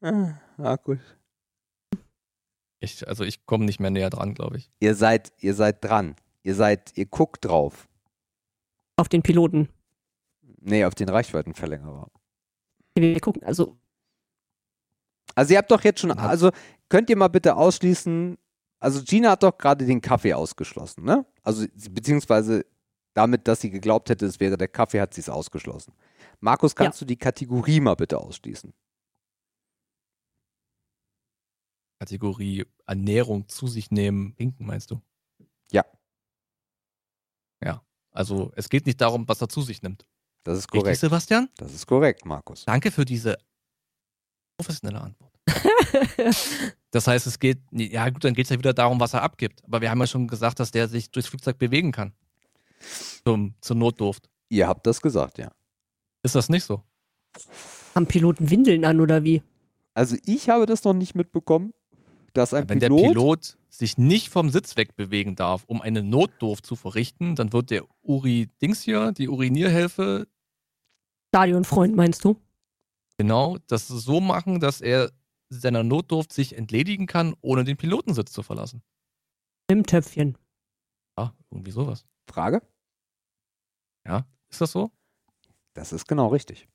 Ah, gut. Ich, also ich komme nicht mehr näher dran, glaube ich. Ihr seid, ihr seid dran. Ihr seid, ihr guckt drauf. Auf den Piloten. Nee, auf den Reichweitenverlängerer. Wir gucken, also Also ihr habt doch jetzt schon, also könnt ihr mal bitte ausschließen, also Gina hat doch gerade den Kaffee ausgeschlossen, ne? Also sie- beziehungsweise damit, dass sie geglaubt hätte, es wäre der Kaffee, hat sie es ausgeschlossen. Markus, kannst du die Kategorie mal bitte ausschließen? Kategorie Ernährung zu sich nehmen, hinken, meinst du? Ja. Ja. Also es geht nicht darum, was er zu sich nimmt. Das ist Richtig, korrekt. Sebastian? Das ist korrekt, Markus. Danke für diese professionelle Antwort. Das heißt, es geht, ja gut, dann geht es ja wieder darum, was er abgibt. Aber wir haben ja schon gesagt, dass der sich durchs Flugzeug bewegen kann. Zum, zur Notdurft. Ihr habt das gesagt, ja. Ist das nicht so? haben Piloten Windeln an oder wie? Also ich habe das noch nicht mitbekommen, dass ein Wenn Pilot, der Pilot sich nicht vom Sitz wegbewegen darf, um eine Notdurft zu verrichten, dann wird der Uri-Dings hier, die Urinierhilfe, Stadionfreund, meinst du? genau das so machen, dass er seiner Notdurft sich entledigen kann, ohne den Pilotensitz zu verlassen. Im Töpfchen. Ja, irgendwie sowas. Frage? Ja, ist das so? Das ist genau richtig.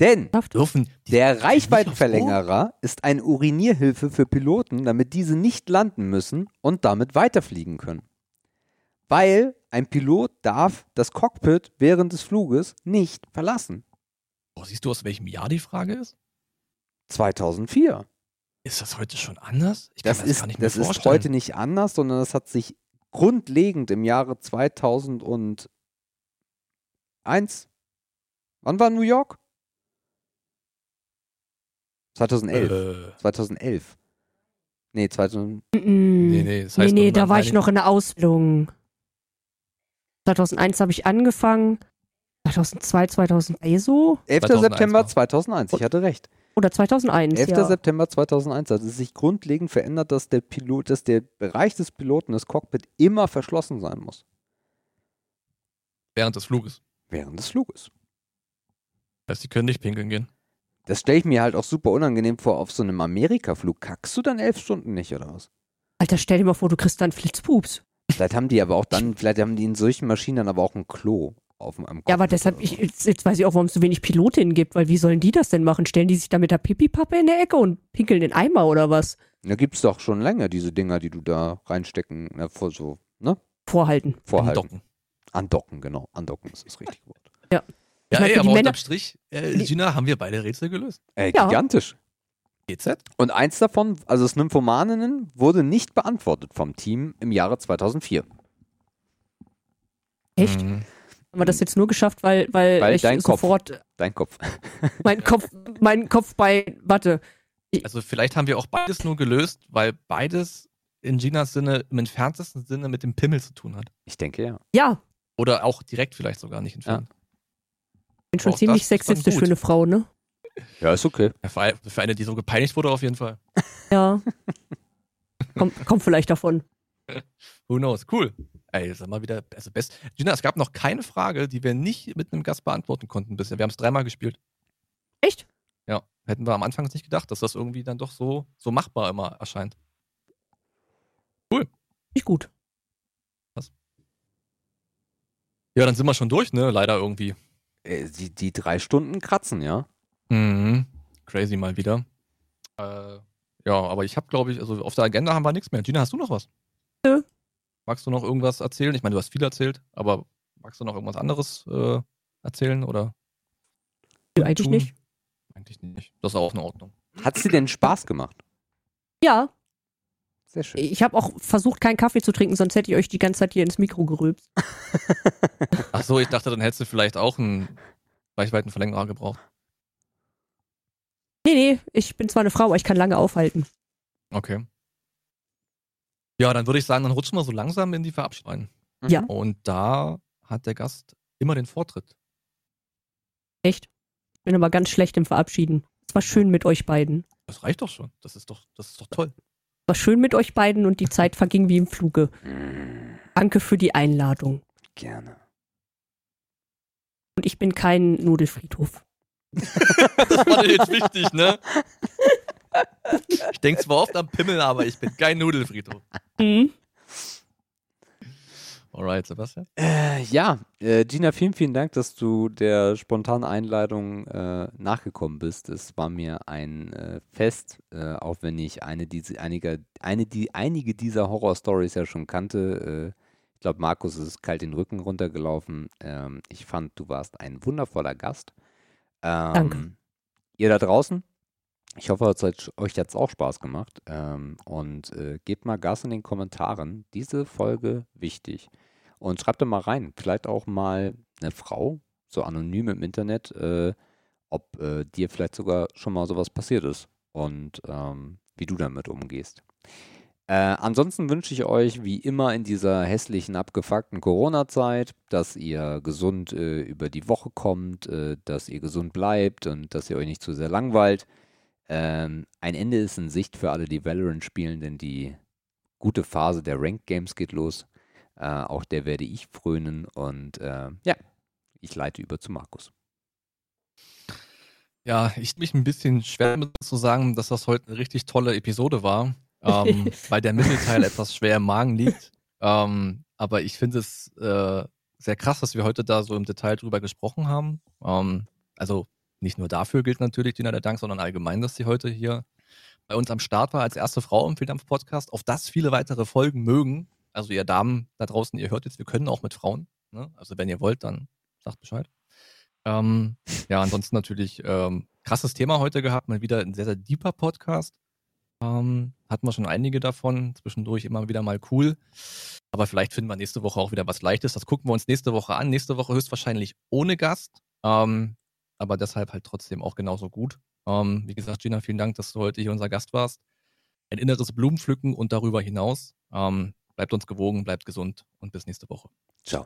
Denn. Dürfen der? Reichweitenverlängerer ist eine Urinierhilfe für Piloten, damit diese nicht landen müssen und damit weiterfliegen können. Weil ein Pilot darf das Cockpit während des Fluges nicht verlassen. Oh, siehst du, aus welchem Jahr die Frage ist? 2004. Ist das heute schon anders? Ich kann Das, das ist, gar nicht mehr das ist vorstellen. heute nicht anders, sondern das hat sich grundlegend im Jahre 2001. Wann war New York? 2011. Äh, 2011. Nee, 2000. Nee, nee, nee, das nee, heißt nee, irgendwann da war ich noch in der Ausbildung. 2001 habe ich angefangen. 2002, 2003 so? 11. 2001 September war. 2001, ich hatte recht. Oder 2001, 11. ja. September 2001 hat es sich grundlegend verändert, dass der Pilot, dass der Bereich des Piloten, das Cockpit, immer verschlossen sein muss. während des Fluges. Während des Fluges. Das heißt, die können nicht pinkeln gehen. Das stelle ich mir halt auch super unangenehm vor, auf so einem Amerika-Flug. Kackst du dann elf Stunden nicht, oder was? Alter, stell dir mal vor, du kriegst dann Flitzpups. Vielleicht haben die aber auch dann, vielleicht haben die in solchen Maschinen dann aber auch ein Klo auf dem am Ja, aber deshalb, ich, jetzt, jetzt weiß ich auch, warum es so wenig Pilotinnen gibt, weil wie sollen die das denn machen? Stellen die sich da mit der Pipi-Pappe in der Ecke und pinkeln den Eimer oder was? Da gibt es doch schon länger diese Dinger, die du da reinstecken, na, vor so, ne? Vorhalten. Vorhalten. Docken. Andocken, genau. Andocken ist das richtige Wort. Ja, meine, ey, aber unterm Strich, äh, Gina, haben wir beide Rätsel gelöst. Äh, Ja. gigantisch. GZ? Und eins davon, also das Nymphomaninnen, wurde nicht beantwortet vom Team im Jahre 2004. Echt? Mhm. Haben wir das jetzt nur geschafft, weil, weil, Weil ich dein Kopf. sofort Dein Kopf. mein Kopf, mein Kopf bei, warte, Also vielleicht haben wir auch beides nur gelöst, weil beides in Ginas Sinne, im entferntesten Sinne mit dem Pimmel zu tun hat. Ich denke ja. ja, Oder auch direkt vielleicht sogar nicht entfernt. Bin schon Auch ziemlich das ist sexistisch für eine Frau, ne? Ja, ist okay. Ja, für, ein- für eine, die so gepeinigt wurde, auf jeden Fall. Ja. kommt, kommt vielleicht davon. Who knows? Cool. Ey, sag mal wieder, also best. Gina, es gab noch keine Frage, die wir nicht mit einem Gast beantworten konnten bisher. Wir haben es dreimal gespielt. Echt? Ja, hätten wir am Anfang nicht gedacht, dass das irgendwie dann doch so, so machbar immer erscheint. Nicht gut. Ja, dann sind wir schon durch, ne? Leider irgendwie. Äh, Die, die drei Stunden kratzen, ja. Mhm. Crazy mal wieder. Äh, ja, aber ich habe, glaube ich, also auf der Agenda haben wir nichts mehr. Gina, hast du noch was? Nö. Magst du noch irgendwas erzählen? Ich meine, du hast viel erzählt, aber magst du noch irgendwas anderes äh, erzählen oder? Nö, eigentlich tun? nicht. Eigentlich nicht. Das ist auch in Ordnung. Hat sie denn Spaß gemacht? Ja, Sehr schön. ich habe auch versucht, keinen Kaffee zu trinken, sonst hätte ich euch die ganze Zeit hier ins Mikro gerülpst. Ach so, ich dachte, dann hättest du vielleicht auch einen Reichweitenverlängerer gebraucht. Nee, nee, ich bin zwar eine Frau, aber ich kann lange aufhalten. Okay. Ja, dann würde ich sagen, dann rutschen wir so langsam in die Verabschiedung rein. Ja. Und da hat der Gast immer den Vortritt. Echt? Ich bin aber ganz schlecht im Verabschieden. Es war schön mit euch beiden. Das reicht doch schon. Das ist doch, das ist doch toll. Es war schön mit euch beiden und die Zeit verging wie im Fluge. Danke für die Einladung. Gerne. Und ich bin kein Nudelfriedhof. Das war dir jetzt wichtig, ne? Ich denke zwar oft am Pimmel, aber ich bin kein Nudelfriedhof. Mhm. Alright, Sebastian. Äh, ja, äh, Gina, vielen, vielen Dank, dass du der spontanen Einladung äh, nachgekommen bist. Es war mir ein äh, Fest, äh, auch wenn ich eine, diese, einige, eine, die, einige dieser Horror-Stories ja schon kannte. Äh, ich glaube, Markus ist kalt den Rücken runtergelaufen. Ähm, ich fand, du warst ein wundervoller Gast. Ähm, Danke. Ihr da draußen, ich hoffe, es hat euch jetzt auch Spaß gemacht. Ähm, und äh, gebt mal Gas in den Kommentaren. Diese Folge wichtig. Und schreibt da mal rein, vielleicht auch mal eine Frau, so anonym im Internet, äh, ob äh, dir vielleicht sogar schon mal sowas passiert ist und ähm, wie du damit umgehst. Äh, ansonsten wünsche ich euch wie immer in dieser hässlichen, abgefuckten Corona-Zeit, dass ihr gesund äh, über die Woche kommt, äh, dass ihr gesund bleibt und dass ihr euch nicht zu sehr langweilt. Ähm, ein Ende ist in Sicht für alle, die Valorant spielen, denn die gute Phase der Ranked Games geht los. Äh, auch der werde ich frönen und äh, ja, ich leite über zu Markus. Ja, ich mich ein bisschen schwer damit zu sagen, dass das heute eine richtig tolle Episode war, ähm, weil der Mittelteil etwas schwer im Magen liegt. Ähm, aber ich finde es äh, sehr krass, dass wir heute da so im Detail drüber gesprochen haben. Ähm, also nicht nur dafür gilt natürlich Dina der Dank, sondern allgemein, dass sie heute hier bei uns am Start war als erste Frau im Vieldampf-Podcast, auf das viele weitere Folgen mögen. Also ihr Damen da draußen, ihr hört jetzt, wir können auch mit Frauen. Ne? Also wenn ihr wollt, dann sagt Bescheid. Ähm, ja, ansonsten natürlich ähm, krasses Thema heute gehabt, mal wieder ein sehr, sehr deeper Podcast. Ähm, hatten wir schon einige davon, zwischendurch immer wieder mal cool. Aber vielleicht finden wir nächste Woche auch wieder was Leichtes. Das gucken wir uns nächste Woche an. Nächste Woche höchstwahrscheinlich ohne Gast. Ähm, aber deshalb halt trotzdem auch genauso gut. Ähm, wie gesagt, Gina, vielen Dank, dass du heute hier unser Gast warst. Ein inneres Blumenpflücken und darüber hinaus. Ähm, bleibt uns gewogen, bleibt gesund und bis nächste Woche. Ciao.